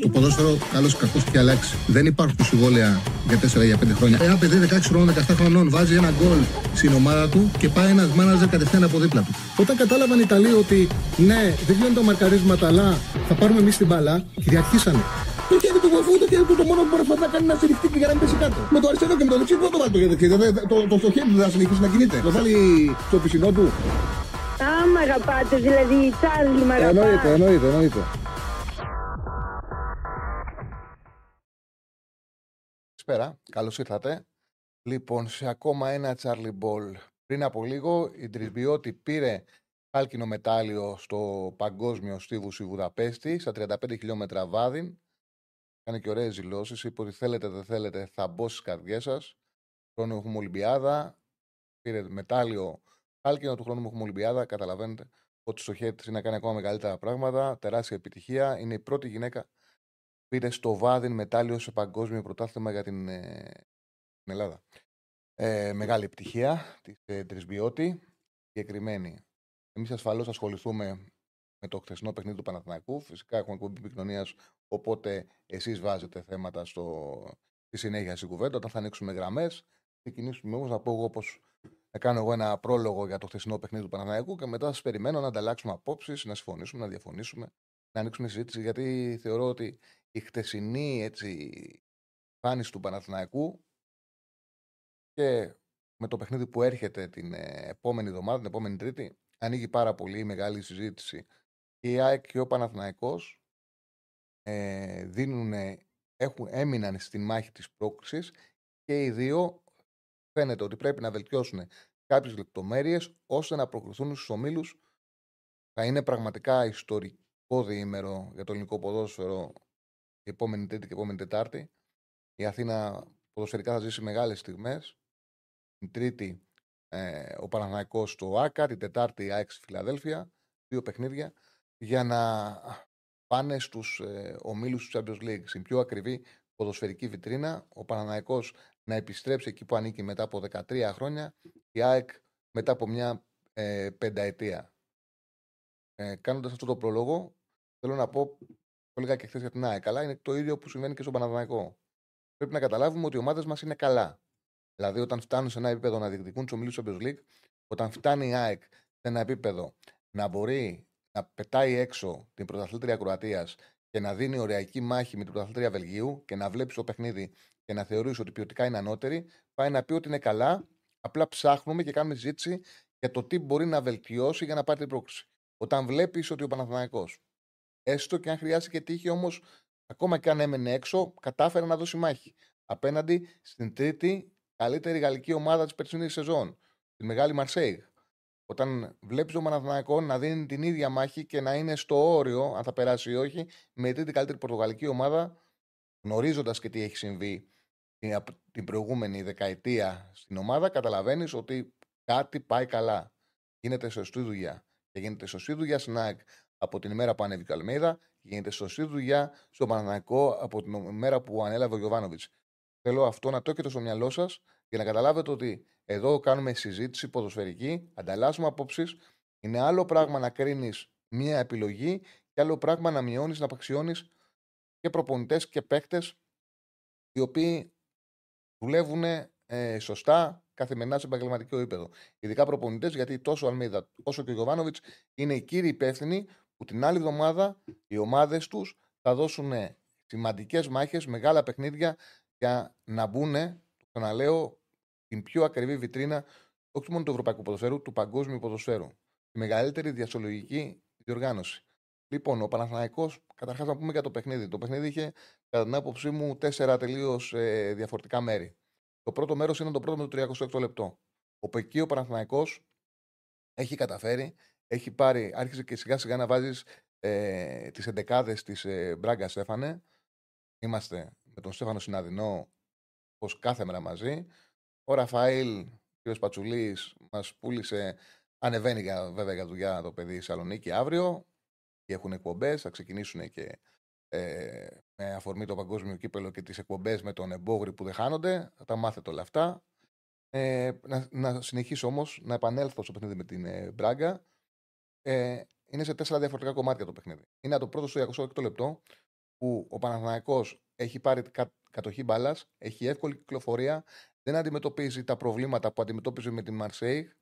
Το ποδόσφαιρο, καλός ή κακός, έχει αλλάξει. Δεν υπάρχουν συμβόλαια για 4 ή 5 χρόνια. Ένα παιδί 16 χρονών, 17 χρονών βάζει ένα γκολ στην ομάδα του και πάει ένας μάναζερ κατευθείαν από δίπλα του. Όταν κατάλαβαν οι Ιταλοί ότι ναι, δεν γίνονται μαρκαρίσματα, αλλά θα πάρουμε εμείς την μπάλα, κυριαρχήσανε. Το χέρι του βοηθού, το χέρι του το μόνο που μπορεί να κάνει να στηριχτεί και για να μην πέσει κάτω. Με το αριστερό και με το δεξί δεν το βάλει το χέρι. Το, το, το, χέρι του δεν θα συνεχίσει να κινείται. Το βάλει στο πισινό του. Α, μ' αγαπάτε, δηλαδή, Τσάρλι, μ' αγαπάτε. Εννοείται, εννοείται, εννοείται. Καλησπέρα, καλώς ήρθατε. Λοιπόν, σε ακόμα ένα Charlie Ball. Πριν από λίγο, η Τρισμπιώτη πήρε χάλκινο μετάλλιο στο παγκόσμιο στίβου στη Βουδαπέστη, στα 35 χιλιόμετρα βάδιν. Κάνει και ωραίες δηλώσεις. Είπε ότι θέλετε, δεν θέλετε, θα μπω στις καρδιές σας. Χρόνο έχουμε Ολυμπιάδα. Πήρε μετάλλιο χάλκινο του χρόνου έχουμε Ολυμπιάδα. Καταλαβαίνετε ότι στο χέρι της είναι να κάνει ακόμα μεγαλύτερα πράγματα. Τεράστια επιτυχία. Είναι η πρώτη γυναίκα πήρε στο Βάδιν μετάλλιο σε παγκόσμιο πρωτάθλημα για την, ε, την Ελλάδα. Ε, μεγάλη επιτυχία της ε, Τρισμπιώτη, συγκεκριμένη. Εμείς ασφαλώς ασχοληθούμε με το χθεσινό παιχνίδι του Παναθηναϊκού. Φυσικά έχουμε εκπομπή επικοινωνίας, οπότε εσείς βάζετε θέματα στο, στη συνέχεια στην κουβέντα. Όταν θα ανοίξουμε γραμμές, ξεκινήσουμε όμως να πω εγώ όπω να κάνω εγώ ένα πρόλογο για το χθεσινό παιχνίδι του Παναθηναϊκού και μετά σας περιμένω να ανταλλάξουμε απόψεις, να συμφωνήσουμε, να διαφωνήσουμε, να ανοίξουμε συζήτηση. Γιατί θεωρώ ότι η χτεσινή έτσι, φάνηση του Παναθηναϊκού και με το παιχνίδι που έρχεται την ε, επόμενη εβδομάδα, την επόμενη Τρίτη, ανοίγει πάρα πολύ μεγάλη συζήτηση. Και η ΑΕΚ και ο Παναθηναϊκός ε, δίνουν, έχουν, έμειναν στην μάχη της πρόκλησης και οι δύο φαίνεται ότι πρέπει να βελτιώσουν κάποιες λεπτομέρειες ώστε να προκριθούν στους ομίλους. Θα είναι πραγματικά ιστορικό διήμερο για το ελληνικό ποδόσφαιρο η επόμενη Τρίτη και η επόμενη Τετάρτη. Η Αθήνα ποδοσφαιρικά θα ζήσει μεγάλες στιγμές. Την Τρίτη ε, ο Παναναναϊκό στο ΑΚΑ, την Τετάρτη η ΑΕΚ στη Φιλαδέλφια. Δύο παιχνίδια για να πάνε στους ε, ομίλους του Champions League στην πιο ακριβή ποδοσφαιρική βιτρίνα. Ο Παναναναϊκός να επιστρέψει εκεί που ανήκει μετά από 13 χρόνια. Η ΑΕΚ μετά από μια ε, πενταετία. Ε, Κάνοντας αυτό το πρόλογο, θέλω να πω το έλεγα και χθε για την ΑΕΚ. Αλλά είναι το ίδιο που συμβαίνει και στον Παναδημαϊκό. Πρέπει να καταλάβουμε ότι οι ομάδες μας είναι καλά. Δηλαδή, όταν φτάνουν σε ένα επίπεδο να διεκδικούν τους ομίλους Champions League, όταν φτάνει η ΑΕΚ σε ένα επίπεδο να μπορεί να πετάει έξω την πρωταθλήτρια Κροατίας και να δίνει ωριακή μάχη με την πρωταθλήτρια Βελγίου και να βλέπεις το παιχνίδι και να θεωρήσει ότι ποιοτικά είναι ανώτερη, πάει να πει ότι είναι καλά. Απλά ψάχνουμε και κάνουμε συζήτηση για το τι μπορεί να βελτιώσει για να πάρει την πρόκληση. Όταν βλέπεις ότι ο Παναθηναϊκός Έστω και αν χρειάστηκε τύχη όμως, ακόμα και αν έμενε έξω, κατάφερε να δώσει μάχη. Απέναντι στην τρίτη καλύτερη γαλλική ομάδα της περσινής σεζόν, τη μεγάλη Μαρσέιγ. Όταν βλέπεις τον Παναθηναϊκό να δίνει την ίδια μάχη και να είναι στο όριο, αν θα περάσει ή όχι, με τρίτη καλύτερη πορτογαλική ομάδα, γνωρίζοντας και τι έχει συμβεί την προηγούμενη δεκαετία στην ομάδα, καταλαβαίνεις ότι κάτι πάει καλά. Γίνεται σωστή δουλειά. Και γίνεται σωστή δουλειά στην ΑΕΚ από την ημέρα που ανέβηκε ο Αλμέιδα, γίνεται σωστή δουλειά στο Παναναναϊκό από την ημέρα που ανέλαβε ο Γιωβάνοβιτς. Θέλω αυτό να το έχετε στο μυαλό σας για να καταλάβετε ότι εδώ κάνουμε συζήτηση ποδοσφαιρική, ανταλλάσσουμε απόψεις. Είναι άλλο πράγμα να κρίνεις μία επιλογή και άλλο πράγμα να μειώνεις, να απαξιώνεις και προπονητές και παίχτε οι οποίοι δουλεύουν ε, σωστά καθημερινά σε επαγγελματικό επίπεδο. Ειδικά προπονητές, γιατί τόσο ο Αλμίδα όσο και ο Γιωβάνοβιτς είναι οι κύριοι υπεύθυνοι που την άλλη εβδομάδα οι ομάδες τους θα δώσουν σημαντικές μάχες, μεγάλα παιχνίδια για να μπουν, το ξαναλέω, την πιο ακριβή βιτρίνα όχι μόνο του ευρωπαϊκού ποδοσφαίρου, του παγκόσμιου ποδοσφαίρου. Τη μεγαλύτερη διασολογική διοργάνωση. Λοιπόν, ο Παναθηναϊκός, καταρχάς να πούμε για το παιχνίδι. Το παιχνίδι είχε, κατά την άποψή μου, τέσσερα τελείως ε, διαφορετικά μέρη. Το πρώτο μέρος είναι το πρώτο με το 36 λεπτό. Όπου εκεί ο Παναθηναϊκός έχει καταφέρει έχει πάρει, άρχισε και σιγά σιγά να βάζεις ε, τις εντεκάδες της ε, Μπράγκα Στέφανε. Είμαστε με τον Στέφανο Συναδεινό πως κάθε μέρα μαζί. Ο Ραφαήλ, ο κ. Πατσουλής, μας πούλησε. Ανεβαίνει για, βέβαια για δουλειά το παιδί Σαλονίκη αύριο. Και έχουν εκπομπές. Θα ξεκινήσουν και ε, με αφορμή το παγκόσμιο κύπελο και τις εκπομπές με τον Εμπόγρη που δεν χάνονται. Θα τα μάθετε όλα αυτά. Ε, να, να συνεχίσω όμως να επανέλθω στο παιχνίδι με την ε, Μπράγκα ε, είναι σε τέσσερα διαφορετικά κομμάτια το παιχνίδι. Είναι το πρώτο στο 28 λεπτό, που ο Παναθηναϊκός έχει πάρει κα, κατοχή μπάλας, έχει εύκολη κυκλοφορία, δεν αντιμετωπίζει τα προβλήματα που αντιμετώπιζε με τη Μαρσέη.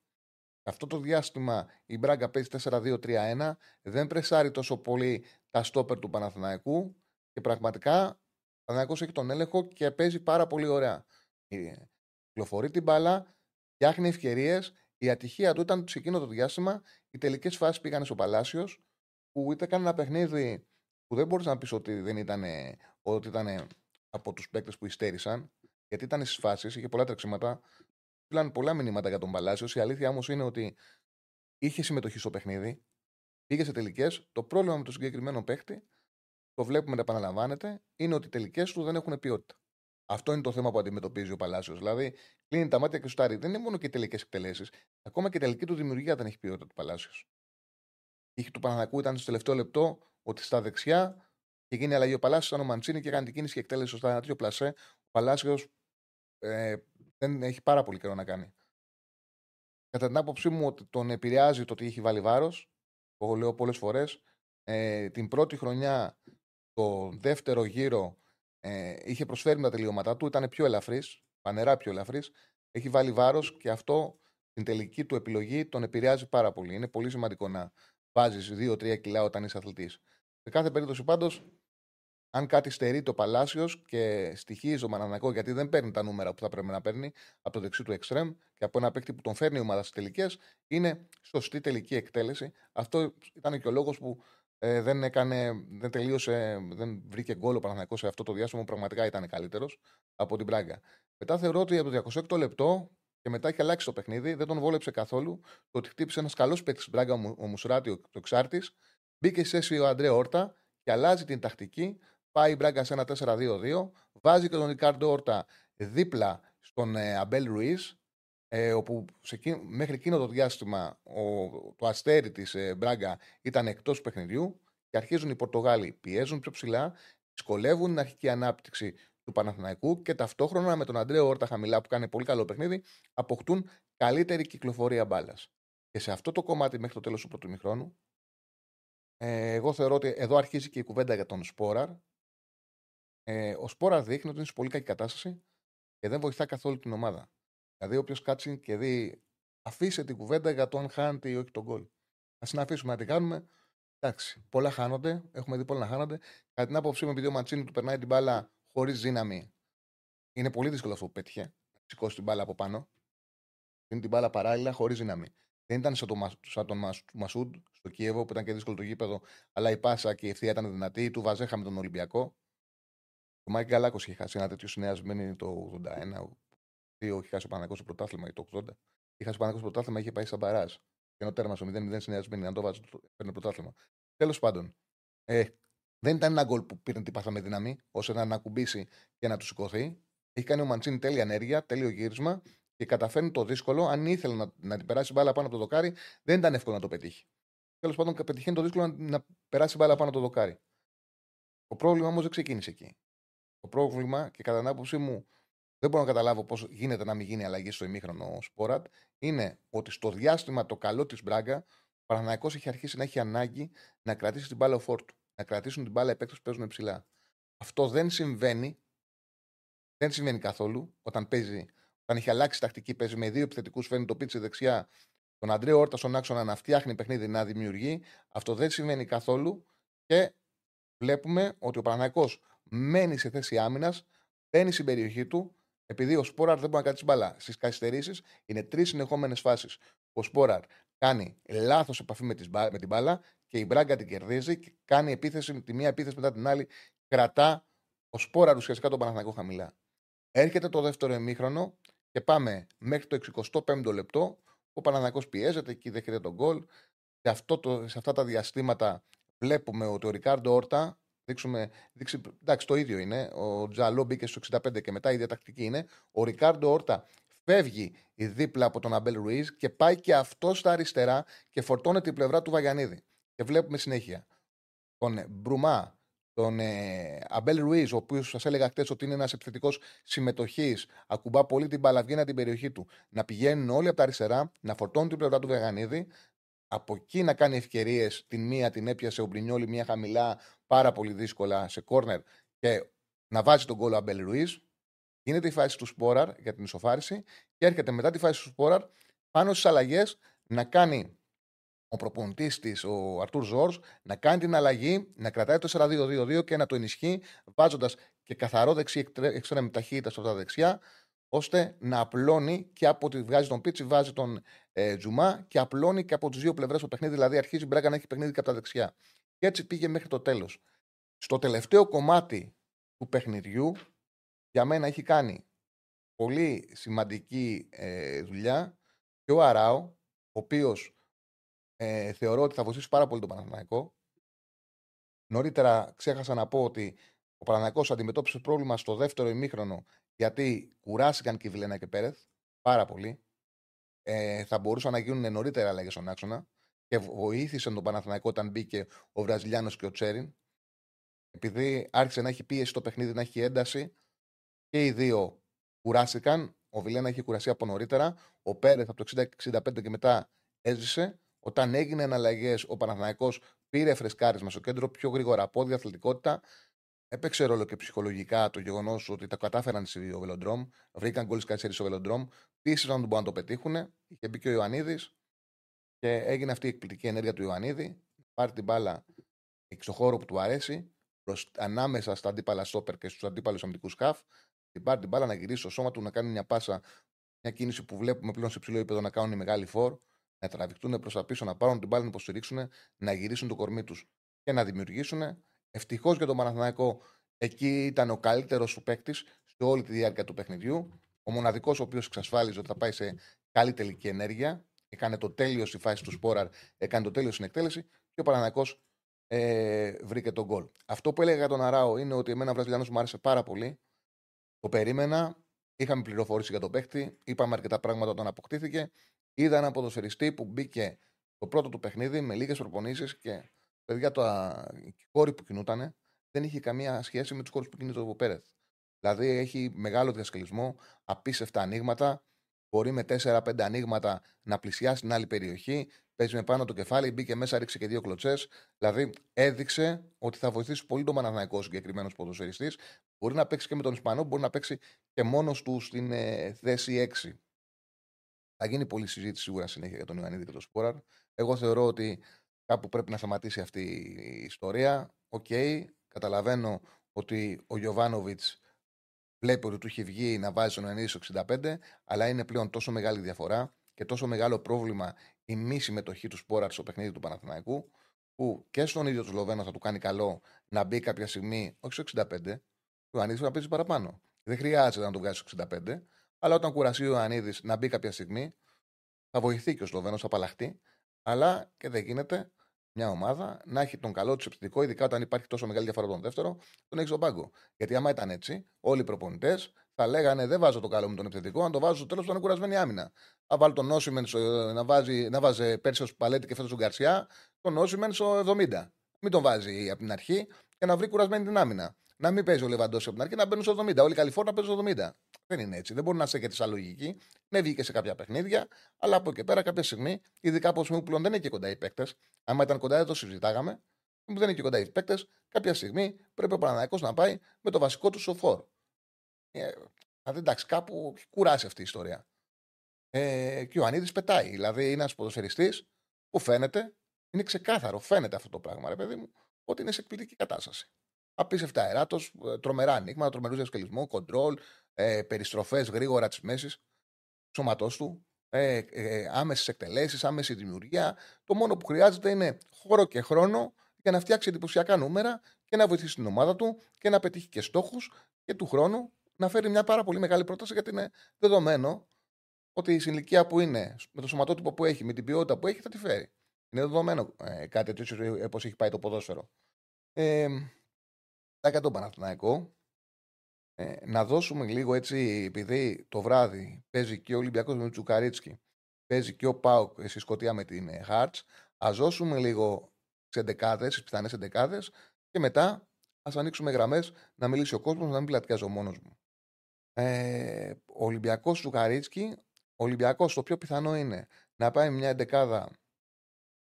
Αυτό το διάστημα η Μπράγκα παίζει 4-2-3-1, δεν πρεσάρει τόσο πολύ τα στόπερ του Παναθηναϊκού και πραγματικά ο Παναθηναϊκός έχει τον έλεγχο και παίζει πάρα πολύ ωραία. Κυκλοφορεί την μπάλα, φτιάχνει ευκαιρίες. Η ατυχία του ήταν σε εκείνο το διάστημα οι τελικές φάσεις πήγαν στο Παλάσιος, που ήταν ένα παιχνίδι που δεν μπορούσε να πεις ότι δεν ήταν, ότι ήταν από τους παίκτες που υστέρησαν, γιατί ήταν στις φάσεις, είχε πολλά τρεξίματα. Στείλαν πολλά μηνύματα για τον Παλάσιος. Η αλήθεια όμως είναι ότι είχε συμμετοχή στο παιχνίδι, πήγε σε τελικές. Το πρόβλημα με τον συγκεκριμένο παίκτη, το βλέπουμε να επαναλαμβάνεται, είναι ότι οι τελικές του δεν έχουν ποιότητα. Αυτό είναι το θέμα που αντιμετωπίζει ο Παλάσιος. Δηλαδή, κλείνει τα μάτια και σουτάρει. Δεν είναι μόνο και οι τελικές εκτελέσεις. Ακόμα και η τελική του δημιουργία δεν έχει ποιότητα του Παλάσιος. Η του Πανανακού ήταν στο τελευταίο λεπτό ότι στα δεξιά και γίνει αλλαγή ο Παλάσιος, ήταν ο Μαντσίνη και έκανε την κίνηση και εκτέλεση σωστά ένα τρίτο πλασέ. Ο Παλάσιος ε, δεν έχει πάρα πολύ καιρό να κάνει. Κατά την άποψή μου, ότι τον επηρεάζει το ότι έχει βάλει βάρος. Το λέω πολλές φορές. Ε, την πρώτη χρονιά, το δεύτερο γύρο, ε, είχε προσφέρει τα τελειώματά του, ήταν πιο ελαφρύς, πανερά πιο ελαφρύς. Έχει βάλει βάρος και αυτό την τελική του επιλογή τον επηρεάζει πάρα πολύ. Είναι πολύ σημαντικό να βάζεις 2-3 κιλά όταν είσαι αθλητής. Σε κάθε περίπτωση πάντως, αν κάτι στερεί το Παλάσιο και στοιχίζει ο Μανανακό γιατί δεν παίρνει τα νούμερα που θα πρέπει να παίρνει από το δεξί του εξτρέμ και από ένα παίκτη που τον φέρνει η ομάδα στις τελικές, είναι σωστή τελική εκτέλεση. Αυτό ήταν και ο λόγος που ε, δεν, έκανε, δεν τελείωσε, δεν βρήκε γκολ ο Παναθηναϊκός σε αυτό το διάστημα που πραγματικά ήταν καλύτερος από την Πράγκα. Μετά θεωρώ ότι από το 28 λεπτό και μετά έχει αλλάξει το παιχνίδι, δεν τον βόλεψε καθόλου το ότι χτύπησε ένας καλός παίκτης στην Πράγκα, ο Μουσουράτη, ο εξάρτη. Μπήκε σε θέση ο Αντρέ Όρτα και αλλάζει την τακτική. Πάει η Μπράγκα σε ένα 4-2-2. Βάζει και τον Ρικάρντο Όρτα δίπλα στον ε, Αμπέλ Ρουίζ ε, όπου σε, μέχρι εκείνο το διάστημα ο, το αστέρι της ε, Μπράγκα ήταν εκτός παιχνιδιού και αρχίζουν οι Πορτογάλοι, πιέζουν πιο ψηλά, δυσκολεύουν την αρχική ανάπτυξη του Παναθηναϊκού και ταυτόχρονα με τον Αντρέο Όρτα χαμηλά που κάνει πολύ καλό παιχνίδι αποκτούν καλύτερη κυκλοφορία μπάλας. Και σε αυτό το κομμάτι μέχρι το τέλος του πρώτου μηχρόνου, ε, εγώ θεωρώ ότι εδώ αρχίζει και η κουβέντα για τον Σπόραρ. Ε, ο Σπόραρ δείχνει ότι είναι σε πολύ κακή κατάσταση και δεν βοηθά καθόλου την ομάδα. Δηλαδή, όποιος κάτσει και δει, αφήσε την κουβέντα για το αν χάνεται ή όχι τον γκολ. Α την αφήσουμε να την κάνουμε. Εντάξει, πολλά χάνονται. Έχουμε δει πολλά να χάνονται. Κατά την άποψή μου, επειδή ο Ματσίνη του περνάει την μπάλα χωρίς δύναμη, είναι πολύ δύσκολο αυτό που πέτυχε. Να σηκώσει την μπάλα από πάνω. Είναι την μπάλα παράλληλα χωρίς δύναμη. Δεν ήταν σαν, το, σαν τον Μασούντ στο Κίεβο που ήταν και δύσκολο το γήπεδο, αλλά η πάσα και η ευθεία ήταν δυνατή. Του βαζέχαμε τον Ολυμπιακό. Ο Μάικ Γαλάκος είχε χάσει ένα τέτοιο στη Νέα Σμύρνη το 81, όχι χάσει ο Παναθηναϊκός το πρωτάθλημα ή το 80. Είχε χάσει ο Παναθηναϊκός το πρωτάθλημα, είχε πάει σαν μπαράζ. Και ενώ τέρμα στο 0-0 στη Νέα Σμύρνη, αν το βάζει, παίρνει πρωτάθλημα. Τέλος πάντων, ε, δεν ήταν ένα γκολ που πήρε την μπάλα με δύναμη, ώστε να ανακουμπήσει και να του σηκωθεί. Έχει κάνει ο Μαντσίνι τέλεια ενέργεια, τέλειο γύρισμα και καταφέρνει το δύσκολο. Αν ήθελε να, να την περάσει μπάλα πάνω από το δοκάρι, δεν ήταν εύκολο να το πετύχει. Τέλος πάντων, πετυχαίνει το δύσκολο να, να περάσει μπάλα πάνω από το δοκάρι. Το πρόβλημα όμως δεν ξεκίνησε εκεί. Το πρόβλημα και κατά την άποψή μου δεν μπορώ να καταλάβω πώς γίνεται να μην γίνει αλλαγή στο ημίχρονο Σπόρατ, είναι ότι στο διάστημα το καλό της Μπράγκα, ο Παναναναϊκό έχει αρχίσει να έχει ανάγκη να κρατήσει την μπάλα ο φόρτου. Να κρατήσουν την μπάλα επέκταση που παίζουν ψηλά. Αυτό δεν συμβαίνει. Δεν συμβαίνει καθόλου όταν παίζει. Όταν έχει αλλάξει τακτική, παίζει με δύο επιθετικούς, φέρνει το πίτσι δεξιά, τον Αντρέο Όρτα στον άξονα να φτιάχνει παιχνίδι, να δημιουργεί. Αυτό δεν συμβαίνει καθόλου και βλέπουμε ότι ο Παναναναϊκό μένει σε θέση άμυνας, μπαίνει στην περιοχή του επειδή ο Σπόραρ δεν μπορεί να κάτσει μπαλά. Στις καθυστερήσεις είναι τρεις συνεχόμενες φάσεις. Ο Σπόραρ κάνει λάθος επαφή με, με την μπάλα και η Μπράγκα την κερδίζει και κάνει επίθεση, τη μία επίθεση μετά την άλλη. Κρατά ο Σπόραρ ουσιαστικά τον Παναθηναϊκό χαμηλά. Έρχεται το δεύτερο εμίχρονο και πάμε μέχρι το 65ο λεπτό. Ο Παναθηναϊκός πιέζεται και δέχεται τον γκολ. Σε, αυτό το, σε αυτά τα διαστήματα βλέπουμε ότι ο Ρικάρντο Όρτα δείξουμε, δείξει, εντάξει, το ίδιο είναι. Ο Τζαλό μπήκε στο 65 και μετά η διατακτική είναι. Ο Ρικάρντο Όρτα φεύγει δίπλα από τον Αμπέλ Ρουίζ και πάει και αυτό στα αριστερά και φορτώνει την πλευρά του Βαγιανίδη. Και βλέπουμε συνέχεια τον Μπρουμά, τον ε, Αμπέλ Ρουίζ, ο οποίος σας έλεγα χτες ότι είναι ένας επιθετικός συμμετοχής, ακουμπά πολύ την παλαβγίνα την περιοχή του, να πηγαίνουν όλοι από τα αριστερά, να φορτώνουν την πλευρά του Βαγιανίδη. Από εκεί να κάνει ευκαιρίες. Την μία την έπιασε ο Μπρινιόλη, μία χαμηλά, πάρα πολύ δύσκολα σε κόρνερ και να βάζει τον κόλλο Αμπέλ Ρουίζ. Γίνεται η φάση του Σπόραρ για την ισοφάριση και έρχεται μετά τη φάση του Σπόραρ πάνω στις αλλαγές να κάνει ο προπονητής της, ο Αρτούρ Ζόρς, να κάνει την αλλαγή, να κρατάει το 4-2-2-2 και να το ενισχύει, βάζοντας και καθαρό δεξί εξτρέμ ταχύτητα στα δεξιά, ώστε να απλώνει και από τη βγάζει τον Πίτσι, βάζει τον ε, Τζουμά και απλώνει και από τις δύο πλευρές το παιχνίδι. Δηλαδή αρχίζει η Μπράγκα να έχει παιχνίδι και από τα δεξιά. Και έτσι πήγε μέχρι το τέλος. Στο τελευταίο κομμάτι του παιχνιδιού, για μένα έχει κάνει πολύ σημαντική ε, δουλειά και ο Αράο, ο οποίος ε, θεωρώ ότι θα βοηθήσει πάρα πολύ τον Παναθηναϊκό. Νωρίτερα ξέχασα να πω ότι ο Παναθηναϊκός αντιμετώπισε πρόβλημα στο δεύτερο ημίχρονο γιατί κουράστηκαν και η Βιλένα και Πέρεθ πάρα πολύ. Ε, θα μπορούσαν να γίνουν νωρίτερα αλλαγές στον άξονα και βοήθησε τον Παναθηναϊκό όταν μπήκε ο Βραζιλιάνος και ο Τσέριν. Επειδή άρχισε να έχει πίεση στο παιχνίδι, να έχει ένταση και οι δύο κουράστηκαν. Ο Βιλένα είχε κουραστεί από νωρίτερα. Ο Πέρεθ από το 60-65 και μετά έζησε. Όταν έγιναν αλλαγές, ο Παναθηναϊκός πήρε φρεσκάρισμα στο κέντρο πιο γρήγορα από αθλητικότητα. Έπαιξε ρόλο και ψυχολογικά το γεγονός ότι τα κατάφεραν στη Βελοντρόμ. Βρήκαν γκολ καθυστερήσει στο Βελοντρόμ. Πίστεψαν ότι μπορούν να το πετύχουν. Είχε μπει και ο Ιωαννίδης και έγινε αυτή η εκπληκτική ενέργεια του Ιωαννίδη. Πάρει την μπάλα στο χώρο που του αρέσει, προς, ανάμεσα στα αντίπαλα στόπερ και στους αντίπαλους αμυντικούς σκαφ. Την πάρει την μπάλα να γυρίσει στο σώμα του, να κάνει μια πάσα, μια κίνηση που βλέπουμε πλέον σε ψηλό επίπεδο να κάνουν οι μεγάλοι φόρ να τραβηχτούν προς τα πίσω, να πάρουν την μπάλα να υποστηρίξουν, να γυρίσουν το κορμί τους και να δημιουργήσουν. Ευτυχώς για τον Παναθηναϊκό εκεί ήταν ο καλύτερος του παίκτης σε όλη τη διάρκεια του παιχνιδιού. Ο μοναδικός ο οποίος εξασφάλιζε ότι θα πάει σε καλή τελική ενέργεια. Έκανε το τέλειος στη φάση του Σπόραρ, έκανε το τέλειος στην εκτέλεση και ο Παναθηναϊκός ε, βρήκε τον γκολ. Αυτό που έλεγα για τον Αράο είναι ότι εμένα ο Βραζιλιάνος μου άρεσε πάρα πολύ. Το περίμενα. Είχαμε πληροφόρηση για τον παίκτη. Είπαμε αρκετά πράγματα όταν αποκτήθηκε. Είδα ένα ποδοσφαιριστή που μπήκε το πρώτο του παιχνίδι με λίγες προπονήσεις και παιδιά το κόρη που κινούταν δεν είχε καμία σχέση με τους κόρους που κινείται ο Πέρεθ. Δηλαδή έχει μεγάλο διασκελισμό, απίστευτα ανοίγματα. Μπορεί με 4-5 ανοίγματα να πλησιάσει την άλλη περιοχή. Παίζει με πάνω το κεφάλι, μπήκε μέσα, ρίξε και δύο κλωτσές. Δηλαδή έδειξε ότι θα βοηθήσει πολύ τον Παναθηναϊκό συγκεκριμένος ποδοσφαιριστής. Μπορεί να παίξει και με τον Ισπανό, μπορεί να παίξει και μόνος του στην ε, θέση 6. Θα γίνει πολλή συζήτηση σίγουρα συνέχεια για τον Ιωαννίδη και τον Σπόραρ. Εγώ θεωρώ ότι κάπου πρέπει να σταματήσει αυτή η ιστορία. OK, okay, καταλαβαίνω ότι ο Γιοβάνοβιτς βλέπει ότι του έχει βγει να βάζει τον Ιωαννίδη στο 65, αλλά είναι πλέον τόσο μεγάλη διαφορά και τόσο μεγάλο πρόβλημα η μη συμμετοχή του Σπόραρ στο παιχνίδι του Παναθηναϊκού, που και στον ίδιο τον Σλοβένο θα του κάνει καλό να μπει κάποια στιγμή, όχι στο 65, ο Ιωαννίδης θα παίζει παραπάνω. Δεν χρειάζεται να το βγάζει στο 65, αλλά όταν κουραστεί ο Ιωαννίδης να μπει κάποια στιγμή, θα βοηθεί και ο Σλοβαίνο, θα απαλλαχτεί. Αλλά και δεν γίνεται μια ομάδα να έχει τον καλό του επιθετικό, ειδικά όταν υπάρχει τόσο μεγάλη διαφορά τον δεύτερο, τον έχεις στον πάγκο. Γιατί άμα ήταν έτσι, όλοι οι προπονητές θα λέγανε Δεν βάζω το καλό με τον επιθετικό, αν το βάζω στο τέλος που είναι κουρασμένη άμυνα. Θα βάλω τον Νόσιμεν να, βάζει, να βάζει πέρσι ω Παλέτη και φέτος τον Γκαρσιά, τον Νόσιμεν στο 70. Μην τον βάζει από την αρχή και να βρει κουρασμένη την άμυνα. Να μην παίζει ο Λεβαντό από την αρχή, να μπαίνουν στο 70. Όλοι οι Καλιφόρνα παίζουν στο 70. Δεν είναι έτσι. Δεν μπορεί να είσαι και τη λογική. Ναι, βγήκε σε κάποια παιχνίδια, αλλά από εκεί πέρα κάποια στιγμή, ειδικά από στιγμή που πλέον δεν είναι και κοντά οι παίκτες, άμα ήταν κοντά δεν το συζητάγαμε, που δεν είναι και κοντά οι παίκτες, κάποια στιγμή πρέπει ο Παναναναϊκό να πάει με το βασικό του σοφόρ. Ε, δηλαδή, εντάξει, κάπου έχει κουράσει αυτή η ιστορία. Ε, και ο Ανίδης πετάει. Δηλαδή, είναι ένας ποδοσφαιριστής που φαίνεται, είναι ξεκάθαρο, φαίνεται αυτό το πράγμα, ρε παιδί μου, ότι είναι σε εκπληκτική κατάσταση. Απίστευτα αεράτος, ε, τρομερά ανοίγματα, τρομερούς διασκελισμούς, κοντρόλ, ε, περιστροφές γρήγορα της μέσης σώματός του, ε, ε, άμεσες εκτελέσεις, άμεση δημιουργία. Το μόνο που χρειάζεται είναι χώρο και χρόνο για να φτιάξει εντυπωσιακά νούμερα και να βοηθήσει την ομάδα του και να πετύχει και στόχους και του χρόνου να φέρει μια πάρα πολύ μεγάλη πρόταση γιατί είναι δεδομένο ότι η ηλικία που είναι, με το σωματότυπο που έχει, με την ποιότητα που έχει, θα τη φέρει. Είναι δεδομένο ε, κάτι τέτοιο όπω έχει πάει το ποδόσφαιρο. Ε, για τον Παναθηναϊκό. Ε, να δώσουμε λίγο έτσι, επειδή το βράδυ παίζει και ο Ολυμπιακός με τον Τσουκαρίτσκι, παίζει και ο Πάουκ στη Σκωτία με την Χάρτς. Α δώσουμε λίγο τι εντεκάδε, τις πιθανές εντεκάδε και μετά ας ανοίξουμε γραμμές να μιλήσει ο κόσμος, να μην πλατιάζω μόνος μου. Ε, ο Ολυμπιακός Τσουκαρίτσκι, ο Ολυμπιακός το πιο πιθανό είναι να πάει μια εντεκάδα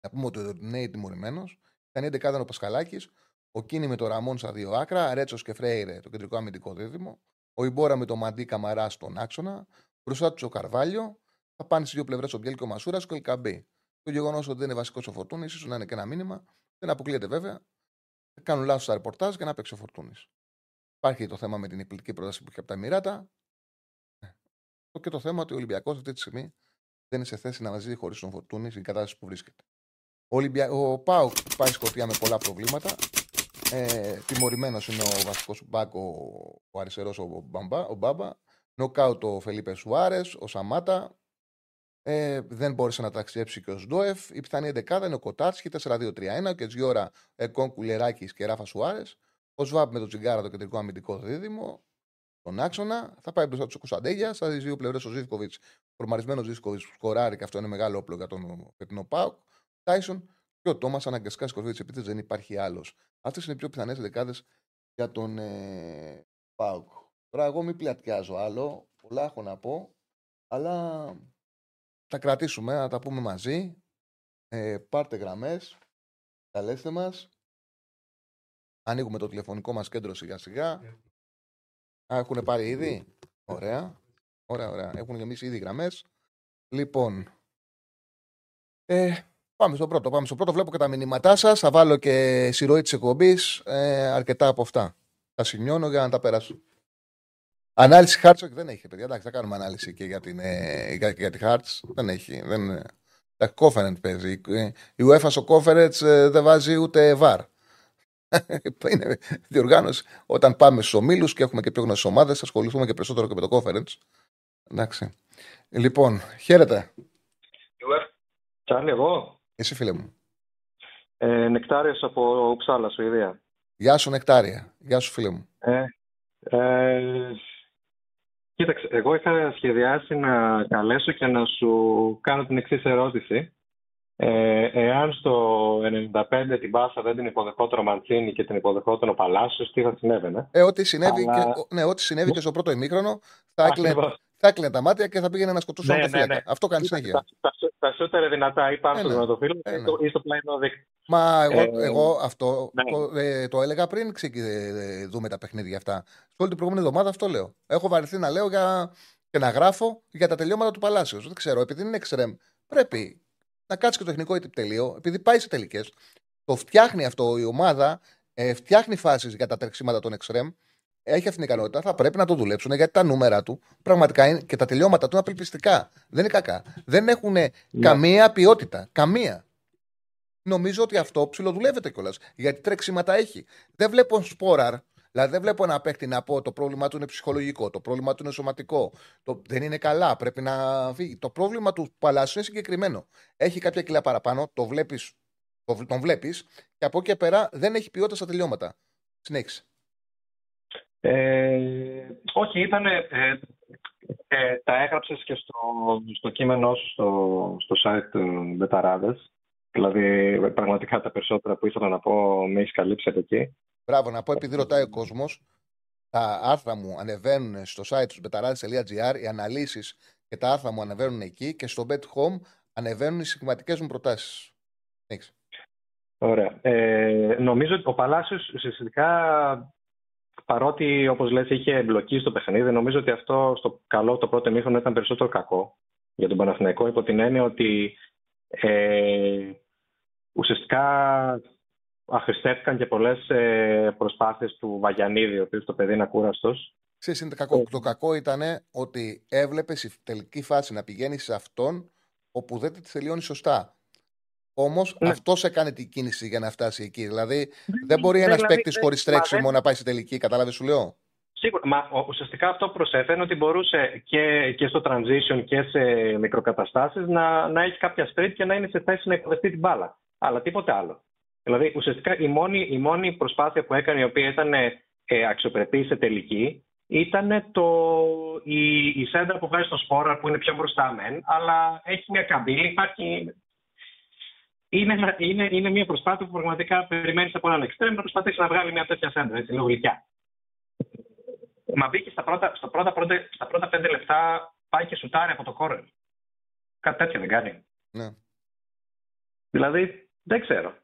Να πούμε ότι ο Ντινέι τιμωρημένος. Ήταν 11 ήταν ο Πασχαλάκης. Ο Κίνη με το Ραμόν στα δύο άκρα. Ρέτσος και Φρέιρε το κεντρικό αμυντικό δίδυμο. Ο Ιμπόρα με το Μαντί Καμαρά στον άξονα. Μπροστά του ο Καρβάλιο. Θα πάνε στις δύο πλευρές ο Μπιέλ και ο Μασούρα και ο Ελκαμπή. Το γεγονός ότι δεν είναι βασικός ο Φορτούνης, ίσως να είναι και ένα μήνυμα. Δεν αποκλείεται βέβαια. Θα κάνουν λάθος στα ρεπορτάζ και να παίξει ο Φορτούνης. Υπάρχει το θέμα με την υπηρετική πρόταση που έχει από τα Εμμυράτα. Και το θέμα ότι ο Ολυμπιακός αυτή τη στιγμή δεν είναι σε θέση να μαζί χωρίς τον Φορτούνη στην κατάσταση που βρίσκεται. Ο, Ολυμπια... ο Πάουκ πάει σκοτία με πολλά προβλήματα. Ε, Τιμωρημένος είναι ο βασικός μπακ, ο, ο αριστερός ο, Μπαμπά, ο Μπάμπα. Νοκάουτ ο Φελίπε Σουάρες, ο Σαμάτα. Ε, δεν μπόρεσε να ταξιδέψει και ο Σντόεφ. Η πιθανή δεκάδα είναι ο Κοτάρσκι 4-2-3-1 και Τζιώρα Εκόν Κουλεράκης και Ράφα Σουάρες. Ο Σβάμπ με τον Τζιγκάρα το κεντρικό αμυντικό δίδυμο. Τον άξονα. Θα πάει μπροστά του Κωνσταντέγια. Στα δύο πλευρές ο Ζήφκοβιτς. Φορμαρισμένος Ζήφκοβιτς που σκοράρει και αυτό είναι μεγάλο όπλο για τον φετινό Πάουκ. Τάισον και ο Τόμας αναγκαστικάς στη κορφή τη επίθεση δεν υπάρχει άλλος. Αυτές είναι οι πιο πιθανές δεκάδε για τον ε, Πάουκ. Τώρα εγώ μην πλατιάζω άλλο. Πολλά έχω να πω. Αλλά θα κρατήσουμε, να τα πούμε μαζί. Ε, πάρτε γραμμές, καλέστε μας. Ανοίγουμε το τηλεφωνικό μας κέντρο σιγά σιγά. Α, έχουν πάρει ήδη; Ωραία. Ωραία, ωραία. Έχουν γεμίσει ήδη γραμμές. Λοιπόν, ε, πάμε στο πρώτο. Πάμε στο πρώτο. Βλέπω και τα μηνύματά σας. Θα βάλω και συρροή της εκπομπής. Ε, αρκετά από αυτά. Τα σημειώνω για να τα περάσω. Ανάλυση Χάρτς δεν έχει, παιδιά. Εντάξει, θα κάνουμε ανάλυση και για, την, ε, για, για τη Χάρτς. Δεν έχει. Δεν, τα Conference παίζει. Η UEFA στο Conference ε, δεν βάζει ούτε VAR. είναι διοργάνωση. Όταν πάμε στους ομίλους και έχουμε και πιο γνωστές ομάδες, ασχοληθούμε και περισσότερο και με το Conference. Εντάξει. Λοιπόν, χαίρετε. Τσάρλι, εγώ. Εσύ, φίλε μου. Ε, Νεκτάριος από Ψάλα, Σουηδία. Γεια σου, Νεκτάρια. Γεια σου, φίλε μου. Ε, ε, κοίταξε, εγώ είχα σχεδιάσει να καλέσω και να σου κάνω την εξής ερώτηση. Ε, εάν στο 95 την Πάσα δεν την υποδεχόταν ο Μαντσίνη και την υποδεχόταν ο Παλάσιος, τι θα συνέβαινε; Ε, ό,τι συνέβη, Αλλά... και, ναι, ό,τι συνέβη και στο πρώτο ημίχρονο θα έκλαινε, θα έκλεινε τα μάτια και θα πήγαινε να σκοτώσει ναι, ναι, ναι. Αυτό κάνει συνέχεια. Τα, τα, τα σούτερ δυνατά ή πάνω ε, στο δυνατοφύλλο ε, ναι. ή στο πλάινο δίκτυο. Μα εγώ, ε, εγώ αυτό ναι. το, ε, το, έλεγα πριν ε, δούμε τα παιχνίδια αυτά. Σε όλη την προηγούμενη εβδομάδα αυτό λέω. Έχω βαρεθεί να λέω για, και να γράφω για τα τελειώματα του Παλάσιος. Δεν ξέρω, επειδή είναι εξτρεμ, πρέπει να κάτσει και το τεχνικό επιτελείο, επειδή πάει σε τελικές. Το φτιάχνει αυτό η ομάδα, ε, φτιάχνει φάσεις για τα τρεξίματα των εξτρεμ έχει αυτή την ικανότητα, θα πρέπει να το δουλέψουν γιατί τα νούμερα του πραγματικά είναι, και τα τελειώματα του είναι απελπιστικά. Δεν είναι κακά. Δεν έχουν ναι. καμία ποιότητα. Καμία. Νομίζω ότι αυτό ψιλοδουλεύεται κιόλας. Γιατί τρέξιματα έχει. Δεν βλέπω σπόραρ. Δηλαδή δεν βλέπω ένα παίχτη να πω το πρόβλημα του είναι ψυχολογικό, το πρόβλημα του είναι σωματικό. Το, δεν είναι καλά, πρέπει να φύγει. Το πρόβλημα του Παλάσου είναι συγκεκριμένο. Έχει κάποια κιλά παραπάνω, το βλέπεις, το, τον βλέπεις και από εκεί και πέρα δεν έχει ποιότητα στα τελειώματα. Συνέχισε. Ε, όχι, ήταν. Ε, ε, τα έγραψες και στο, στο κείμενό σου στο, στο site του Μπεταράδε. Δηλαδή, πραγματικά τα περισσότερα που ήθελα να πω με έχεις καλύψει από εκεί. Μπράβο, να πω επειδή ρωτάει ο κόσμος. Τα άρθρα μου ανεβαίνουν στο site τους betarades.gr, οι αναλύσεις και τα άρθρα μου ανεβαίνουν εκεί και στο Bet Home ανεβαίνουν οι συγκεκριματικέ μου προτάσεις. Ωραία. Ε, νομίζω ότι ο Παλάσιος ουσιαστικά παρότι όπως λες είχε εμπλοκή στο παιχνίδι, νομίζω ότι αυτό στο καλό το πρώτο μήχρονο ήταν περισσότερο κακό για τον Παναθηναϊκό υπό την έννοια ότι ε, ουσιαστικά αχρηστεύτηκαν και πολλές ε, προσπάθειες του Βαγιανίδη, ο οποίος το παιδί είναι ακούραστος. Ξέρεις, είναι το κακό. Το κακό ήταν ότι έβλεπες η τελική φάση να πηγαίνεις σε αυτόν όπου δεν τη τελειώνεις σωστά. Όμως ναι. αυτός έκανε την κίνηση για να φτάσει εκεί. Δηλαδή ναι, δεν μπορεί ναι, ένας δηλαδή, παίκτης χωρίς τρέξιμο να πάει στη τελική. Κατάλαβες, σου λέω; Σίγουρα. Μα ουσιαστικά αυτό προσέφερε ότι μπορούσε και, και στο transition και σε μικροκαταστάσεις να, να έχει κάποια street και να είναι σε θέση να υποδεχτεί την μπάλα. Αλλά τίποτε άλλο. Δηλαδή ουσιαστικά η μόνη, η μόνη προσπάθεια που έκανε η οποία ήταν ε, αξιοπρεπή σε τελική ήταν το, η, η σέντρα που βγάζει στο σπόρα που είναι πιο μπροστά μεν, αλλά έχει μια καμπύλη, υπάρχει είναι, είναι, είναι μια προσπάθεια που πραγματικά περιμένεις από έναν εξτρέμ να προσπαθήσει να βγάλει μια τέτοια σέντρα, έτσι, λίγο γλυκιά. Μα μπήκε στα πρώτα, στα, πρώτα, πρώτα, στα πρώτα πέντε λεπτά, πάει και σουτάρει από το κόρνερ. Κάτι τέτοιο δεν κάνει. Ναι. Δηλαδή, δεν ξέρω.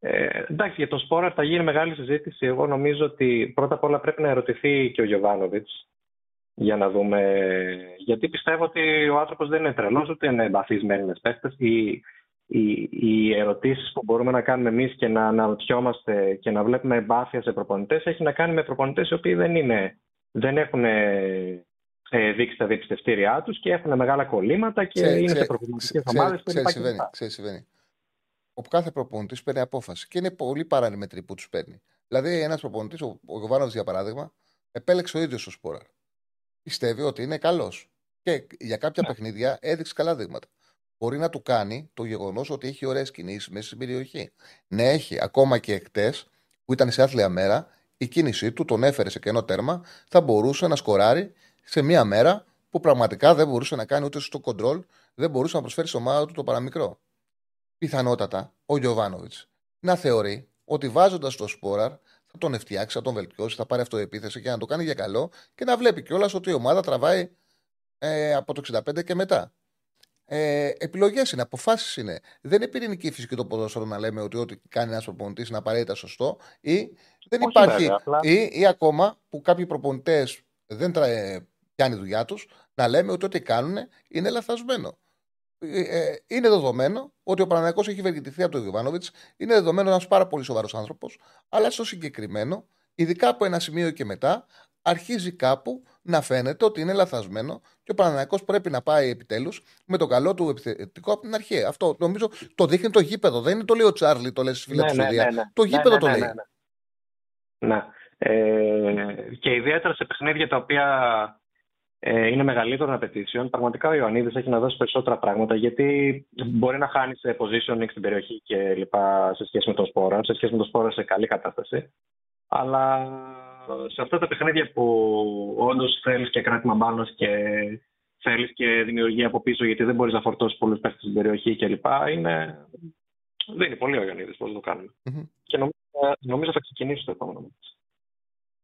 Ε, εντάξει, για τον Σπόρα θα γίνει μεγάλη συζήτηση. Εγώ νομίζω ότι πρώτα απ' όλα πρέπει να ερωτηθεί και ο Γιωβάνοβιτς για να δούμε. Γιατί πιστεύω ότι ο άνθρωπος δεν είναι τρελός, ούτε είναι εμπαθή με Έλληνε παίχτε. Οι, οι, οι ερωτήσεις που μπορούμε να κάνουμε εμείς και να αναρωτιόμαστε και να βλέπουμε εμπάθεια σε προπονητές έχει να κάνει με προπονητές οι οποίοι δεν, είναι, δεν έχουν ε, δείξει τα διεπιστευτήριά τους και έχουν μεγάλα κολλήματα και Ξέρει, είναι ξέρει, σε προπονητικέ ομάδες που Ξέρει, είναι συμβαίνει. Ξέρει, συμβαίνει. Ο κάθε προπονητής παίρνει απόφαση και είναι πολύ παρανημετρή που τους παίρνει. Δηλαδή, ένας προπονητής, ο, ο Γιωβάνοβιτς για παράδειγμα, επέλεξε ο ίδιος ο Σπόρα. Πιστεύει ότι είναι καλός. Και για κάποια Ναι. παιχνίδια έδειξε καλά δείγματα. Μπορεί να του κάνει το γεγονός ότι έχει ωραίες κινήσεις μέσα στην περιοχή. Ναι, έχει. Ακόμα και χτε, που ήταν σε άθλια μέρα, η κίνησή του τον έφερε σε κενό τέρμα, θα μπορούσε να σκοράρει σε μία μέρα που πραγματικά δεν μπορούσε να κάνει ούτε στο κοντρόλ, δεν μπορούσε να προσφέρει στην ομάδα του το παραμικρό. Πιθανότατα ο Γιωβάνοβιτς να θεωρεί ότι βάζοντας το Σπόραρ θα τον φτιάξει, θα τον βελτιώσει, θα πάρει αυτοεπίθεση και να το κάνει για καλό και να βλέπει κιόλας ότι η ομάδα τραβάει ε, από το 65 και μετά. Ε, Επιλογές είναι, αποφάσεις είναι. Δεν είναι πυρηνική φυσική το ποδόσφαιρο να λέμε ότι ό,τι κάνει ένας προπονητής είναι απαραίτητα σωστό ή δεν Όχι, υπάρχει. βέβαια, απλά- Ή, ή ακόμα που κάποιοι προπονητές δεν τρα, ε, πιάνει η δουλειά τους να λέμε ότι ό,τι κάνουν είναι λαθασμένο. Ε, ε, είναι δεδομένο ότι ο Παναγιακός έχει βελτιωθεί από τον Γιωβάνοβιτς. Είναι δεδομένο ένας πάρα πολύ σοβαρός άνθρωπος. Αλλά στο συγκεκριμένο, ειδικά από ένα σημείο και μετά, αρχίζει κάπου να φαίνεται ότι είναι λαθασμένο και ο Παναγιακός πρέπει να πάει επιτέλους με το καλό του επιθετικό από την αρχή. Αυτό νομίζω το δείχνει το γήπεδο. Δεν είναι το λέει ο Τσάρλι, το λες στη φίλα Ναι, του ναι, Σουηδία. ναι, ναι. Το Ναι, γήπεδο ναι, το ναι, λέει. ναι, ναι. Ναι. Ε, και ιδιαίτερα σε παιχνίδια τα οποία ε, είναι μεγαλύτερων απαιτήσεων, πραγματικά ο Ιωαννίδης έχει να δώσει περισσότερα πράγματα γιατί μπορεί να χάνει σε positioning στην περιοχή και λοιπά σε σχέση με τον Σπόρα, σε σχέση με τον Σπόρα σε καλή κατάσταση. Αλλά σε αυτά τα παιχνίδια που όντως θέλεις και κράτημα μπάλα και θέλεις και δημιουργία από πίσω γιατί δεν μπορείς να φορτώσεις πολλούς παίχτε στην περιοχή κλπ. Είναι... Δεν είναι πολύ ο Ιωαννίδης πώς το κάνουμε. Μμμ. Και νομίζω, νομίζω θα ξεκινήσει το επόμενο μάτς.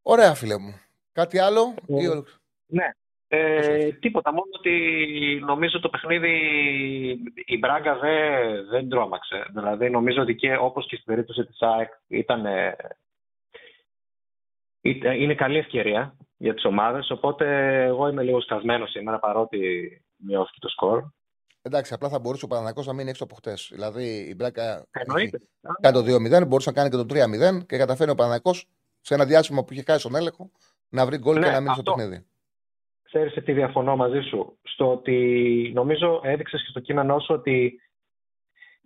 Ωραία, φίλε μου. Κάτι άλλο; Ε, ή ολοκλ- Ναι. Ε, τίποτα, μόνο ότι νομίζω το παιχνίδι η Μπράγκα δεν, δεν τρόμαξε. Δηλαδή νομίζω ότι και όπως και στην περίπτωση της ΑΕΚ ήταν, ε, ήταν- είναι καλή ευκαιρία για τις ομάδες, οπότε εγώ είμαι λίγο σκασμένος σήμερα παρότι μειώθηκε το σκορ. Εντάξει, απλά θα μπορούσε ο Παναγιακός να μείνει έξω από χτες. Δηλαδή η Μπράκα Εννοείται. κάνει το 2-0, μπορούσε να κάνει και το 3-0 και καταφέρει ο Παναγιακός σε ένα διάστημα που είχε χάσει τον έλεγχο να βρει γκολ Ναι, και να μείνει στο αυτό. παιχνίδι. Ξέρεις σε τι διαφωνώ μαζί σου. Στο ότι νομίζω έδειξες και στο κείμενό σου ότι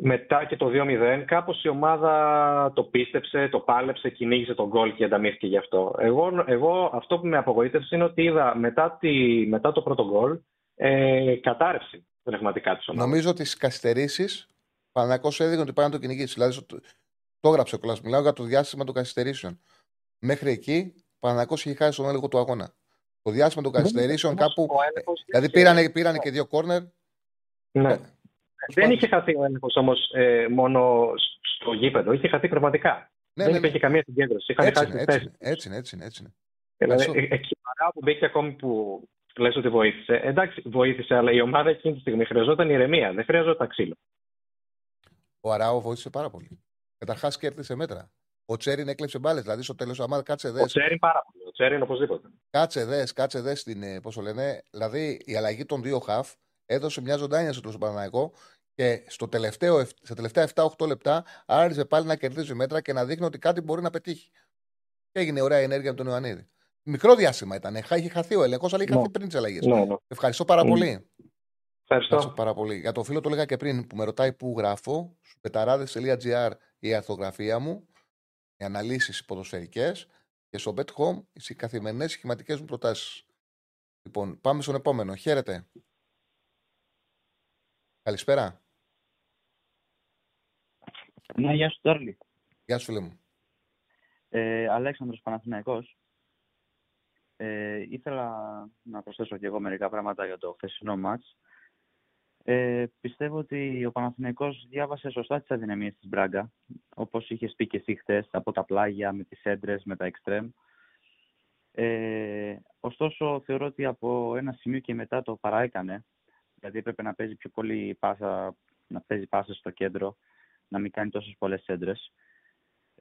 μετά και το 2-0 κάπως η ομάδα το πίστεψε, το πάλεψε, κυνήγησε τον γκολ και ανταμείφθηκε γι' αυτό. Εγώ, εγώ αυτό που με απογοήτευσε είναι ότι είδα μετά, τη, μετά το πρώτο γκολ ε, κατάρρευση πνευματικά της ομάδας. Νομίζω ότι στις καθυστερήσεις ο Παναγιακός έδειχνε ότι πάει να το κυνηγήσει. Δηλαδή στο- το έγραψε ο Κλάς. Μιλάω για το διάστημα των καθυστερήσεων. Μέχρι εκεί ο Παναγιακός είχε χάσει τον έλεγχο του αγώνα. Το διάστημα των καθυστερήσεων Όμως κάπου. ο έλεγχος Δηλαδή είχε- πήρανε, πήρανε και δύο κόρνερ. Ναι. Ε, Δεν είχε χαθεί ο έλεγχος όμως ε, μόνο στο γήπεδο, είχε χαθεί πραγματικά. Ναι, δεν ναι, ναι. υπήρχε καμία συγκέντρωση. Είχαν Έτσι χάσει είναι, τις έτσι θέσεις. είναι, έτσι είναι, έτσι είναι, έτσι είναι. Δηλαδή, Ευχαριστώ. ε- εκεί παρά που μπήκε ακόμη που λες ότι βοήθησε. Εντάξει, βοήθησε, αλλά η ομάδα εκείνη τη στιγμή χρειαζόταν ηρεμία. Δεν χρειαζόταν ξύλο. Ο Αράο βοήθησε πάρα πολύ. Καταρχάς κέρδισε μέτρα. Ο Τσέριν έκλεψε μπάλες. Δηλαδή στο τέλος αμάδα κάτσε δες. Ο Τσέριν πάρα πολύ. Ο Τσέριν οπωσδήποτε. Κάτσε δες, κάτσε δες στην. ε, Πώς το λένε. Δηλαδή η αλλαγή των δύο χαφ έδωσε μια ζωντάνια στον Παναναϊκό και στο τελευταίο, εφ- στα τελευταία 7-8 λεπτά άρχισε πάλι να κερδίζει μέτρα και να δείχνει ότι κάτι μπορεί να πετύχει. Και έγινε ωραία ενέργεια από τον Ιωαννίδη. Μικρό διάστημα ήταν. Χα- Είχε χαθεί ο έλεγχος, αλλά είχε Ναι. χαθεί πριν τις αλλαγές. Ναι, ναι. Ευχαριστώ πάρα Mm. πολύ. Ευχαριστώ. Ευχαριστώ πάρα πολύ. Για το φίλο το έλεγα και πριν που με ρωτάει πού γράφω. Στου πεταράδε.gr η αρθογραφία μου, οι αναλύσεις ποδοσφαιρικές και στο Bet Home οι καθημερινές σχηματικές μου προτάσεις. Λοιπόν, πάμε στον επόμενο. Χαίρετε. Καλησπέρα. Ναι, γεια σου Τόρλι. Γεια σου, φίλε μου. Ε, Αλέξανδρος Παναθηναϊκός. Ε, ήθελα να προσθέσω και εγώ μερικά πράγματα για το χθεσινό μάτς. Ε, πιστεύω ότι ο Παναθηναϊκός διάβασε σωστά τις αδυναμίες της Μπράγκα, όπως είχες πει και εσύ χθες, από τα πλάγια, με τις έντρες, με τα εξτρέμ. Ε, ωστόσο, θεωρώ ότι από ένα σημείο και μετά το παραέκανε, δηλαδή έπρεπε να παίζει πιο πολύ πάσα να παίζει πάσα στο κέντρο, να μην κάνει τόσες πολλές έντρε.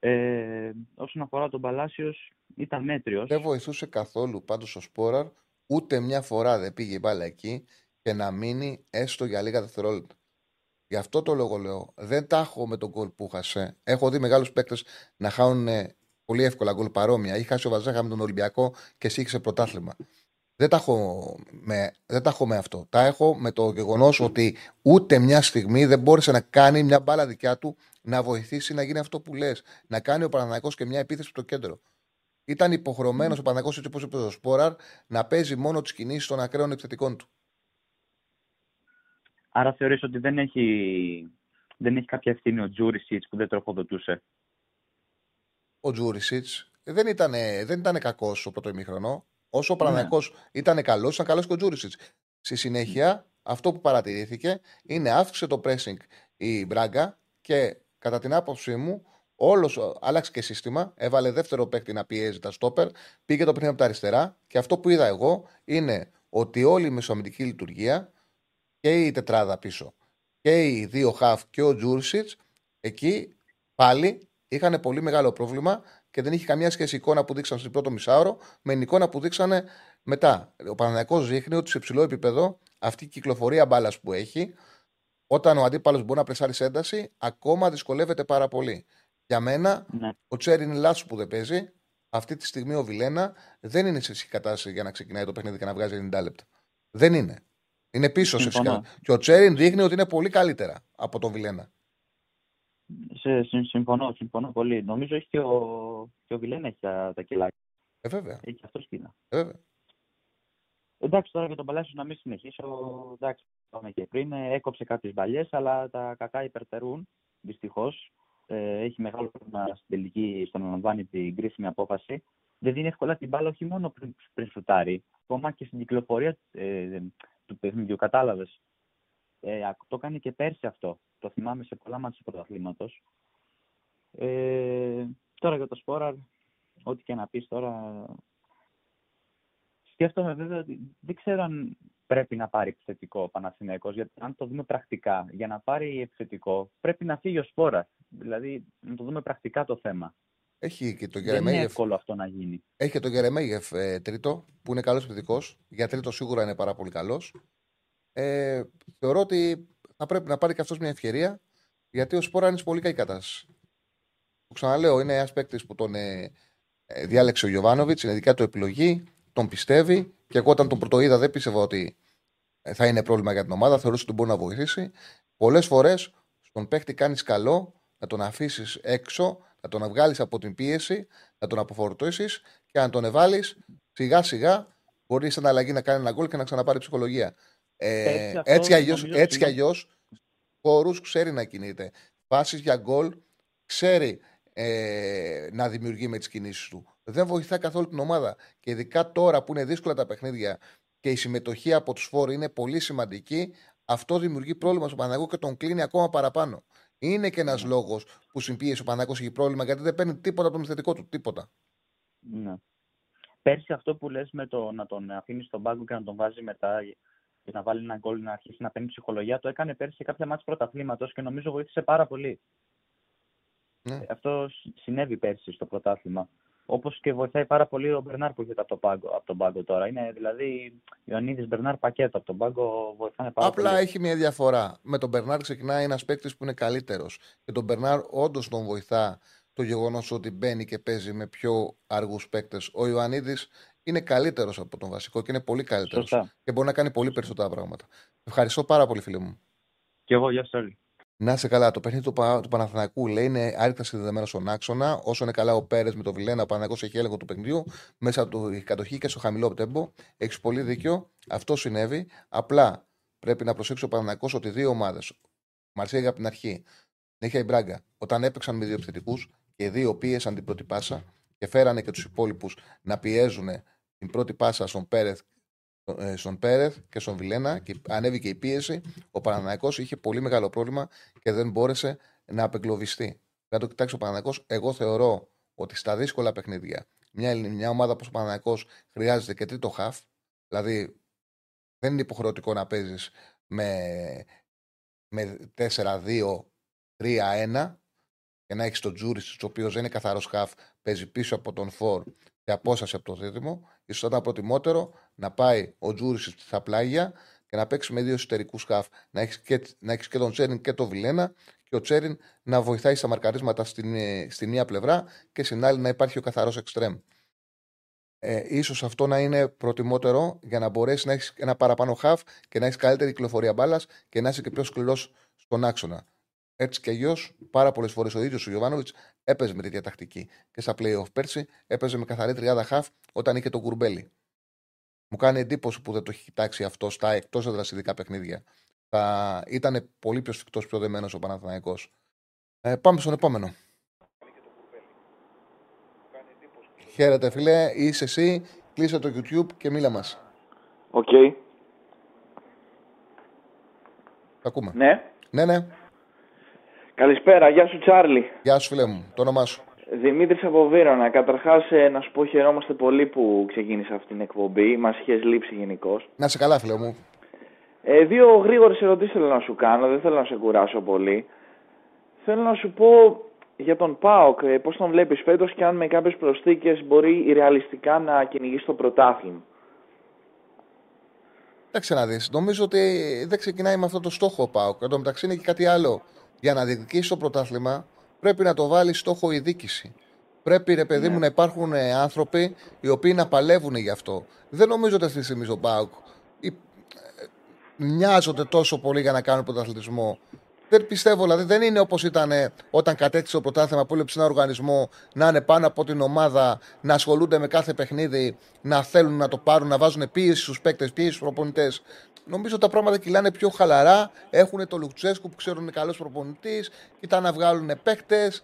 Ε, όσον αφορά τον Παλάσιος, ήταν μέτριος. Δεν βοηθούσε καθόλου πάντως ο Σπόραρ, ούτε μια φορά δεν πήγε η μπάλα εκεί και να μείνει έστω για λίγα δευτερόλεπτα. Γι' αυτό το λόγο λέω. Δεν τα έχω με τον γκολ που χάσε. Έχω δει μεγάλους παίκτες να χάνουν πολύ εύκολα γκολ παρόμοια. Είχε χάσει ο Βαζέχα με τον Ολυμπιακό και σύγχυσε πρωτάθλημα. Δεν τα, έχω με, δεν τα έχω με αυτό. Τα έχω με το γεγονός ότι ούτε μια στιγμή δεν μπόρεσε να κάνει μια μπάλα δικιά του να βοηθήσει να γίνει αυτό που λες. Να κάνει ο Παναναναϊκό και μια επίθεση στο κέντρο. Ήταν υποχρεωμένος mm. ο Παναναναϊκό, έτσι όπως είπε ο Σπόραρ, να παίζει μόνο τις κινήσεις των ακραίων επιθετικών του. Άρα θεωρείς ότι δεν έχει, δεν έχει κάποια ευθύνη ο Τζούρισιτς που δεν τροφοδοτούσε; Ο Τζούρισιτς δεν ήταν, δεν ήταν κακός ο πρώτο ημίχρονο. Όσο ο Παναναναϊκό ναι. ήταν καλός, ήταν καλός και ο Τζούρισιτς. Στη συνέχεια, αυτό που παρατηρήθηκε είναι αύξησε το pressing η Μπράγκα και κατά την άποψή μου, όλος άλλαξε και σύστημα. Έβαλε δεύτερο παίκτη να πιέζει τα στόπερ, πήγε το παιχνίδι από τα αριστερά και αυτό που είδα εγώ είναι ότι όλη η μεσοαμυντική λειτουργία και η τετράδα πίσω και οι δύο χαφ και ο Τζούρσιτ εκεί πάλι είχαν πολύ μεγάλο πρόβλημα και δεν είχε καμία σχέση η εικόνα που δείξαν στο πρώτο μισάωρο με την εικόνα που δείξανε μετά. Ο Παναναναϊκό δείχνει ότι σε ψηλό επίπεδο αυτή η κυκλοφορία μπάλας που έχει, όταν ο αντίπαλος μπορεί να πρεσάρει σε ένταση, ακόμα δυσκολεύεται πάρα πολύ. Για μένα, ναι. ο Τσέρι είναι λάθος που δεν παίζει. Αυτή τη στιγμή ο Βιλένα δεν είναι σε φυσική κατάσταση για να ξεκινάει το παιχνίδι και να βγάζει 90 λεπτά. Δεν είναι. Είναι πίσω σε φυσικά. Και ο Τσέριν δείχνει ότι είναι πολύ καλύτερα από τον Βιλένα. Σε, συμφωνώ, συμφωνώ πολύ. Νομίζω έχει και ο, και ο Βιλένα έχει τα, τα κιλάκια. Ε, βέβαια. Έχει αυτός σκηνά. Ε, βέβαια. Εντάξει, τώρα για τον Παλάσιο να μην συνεχίσω. Εντάξει, είπαμε και πριν. Έκοψε κάποιες παλιέ, αλλά τα κακά υπερτερούν. Δυστυχώς. Ε, έχει μεγάλο πρόβλημα στην τελική στο να λαμβάνει την κρίσιμη απόφαση. Δεν δίνει εύκολα την μπάλα όχι μόνο πριν, πριν σουτάρει, ακόμα και στην κυκλοφορία ε, του παιχνιδιού, κατάλαβες. Ε, το έκανε και πέρσι αυτό. Το θυμάμαι σε πολλά μάτια του πρωταθλήματος. Ε, τώρα για το Σπόραρ, ό,τι και να πεις τώρα. Σκέφτομαι βέβαια ότι δεν ξέρω αν πρέπει να πάρει επιθετικό ο Παναθηναίκος, γιατί αν το δούμε πρακτικά, για να πάρει επιθετικό πρέπει να φύγει ο Σπόρα. Δηλαδή, να το δούμε πρακτικά το θέμα. Έχει και τον Γερεμέγεφ. Δεν είναι εύκολο αυτό να γίνει. Έχει και τον Γερεμέγεφ ε, τρίτο, που είναι καλός επιθετικός. Για τρίτο σίγουρα είναι πάρα πολύ καλός. Ε, θεωρώ ότι θα πρέπει να πάρει και αυτός μια ευκαιρία, γιατί ο Σπόρα είναι σε πολύ καλή κατάσταση. Το ξαναλέω, είναι ένας παίκτης που τον ε, ε, διάλεξε ο Γιωβάνοβιτς, είναι δικιά του επιλογή, τον πιστεύει και εγώ όταν τον πρωτοείδα δεν πίστευα ότι ε, θα είναι πρόβλημα για την ομάδα. Θεωρούσα ότι μπορεί να βοηθήσει. Πολλές φορές στον παίκτη κάνεις καλό να τον αφήσεις έξω να τον βγάλεις από την πίεση, να τον αποφορτώσεις και να τον εβάλεις σιγά σιγά μπορεί σαν αλλαγή να κάνει ένα γκολ και να ξαναπάρει ψυχολογία. Ε, έτσι κι αλλιώ χώρου ξέρει να κινείται. Φάσει για γκολ ξέρει ε, να δημιουργεί με τις κινήσεις του. Δεν βοηθά καθόλου την ομάδα. Και ειδικά τώρα που είναι δύσκολα τα παιχνίδια και η συμμετοχή από τους φόρου είναι πολύ σημαντική, αυτό δημιουργεί πρόβλημα στον Παναγό και τον κλείνει ακόμα παραπάνω. Είναι και ένας ναι. λόγος που συμπίεσε ο Παναγό έχει πρόβλημα γιατί δεν παίρνει τίποτα από το θετικό του. Τίποτα. Ναι. Πέρσι αυτό που λες με το να τον αφήνεις στον πάγκο και να τον βάζει μετά και να βάλει ένα γκολ να αρχίσει να παίρνει ψυχολογία, το έκανε πέρσι σε κάποια μάτια πρωταθλήματος και νομίζω βοήθησε πάρα πολύ. Ναι. Αυτό συνέβη πέρσι στο πρωτάθλημα. Όπως και βοηθάει πάρα πολύ ο Μπερνάρ που έρχεται από, το πάγκο, από τον πάγκο τώρα. Είναι δηλαδή Ιωαννίδης Μπερνάρ πακέτο από τον πάγκο βοηθάνε πάρα Απλά πολύ. έχει μια διαφορά. Με τον Μπερνάρ ξεκινάει ένας παίκτης που είναι καλύτερος. Και τον Μπερνάρ όντως τον βοηθά το γεγονός ότι μπαίνει και παίζει με πιο αργούς παίκτες. Ο Ιωαννίδης είναι καλύτερος από τον βασικό και είναι πολύ καλύτερος. Και μπορεί να κάνει πολύ περισσότερα πράγματα. Ευχαριστώ πάρα πολύ, φίλε μου. Και εγώ, γεια σα. Να είσαι καλά. Το παιχνίδι του, Πα, του Παναθηναϊκού λέει είναι άρρηκτα συνδεδεμένο στον άξονα. Όσο είναι καλά ο Πέρες με το Βιλένα, ο Παναθηναϊκός έχει έλεγχο του παιχνιδιού μέσα από την κατοχή και στο χαμηλό τέμπο. Έχεις πολύ δίκιο. Αυτό συνέβη. Απλά πρέπει να προσέξει ο Παναθηναϊκός ότι δύο ομάδες, Μαρσέγα από την αρχή, Νέχια η Μπράγκα, όταν έπαιξαν με δύο επιθετικούς και οι δύο πίεσαν την πρώτη πάσα και φέρανε και τους υπόλοιπους να πιέζουν την πρώτη πάσα στον Πέρεθ ε, στον Πέρεθ και στον Βιλένα και ανέβηκε η πίεση. Ο Παναναναϊκός είχε πολύ μεγάλο πρόβλημα και δεν μπόρεσε να απεγκλωβιστεί. Να το κοιτάξει ο Παναναναϊκός, εγώ θεωρώ ότι στα δύσκολα παιχνίδια μια, μια ομάδα όπως ο Παναναναϊκός χρειάζεται και τρίτο χαφ. Δηλαδή δεν είναι υποχρεωτικό να παίζεις με με 4-2-3-1 και να έχεις τον Τζούρι, ο οποίος δεν είναι καθαρός χαφ, παίζει πίσω από τον φορ σε απόσταση από το δίδυμο, ίσως ήταν προτιμότερο να πάει ο Τζούρι στα πλάγια και να παίξει με δύο εσωτερικούς χαφ. Να έχεις και, να έχεις και τον Τσέριν και τον Βιλένα και ο Τσέριν να βοηθάει στα μαρκαρίσματα στην, ε, στην μία πλευρά και στην άλλη να υπάρχει ο καθαρός εξτρέμ. Ε, ίσως αυτό να είναι προτιμότερο για να μπορέσεις να έχεις ένα παραπάνω χαφ και να έχεις καλύτερη κυκλοφορία μπάλας και να είσαι και πιο σκληρός στον άξονα. Έτσι και αλλιώ, πάρα πολλές φορές ο ίδιος ο Γιωβάνοβιτς έπαιζε με τέτοια τακτική. Και στα playoff πέρσι έπαιζε με καθαρή τριάδα χαφ όταν είχε τον κουρμπέλι. Μου κάνει εντύπωση που δεν το έχει κοιτάξει αυτός στα εκτός εδρασιδικά παιχνίδια. Θα ήταν πολύ πιο σφιχτός, πιο δεμένος ο Παναθηναϊκός. Ε, πάμε στον επόμενο. Χαίρετε φίλε, είσαι εσύ, κλείσε το YouTube και μίλα μας. OK. Okay. ακούμε. Ναι. Ναι, ναι. Καλησπέρα, γεια σου Τσάρλι. Γεια σου φίλε μου, το όνομά σου. Δημήτρης από Βύρονα. Καταρχάς ε, να σου πω χαιρόμαστε πολύ που ξεκίνησε αυτή την εκπομπή. Μας είχες λείψει γενικώς. Να 'σαι καλά φίλε μου. Ε, δύο γρήγορες ερωτήσεις θέλω να σου κάνω, δεν θέλω να σε κουράσω πολύ. Θέλω να σου πω για τον ΠΑΟΚ, ε, πώς τον βλέπεις φέτος και αν με κάποιες προσθήκες μπορεί ρεαλιστικά να κυνηγήσει το πρωτάθλημα. Εντάξει να δεις, νομίζω ότι δεν ξεκινάει με αυτό το στόχο ο ΠΑΟΚ. Εν τω μεταξύ είναι και κάτι άλλο. Για να διεκδικήσει το πρωτάθλημα πρέπει να το βάλει στόχο η δίκηση. Πρέπει, ρε παιδί ναι. μου, να υπάρχουν ε, άνθρωποι οι οποίοι να παλεύουν γι' αυτό. Δεν νομίζω ότι αυτή τη στιγμή ο ΠΑΟΚ ε, μοιάζονται τόσο πολύ για να κάνουν πρωταθλητισμό. Δεν πιστεύω, δηλαδή δεν είναι όπως ήταν όταν κατέκτησε το πρωτάθλημα που έλειψε ένα οργανισμό να είναι πάνω από την ομάδα, να ασχολούνται με κάθε παιχνίδι, να θέλουν να το πάρουν, να βάζουν πίεση στους παίκτες, πίεση στους προπονητές. Νομίζω ότι τα πράγματα κυλάνε πιο χαλαρά. Έχουν το Λουτσέσκου που ξέρουν είναι καλός προπονητής, κοιτάνε να βγάλουν παίκτες,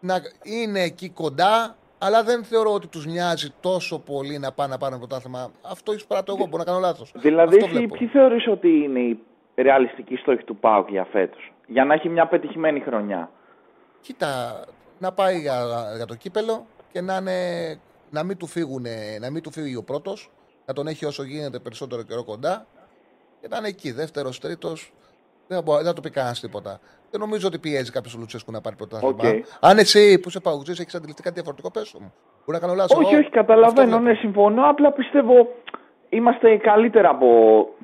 να είναι εκεί κοντά. Αλλά δεν θεωρώ ότι τους μοιάζει τόσο πολύ να πάνε να πάρουν πρωτάθλημα. Αυτό εισπράττω εγώ, μπορώ να κάνω λάθος. Δηλαδή, εσύ ποιοι θεωρείς ότι είναι οι ρεαλιστική στόχη του ΠΑΟΚ για φέτος; Για να έχει μια πετυχημένη χρονιά. Κοίτα, να πάει για, για το κύπελο και να, είναι, να, μην του φύγουν, να μην του φύγει ο πρώτος, να τον έχει όσο γίνεται περισσότερο καιρό κοντά και να είναι εκεί, δεύτερος, τρίτος. Δεν, δεν θα το πει κανένας τίποτα. Δεν νομίζω ότι πιέζει κάποιος ο Λουτσέσκου να πάρει πρωτάθλημα. Okay. Αν εσύ που είσαι παγκοσμίο έχεις αντιληφθεί κάτι διαφορετικό, πες μου. Μπορεί να κάνω λάθος. Όχι, όχι, καταλαβαίνω, ναι, συμφωνώ. Απλά πιστεύω είμαστε καλύτερα από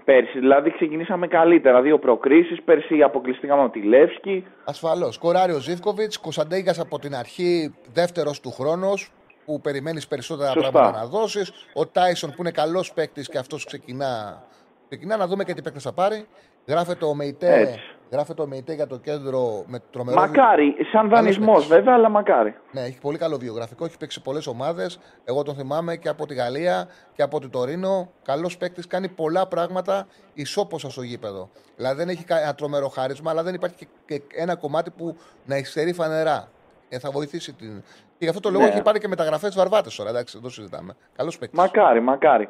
πέρσι. Δηλαδή ξεκινήσαμε καλύτερα. Δύο προκρίσεις. Πέρσι αποκλειστήκαμε από τη Λεύσκη. Ασφαλώς. Κοράρι ο Ζήφκοβιτς. Κωνσταντέγκας από την αρχή δεύτερος του χρόνος που περιμένεις περισσότερα Σωστά. πράγματα να δώσεις. Ο Τάισον που είναι καλός παίκτης και αυτός ξεκινά. Ξεκινά να δούμε και τι παίκτη θα πάρει. Γράφεται ο Μεϊτέ Γράφεται το ΜΕΙΤΕ για το κέντρο με τρομερό. Μακάρι, σαν δανεισμός βέβαια, αλλά μακάρι. Ναι, έχει πολύ καλό βιογραφικό. Έχει παίξει πολλές ομάδες. Εγώ τον θυμάμαι και από τη Γαλλία και από την Τωρίνο. Καλός παίκτης, κάνει πολλά πράγματα ισόποσα στο γήπεδο. Δηλαδή δεν έχει ένα τρομερό χάρισμα, αλλά δεν υπάρχει και ένα κομμάτι που να υστερεί φανερά. Ε, θα βοηθήσει την. Και γι' αυτό το λόγο ναι. έχει πάρει και μεταγραφές βαρβάτες τώρα. Εντάξει, δεν το συζητάμε. Καλός παίκτης. Μακάρι, μακάρι.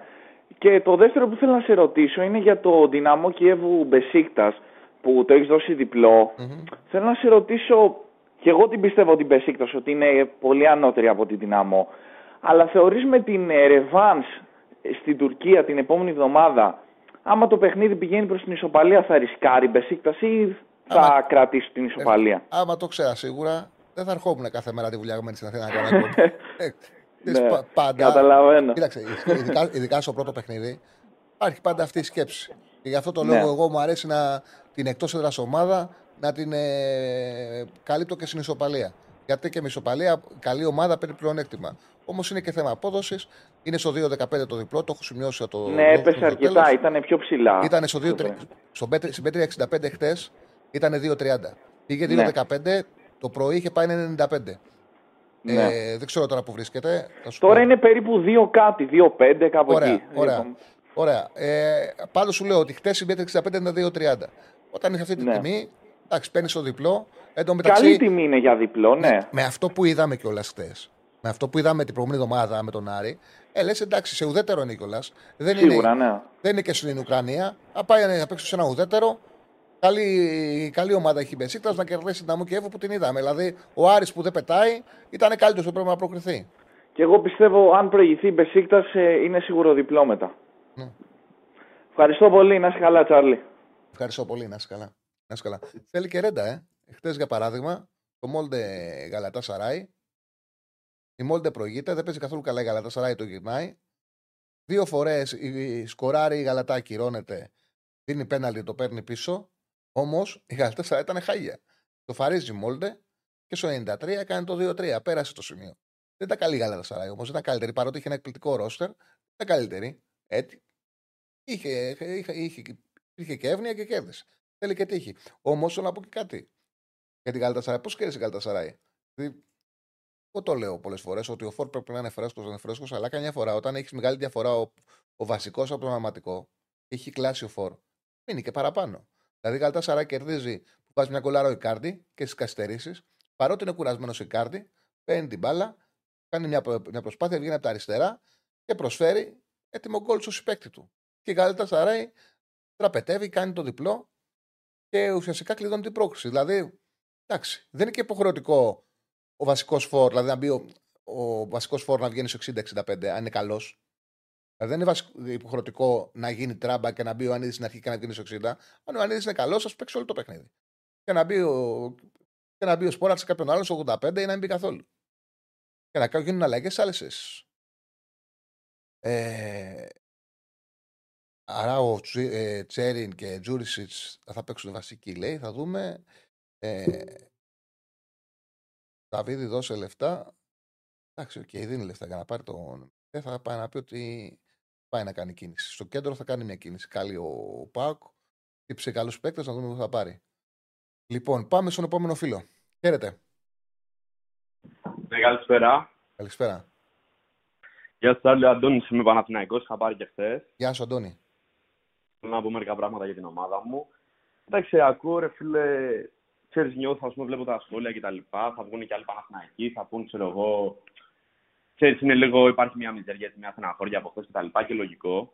Και το δεύτερο που θέλω να σε ρωτήσω είναι για το δυναμό Κιέβου Μπεσίκτας που το έχεις δώσει διπλό, mm-hmm. θέλω να σε ρωτήσω, και εγώ την πιστεύω την Πεσίκτος ότι είναι πολύ ανώτερη από την Δυναμό, αλλά θεωρείς με την Ρεβάνς στην Τουρκία την επόμενη εβδομάδα, άμα το παιχνίδι πηγαίνει προς την ισοπαλία θα ρισκάρει η Μπεσίκτας ή θα άμα... κρατήσει την ισοπαλία; Ε, άμα το ξέρα σίγουρα, δεν θα ερχόμουν κάθε μέρα τη βουλιαγμένη στην Αθήνα να κάνω ε, ναι, πάντα. Καταλαβαίνω. Κοίταξε, ειδικά, ειδικά στο πρώτο παιχνίδι, υπάρχει πάντα αυτή η σκέψη. Και γι' αυτό το λόγο ναι. εγώ μου αρέσει να την εκτός έδρας ομάδα να την ε, καλύπτω και στην ισοπαλία. Γιατί και με ισοπαλία καλή ομάδα παίρνει πλεονέκτημα. Όμως είναι και θέμα απόδοσης. Είναι στο 2-15 το διπλό, το έχω σημειώσει το. Ναι, έπεσε αρκετά, ήταν πιο ψηλά. Ήταν στο 2, στο, στην 65 χτες ήταν 2-30. Πήγε 2-15, ναι. το πρωί είχε πάει 95. Ναι. Ε, δεν ξέρω τώρα που βρίσκεται. Τώρα πω. είναι περίπου 2 κάτι, 2-5 κάπου ωραία, εκεί. Ωραία. Ωραία. Ε, Πάντως σου λέω ότι χτες η Bet365 ήταν 2,30. Όταν είχε αυτή τη ναι. τιμή, εντάξει, παίρνεις το διπλό. Εν μεταξύ, Καλή τιμή είναι για διπλό, ναι. Με, με αυτό που είδαμε κιόλας χτες. Με αυτό που είδαμε την προηγούμενη εβδομάδα με τον Άρη, ε, λες εντάξει, σε ουδέτερο είναι κιόλας. Δεν, Σίγουρα, είναι, ναι. δεν είναι και στην Ουκρανία. Θα πάει να παίξει σε ένα ουδέτερο. Καλή, καλή ομάδα έχει η Μπεσίκτας να κερδίσει τη Ντιναμό Κιέβου που την είδαμε. Δηλαδή, ο Άρης που δεν πετάει ήταν καλύτερος που πρέπει να προκριθεί. Και εγώ πιστεύω, αν προηγηθεί η Μπεσίκτας, ε, είναι σίγουρο διπλό μετά. Ναι. Ευχαριστώ πολύ. Να είσαι καλά, Τσάρλι. Ευχαριστώ πολύ. Να είσαι καλά. Να καλά. Θέλει και ρέντα, ε. Χθες για παράδειγμα, το Μόλντε Γαλατά Σαράι. Η Μόλντε προηγείται, δεν παίζει καθόλου καλά η Γαλατά Σαράι, το γυρνάει. Δύο φορές η σκοράρει η Γαλατά ακυρώνεται, δίνει πέναλτι, το παίρνει πίσω. Όμως η Γαλατά Σαράι ήταν χάγια. Το φαρίζει η Μόλντε και στο 93 έκανε το 2-3. Πέρασε το σημείο. Δεν ήταν καλή η Γαλατά Σαράι όμως, δεν ήταν καλύτερη παρότι είχε ένα εκπληκτικό ρόστερ. Δεν ήταν καλύτερη. Έτσι. Είχε, είχε, είχε, είχε και εύνοια και κέρδισε. Θέλει και τύχη. Όμως θέλω να πω και κάτι. Για την Καλτασαράη. Πώς κέρδισε η Καλτασαράη. Δηλαδή, εγώ το λέω πολλές φορές ότι ο Φόρ πρέπει να είναι φρέσκος, να είναι φρέσκος, αλλά καμιά φορά όταν έχεις μεγάλη διαφορά ο, ο βασικός από τον αρματικό, έχει κλάσει ο Φόρ. Μείνει και παραπάνω. Δηλαδή η Καλτασαράη κερδίζει που βάζεις μια κολάρα ο Ικάρντι και στις καθυστερήσεις, παρότι είναι κουρασμένος ο Ικάρντι, παίρνει την μπάλα, κάνει μια, μια προσπάθεια, βγαίνει από τα αριστερά και προσφέρει έτοιμο γκολ στο συμπέκτη του. Και η Καλτασαράη τραπετεύει, κάνει το διπλό και ουσιαστικά κλειδώνει την πρόκληση. Δηλαδή, εντάξει, δεν είναι και υποχρεωτικό ο βασικός φόρ, δηλαδή να μπει ο, ο βασικός φόρ να βγαίνει στο 60-65, αν είναι καλός. Δηλαδή δεν είναι υποχρεωτικό να γίνει τράμπα και να μπει ο Ανίδης στην αρχή και να βγαίνει στο 60. Αν ο Ανίδης είναι καλός, ας παίξει όλο το παιχνίδι. Και να μπει ο, και να μπει ο Σπόρα σε κάποιον άλλο στο 85 ή να μην μπει καθόλου. Και να γίνουν αλλαγές σε άλλες ε, Άρα ο ε, Τσέριν και Τζούρισιτς θα παίξουν βασική, λέει. Θα δούμε. Ε, Δαβίδη δώσε λεφτά. Εντάξει, OK, okay, δίνει λεφτά για να πάρει τον. Δεν θα πάει να πει ότι πάει να κάνει κίνηση. Στο κέντρο θα κάνει μια κίνηση. Καλή ο ΠΑΟΚ. Τύψε καλούς παίκτες να δούμε πού θα πάρει. Λοιπόν, πάμε στον επόμενο φίλο. Χαίρετε. Ναι, καλησπέρα. Καλησπέρα. Γεια σας, Αντώνη. Είμαι Παναθηναϊκός. Είχα πάρει και χθες. Γεια σου, Αντώνη να πω μερικά πράγματα για την ομάδα μου. Εντάξει, ακούω ρε φίλε, ξέρεις νιώθω, ας πούμε, βλέπω τα σχόλια και τα λοιπά, θα βγουν και άλλοι Παναθηναϊκοί, θα πούν, ξέρω εγώ, ξέρεις, είναι λίγο, υπάρχει μια μιζεριά, μια στεναχώρια από χθες και τα λοιπά και λογικό.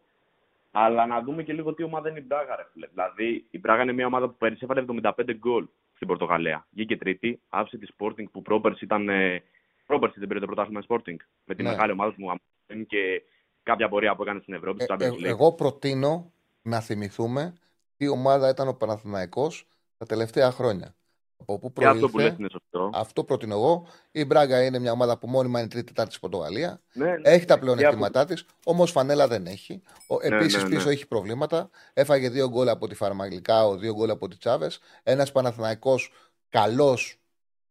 Αλλά να δούμε και λίγο τι ομάδα είναι η Μπράγα, ρε φίλε. Δηλαδή, η Μπράγα είναι μια ομάδα που πέρυσι έβαλε 75 γκολ στην Πορτογαλία. Βγήκε τρίτη, άφησε τη Sporting που πρόπερση ήταν. Ε, πρόπερση δεν πήρε το πρωτάθλημα Sporting. Με τη ναι. μεγάλη ομάδα του μου και κάποια πορεία που έκανε στην Ευρώπη. Ε, ε, εγώ προτείνω να θυμηθούμε τι ομάδα ήταν ο Παναθηναϊκός τα τελευταία χρόνια. Από πού προήλθε, αυτό που λέτε είναι σωστό. Αυτό προτείνω εγώ. Η Μπράγκα είναι μια ομάδα που μόνιμα είναι τρίτη-τετάρτη στην Πορτογαλία. Ναι, ναι, έχει τα πλεονεκτήματά της, όμως φανέλα δεν έχει. Ναι, Επίσης ναι, πίσω έχει προβλήματα. Έφαγε δύο γκολ από τη Φαρμαγλικά, δύο γκολ από τη Τσάβες. Ένας Παναθηναϊκός καλός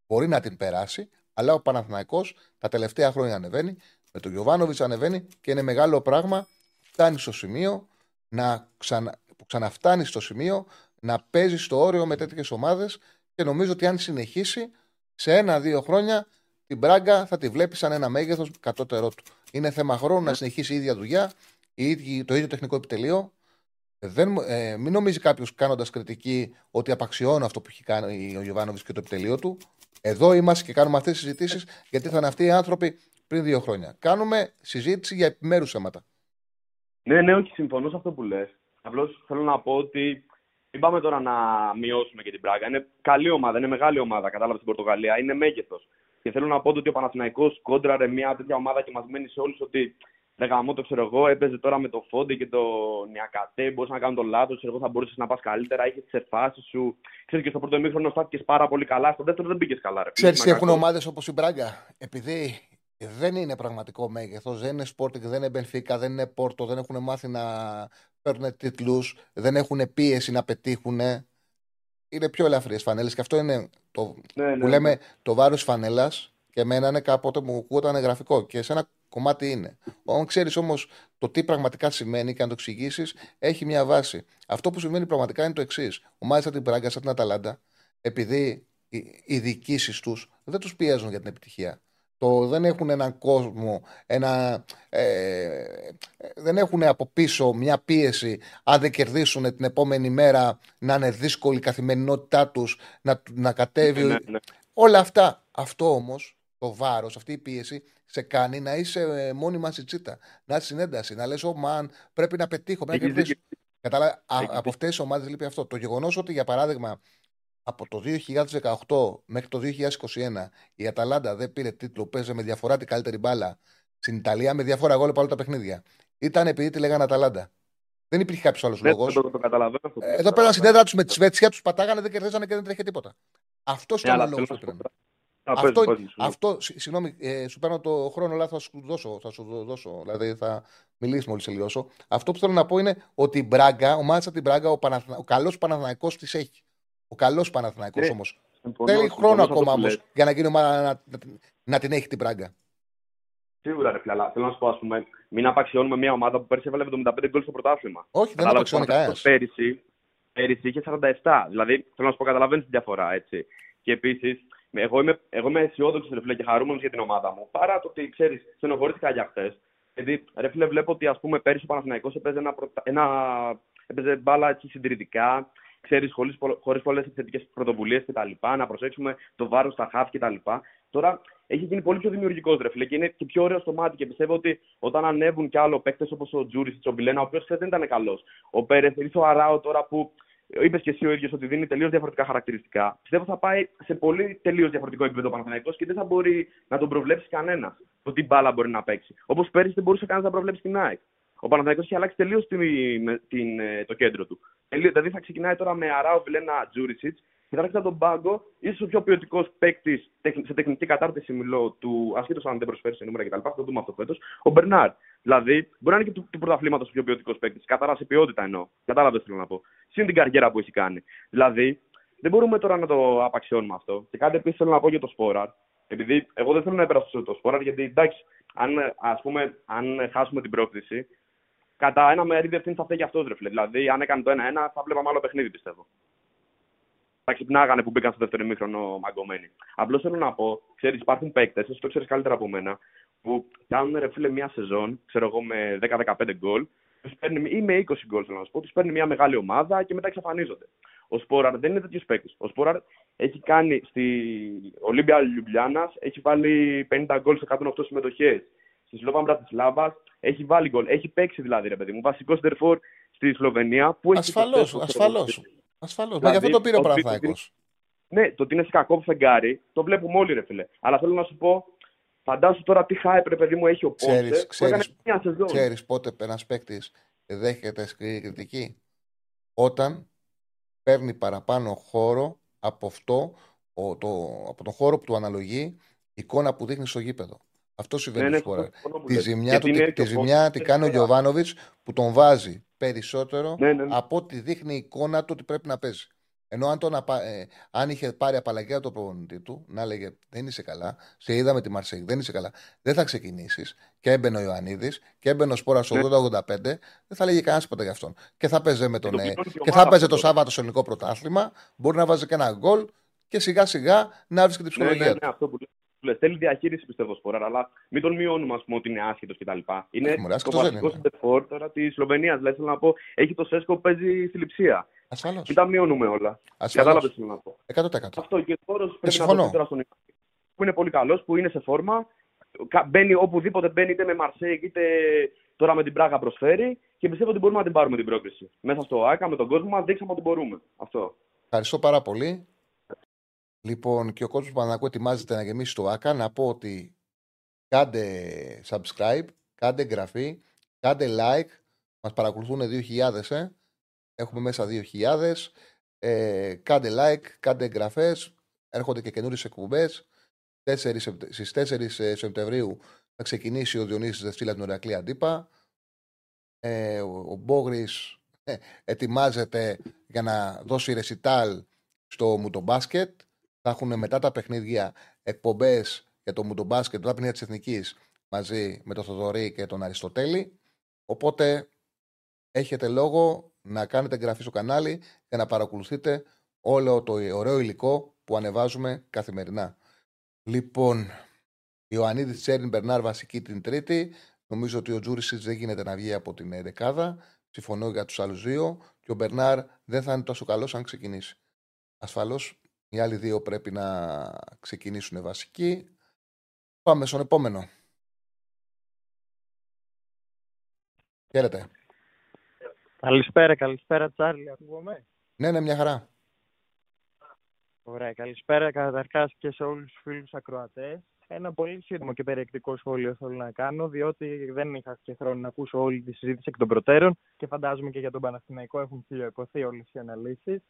μπορεί να την περάσει, αλλά ο Παναθηναϊκός τα τελευταία χρόνια ανεβαίνει. Με τον Γιωβάνοβιτς ανεβαίνει και είναι μεγάλο πράγμα. Φτάνει στο σημείο να ξανα, που ξαναφτάνει στο σημείο να παίζει στο όριο με τέτοιες ομάδες και νομίζω ότι αν συνεχίσει σε ένα-δύο χρόνια την Μπράγκα θα τη βλέπει σαν ένα μέγεθος κατώτερό του. Είναι θέμα χρόνου να συνεχίσει η ίδια δουλειά, η ίδια, το ίδιο τεχνικό επιτελείο. Δεν, ε, μην νομίζει κάποιος κάνοντας κριτική ότι απαξιώνω αυτό που έχει κάνει ο Γιωβάνοβιτς και το επιτελείο του. Εδώ είμαστε και κάνουμε αυτές τις συζητήσεις γιατί θα είναι αυτοί οι άνθρωποι πριν δύο χρόνια. Κάνουμε συζήτηση για επιμέρους θέματα. Ναι, ναι, όχι, συμφωνώ σε αυτό που λες. Απλώς θέλω να πω ότι μην πάμε τώρα να μειώσουμε και την πράγκα. Είναι καλή ομάδα, είναι μεγάλη ομάδα, κατάλαβα στην Πορτογαλία, είναι μέγεθος. Και θέλω να πω ότι ο Παναθηναϊκός κόντραρε μια τέτοια ομάδα και μας μένει σε όλους ότι δεν γαμώ το ξέρω εγώ, έπαιζε τώρα με το Φόντι και το Νιακατέ, μπορούσε να κάνεις το λάθος, εγώ θα μπορούσες να πας καλύτερα, είχες τις εφάσει σου. Ξέρεις και στο πρώτο μήχρονο στάθηκε πάρα πολύ καλά, στο δεύτερο δεν πήγες καλά. Ξέρεις τι έχουν ομάδες όπως η Μπράγκα, επειδή δεν είναι πραγματικό μέγεθος, δεν είναι Sporting, δεν είναι Μπενφίκα, δεν είναι Πόρτο, δεν έχουν μάθει να παίρνουν τίτλους, δεν έχουν πίεση να πετύχουν. Είναι πιο ελαφριέ φανέλες και αυτό είναι το ναι, ναι. που λέμε το βάρος φανέλας και εμένα είναι κάποτε μου ακούγονταν γραφικό και σε ένα κομμάτι είναι. Αν ξέρεις όμως το τι πραγματικά σημαίνει και αν το εξηγήσεις, έχει μια βάση. Αυτό που σημαίνει πραγματικά είναι το εξής. Ο Μάλιστα την Πράγκας, σαν την Αταλάντα, επειδή οι διοικήσεις τους δεν τους πιέζουν για την επιτυχία. Το, δεν έχουν έναν κόσμο, ένα, ε, δεν έχουν από πίσω μια πίεση αν δεν κερδίσουν την επόμενη μέρα να είναι δύσκολη η καθημερινότητά τους, να, να κατέβει. Ναι, ναι. Όλα αυτά. Αυτό όμως, το βάρος, αυτή η πίεση σε κάνει να είσαι ε, μόνιμα τσίτα, να είσαι συνένταση, να λες, oh πρέπει να πετύχω, πρέπει να κερδίσω. Κατάλαβα, από αυτές τις ομάδες λείπει αυτό. Το γεγονός ότι, για παράδειγμα, από το 2018 μέχρι το 2021 η Αταλάντα δεν πήρε τίτλο, παίζε με διαφορά την καλύτερη μπάλα στην Ιταλία, με διαφορά γκολ από όλα τα παιχνίδια. Ήταν επειδή τη λέγανε Αταλάντα. Δεν υπήρχε κάποιος άλλος Ναι, λόγος. το, το, το καταλαβαίνω αυτό. που Εδώ λέτε, πέραν αλλά- συνέδρα τους με τη Σβέτσια, τους πατάγανε, δεν κερδίζανε και δεν τρέχει τίποτα. Αυτό Ναι, ήταν ο αλλά λόγος θέλω που να σου πήραν. πω- Α, πες, Αυτό, πες, πες, σου. αυτό συ- συγγνώμη, ε, σου παίρνω το χρόνο, αλλά θα σου δώσω. Θα σου δω- δώσω δηλαδή θα μιλήσεις μόλις τελειώσω. Αυτό που θέλω να πω είναι ότι η Μπράγκα, ο μάτσα την Μπράγκα, ο, Παναθνα... ο καλός Παναθηναϊκός της έχει. Ο καλός Παναθηναϊκός Ναι, όμως. Συμφωνώ- Θέλει συμφωνώ χρόνο σε αυτό ακόμα που όμως λες. για να γίνει ομάδα να, να, να την έχει την Μπράγκα. Σίγουρα ρε φίλε, αλλά θέλω να σου πω, ας πούμε, μην απαξιώνουμε μια ομάδα που πέρσι έβαλε 75 γκολ στο πρωτάθλημα. Όχι, δεν Κατάλαβες, απαξιώνει ο Παναθηναϊκός κανένας. Πέρυσι, πέρυσι είχε 47. Δηλαδή, θέλω να σου πω, καταλαβαίνεις τη διαφορά, έτσι. Και επίσης, εγώ είμαι, εγώ είμαι αισιόδοξος ρε φίλε και χαρούμενος για την ομάδα μου. Παρά το ότι ξέρεις, στενοχωρήθηκα για χθες. Γιατί ρε φίλε, βλέπω ότι ας πούμε πέρυσι ο Παναθηναϊκός έπαιζε, ένα, πρωτα- ένα, έπαιζε μπάλα έτσι συντηρητικά. Ξέρεις, χωρίς πολλές επιθετικές πρωτοβουλίες κτλ. Να προσέξουμε το βάρος στα χαφ κτλ. Τώρα έχει γίνει πολύ πιο δημιουργικός ρε φίλε και είναι και πιο ωραίο στο μάτι. Και πιστεύω ότι όταν ανέβουν κι άλλο παίκτες όπως ο Τζούρι, ο Μπιλένα, ο οποίος χθε δεν ήταν καλός. Ο Πέρεθ, ήρθε ο Αράο τώρα που είπες και εσύ ο ίδιος ότι δίνει τελείως διαφορετικά χαρακτηριστικά. Πιστεύω θα πάει σε πολύ τελείως διαφορετικό επίπεδο ο Παναθηναϊκός και δεν θα μπορεί να τον προβλέψει κανένας το τι μπάλα μπορεί να παίξει. Όπως πέρυσι δεν μπορούσε κανένας να προβλέψει την ΑΕΚ. Ο Παναθηναϊκός έχει αλλάξει τελείως το κέντρο του. Τελείως, δηλαδή θα ξεκινάει τώρα με Αράο, Βιλένα, Τζούρισιτς και θα έρχεται από τον πάγκο, ίσως ο πιο ποιοτικός παίκτης σε τεχνική κατάρτιση μιλώ του, ασχέτως αν δεν προσφέρει σε νούμερα κτλ. Θα το δούμε αυτό φέτος. Ο Μπερνάρ. Δηλαδή, μπορεί να είναι και του, του πρωταθλήματος ο πιο ποιοτικός παίκτης. Κατάρα σε ποιότητα εννοώ. Κατάλαβες τι θέλω να πω. Συν την καριέρα που έχει κάνει. Δηλαδή, δεν μπορούμε τώρα να το απαξιώνουμε αυτό. Και κάτι επίσης θέλω να πω για το Σπόραρ. Επειδή εγώ δεν θέλω να υπερασπιστώ το Σπόραρ, γιατί εντάξει, αν, ας πούμε, αν χάσουμε την πρόκληση, κατά ένα μερίδιο ευθύνη θα φταίει και αυτός ρε φίλε. Δηλαδή, αν έκανε το 1-1, θα βλέπαμε άλλο παιχνίδι πιστεύω. Θα ξυπνάγανε που μπήκαν στο δεύτερο ημίχρονο μαγκωμένοι. Απλώς θέλω να πω, ξέρεις, υπάρχουν παίκτες, εσύ το ξέρεις καλύτερα από μένα, που κάνουν ρε φίλε μια σεζόν, ξέρω εγώ, με 10-15 γκολ, τους παίρνει, ή με 20 γκολ, θέλω να σου πω, τους παίρνει μια μεγάλη ομάδα και μετά εξαφανίζονται. Ο Σπόραρ δεν είναι τέτοιος παίκτης. Ο Σπόραρ έχει κάνει στη Ολύμπια Λιουμπλιάνας, έχει βάλει 50 γκολ σε 108 συμμετοχές. Στη Σλόβαν Μπρατισλάβα έχει βάλει γκολ. Έχει παίξει δηλαδή, ρε παιδί μου. Βασικός στερφόρ στη Σλοβενία. Που Ασφαλώς, ασφαλώς. Ασφαλώς. Μα γι' αυτό το πήρε ο Παναθάκο. Ναι, το ότι είναι σε κακό φεγγάρι, το βλέπουμε όλοι, ρε φίλε. Αλλά θέλω να σου πω, φαντάσου τώρα τι χάι ρε παιδί μου έχει ο Πόνσε. Ξέρεις πότε ένας παίκτης δέχεται σκληρή κριτική; Όταν παίρνει παραπάνω χώρο από αυτό, ο, το, από τον χώρο που του αναλογεί η εικόνα που δείχνει στο γήπεδο. Αυτό συμβαίνει ναι, στο ναι, Τη ζημιά, του, τη, τη ζημιά την κάνει ο Γιωβάνοβιτς που τον βάζει περισσότερο ναι, ναι, ναι. από ό,τι δείχνει η εικόνα του ότι πρέπει να παίζει. Ενώ αν, τον, ε, αν είχε πάρει απαλλαγή από το προπονητή του, να έλεγε Δεν είσαι καλά, σε είδα με τη Μαρσέη, δεν είσαι καλά, δεν θα ξεκινήσεις. Και έμπαινε ο Ιωαννίδης και έμπαινε ο Σπόρας στο 80-85, δεν θα λέγε κανένας ποτέ για αυτόν. Και θα παίζε με τον. Ε, και θα παίζε το Σάββατο στο ελληνικό πρωτάθλημα, μπορεί να βάζει και ένα γκολ και σιγά σιγά να βρει και την ψυχολογία. Ναι, ναι, ναι, αυτό που λες. Θέλει διαχείριση πιστεύω Σπόρα, αλλά μην τον μειώνουμε ας πούμε, ότι είναι άσχετος κτλ. Είναι Έχουμε, το βασικό σεντερφόρ τώρα της Σλοβενίας. Δηλαδή θέλω να πω, έχει το Σέσκο που παίζει στη λειψία. Ασφαλώς. Μην τα μειώνουμε όλα. Κατάλαβες τι θέλω να πω. 100%. Αυτό και ο χώρο πρέπει συμφωνώ. να το τώρα στον που είναι πολύ καλός, που είναι σε φόρμα. Μπαίνει οπουδήποτε μπαίνει, είτε με Μαρσέικ είτε τώρα με την Πράγα προσφέρει και πιστεύω ότι μπορούμε να την πάρουμε την πρόκληση. Μέσα στο ΆΚΑ με τον κόσμο μα δείξαμε ότι μπορούμε. Αυτό. Ευχαριστώ πάρα πολύ. Λοιπόν, και ο κόσμος που Παναγού ετοιμάζεται να γεμίσει το ΆΚΑ, να πω ότι κάντε subscribe, κάντε εγγραφή, κάντε like. Μας παρακολουθούν 2.000, ε. Έχουμε μέσα 2.000. Ε, κάντε like, κάντε εγγραφές. Έρχονται και καινούριες εκπομπές. Στις 4 Σεπτεμβρίου θα ξεκινήσει ο Διονύσης Δευτήλα την Οριακλή Αντίπα. Ε, ο, ο Μπόγρης ε, ετοιμάζεται για να δώσει ρεσιτάλ στο Μουτομπάσκετ. Θα έχουν μετά τα παιχνίδια εκπομπές για το Μουτομπάσκετ, τα παιχνίδια της Εθνικής μαζί με τον Θοδωρή και τον Αριστοτέλη. Οπότε έχετε λόγο να κάνετε εγγραφή στο κανάλι για να παρακολουθείτε όλο το ωραίο υλικό που ανεβάζουμε καθημερινά. Λοιπόν, Ιωαννίδης Τσέριν Μπερνάρ βασική την Τρίτη. Νομίζω ότι ο Τζούρισιτ δεν γίνεται να βγει από την δεκάδα. Συμφωνώ για τους άλλους δύο. Και ο Μπερνάρ δεν θα είναι τόσο καλός αν ξεκινήσει. Ασφαλώς οι άλλοι δύο πρέπει να ξεκινήσουν βασικοί. Πάμε στον επόμενο. Χαίρετε. Καλησπέρα, καλησπέρα Τσάρλι, ακούγομαι; Ναι, ναι, μια χαρά. Ωραία, καλησπέρα καταρχάς και σε όλους τους φίλους ακροατές. Ένα πολύ σύντομο και περιεκτικό σχόλιο θέλω να κάνω, διότι δεν είχα και χρόνο να ακούσω όλη τη συζήτηση εκ των προτέρων και φαντάζομαι και για τον Παναθηναϊκό έχουν φιλιοποθεί όλες οι αναλύσεις.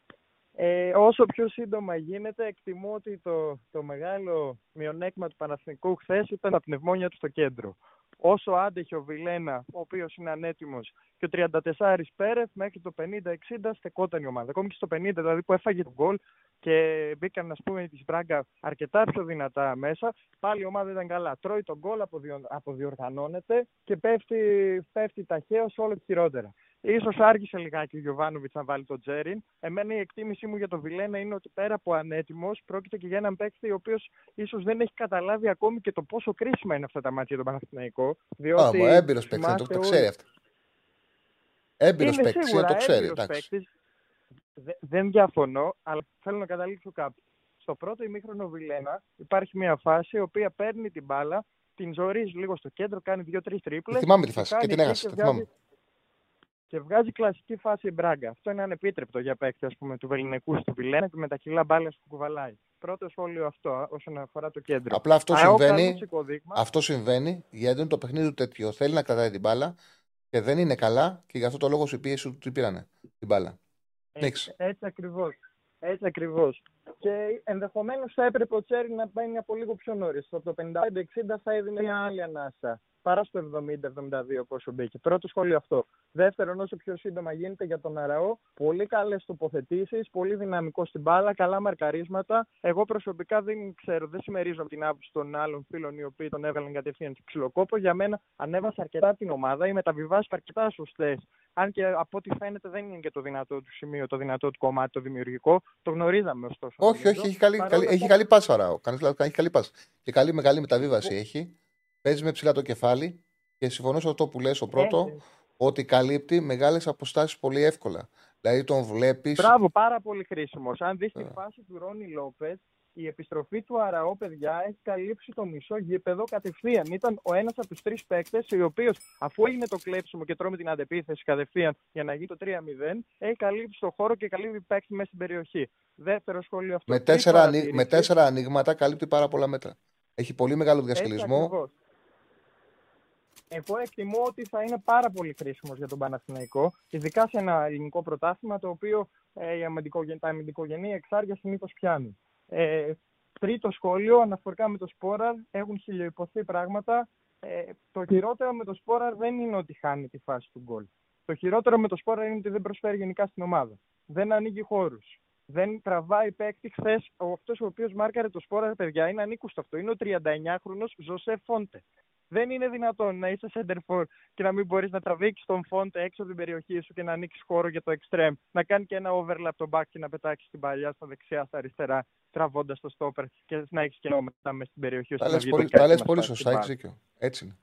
Ε, όσο πιο σύντομα γίνεται, εκτιμώ ότι το, το μεγάλο μειονέκτημα του Παναθηναϊκού χθες ήταν τα πνευμόνια του στο κέντρο. Όσο άντεχε ο Βιλένα, ο οποίος είναι ανέτοιμος, και ο 34 Πέρεθ, μέχρι το 50-60 στεκόταν η ομάδα. Ακόμη και στο 50 δηλαδή που έφαγε τον γκολ και μπήκαν, ας πούμε, της Μπράγκα αρκετά πιο δυνατά μέσα, πάλι η ομάδα ήταν καλά. Τρώει τον γκολ, αποδιοργανώνεται και πέφτει, πέφτει ταχαίως όλο και χειρότερα. Ίσως άργησε λιγάκι ο Γιωβάνοβιτς να βάλει τον Τζέριν. Εμένα η εκτίμησή μου για τον Βιλένα είναι ότι πέρα από ανέτοιμος, πρόκειται και για έναν παίκτη ο οποίος ίσως δεν έχει καταλάβει ακόμη και το πόσο κρίσιμα είναι αυτά τα μάτια για τον Παναθηναϊκό. Διότι. Α, έμπειρος παίκτης, το, το ξέρει αυτό. Έμπειρος παίκτης, το ξέρει. δεν διαφωνώ, αλλά θέλω να καταλήξω κάπου. Στο πρώτο ημίχρονο Βιλένα υπάρχει μια φάση η οποία παίρνει την μπάλα, την ζορίζει λίγο στο κέντρο, κάνει δύο-τρεις τρίπλες. Θυμάμαι τη φάση και την έχασε. Θυμάμαι και βγάζει κλασική φάση Μπράγκα. Αυτό είναι ανεπίτρεπτο για παίκτη ας πούμε, του Βεληνικού του Βιλένα και με τα κιλά μπάλα που κουβαλάει. Πρώτο σχόλιο αυτό όσον αφορά το κέντρο. Απλά αυτό συμβαίνει, αυτό συμβαίνει γιατί είναι το παιχνίδι του τέτοιο. Θέλει να κρατάει την μπάλα και δεν είναι καλά και γι' αυτό το λόγο σου πίεση του την πήρανε την μπάλα. Έτσι, έτσι ακριβώς. Έτσι ακριβώς. Και ενδεχομένως θα έπρεπε ο Τσέρι να πάει από λίγο πιο νωρίς. Από το 55-60 θα έδινε μια άλλη ανάσα παρά στο 70-72 πόσο μπήκε. Πρώτο σχόλιο αυτό. Δεύτερον, όσο πιο σύντομα γίνεται για τον Αραώ, πολύ καλές τοποθετήσεις, πολύ δυναμικό στην μπάλα, καλά μαρκαρίσματα. Εγώ προσωπικά δεν ξέρω, δεν συμμερίζομαι την άποψη των άλλων φίλων οι οποίοι τον έβγαλαν κατευθείαν στο ξυλοκόπο. Για μένα ανέβασε αρκετά την ομάδα, οι μεταβιβάσεις αρκετά σωστές. Αν και από ό,τι φαίνεται δεν είναι και το δυνατό του σημείο, το δυνατό του κομμάτι, το δημιουργικό. Το γνωρίζαμε ωστόσο. Όχι, όχι, έχει καλή, καλή, έχει καλή πάσα ο Αραώ. Έχει καλή πάσα. Και καλή μεγάλη μεταβίβαση έχει. Παίζει με ψηλά το κεφάλι και συμφωνώ σε αυτό που λες ο πρώτο, ότι καλύπτει μεγάλες αποστάσεις πολύ εύκολα. Δηλαδή τον βλέπει. Μπράβο, πάρα πολύ χρήσιμος. Αν δεις τη φάση του Ρόνι Λόπες, η επιστροφή του Αραώ, παιδιά, έχει καλύψει το μισό γήπεδο κατευθείαν. Ήταν ο ένας από τους τρεις παίκτες, ο οποίο, αφού έγινε το κλέψιμο και τρώμε την αντεπίθεση κατευθείαν για να γίνει το 3-0, έχει καλύψει το χώρο και καλύπτει παίκτη μέσα στην περιοχή. Δεύτερο σχόλιο αυτό. Με τέσσερα, με τέσσερα ανοίγματα καλύπτει πάρα πολλά μέτρα. Έχει πολύ μεγάλο διασχελισμό. Εγώ εκτιμώ ότι θα είναι πάρα πολύ χρήσιμος για τον Παναθηναϊκό, ειδικά σε ένα ελληνικό πρωτάθλημα το οποίο ε, τα αμυντικογενή εξάρια συνήθως πιάνει. Ε, τρίτο σχόλιο, αναφορικά με το Σπόραρ, έχουν χιλιοϊπωθεί πράγματα. Ε, το χειρότερο με το Σπόραρ δεν είναι ότι χάνει τη φάση του γκολ. Το χειρότερο με το Σπόραρ είναι ότι δεν προσφέρει γενικά στην ομάδα. Δεν ανοίγει χώρους. Δεν τραβάει παίκτη. Χθες αυτός ο οποίος μάρκαρε το Σπόραρ, παιδιά, είναι ανήκουστο αυτό. Είναι ο 39χρονο Ζωσέ Φόντε. Δεν είναι δυνατόν να είσαι center for και να μην μπορείς να τραβήξεις τον φόντ έξω από την περιοχή σου και να ανοίξεις χώρο για το extreme. Να κάνει και ένα overlap το back και να πετάξεις την παλιά στα δεξιά, στα αριστερά, τραβώντας το stopper και να έχεις κενό μετά μέσα στην περιοχή σου. Τα λες πολύ σωστά, έχεις δίκιο. Έτσι είναι.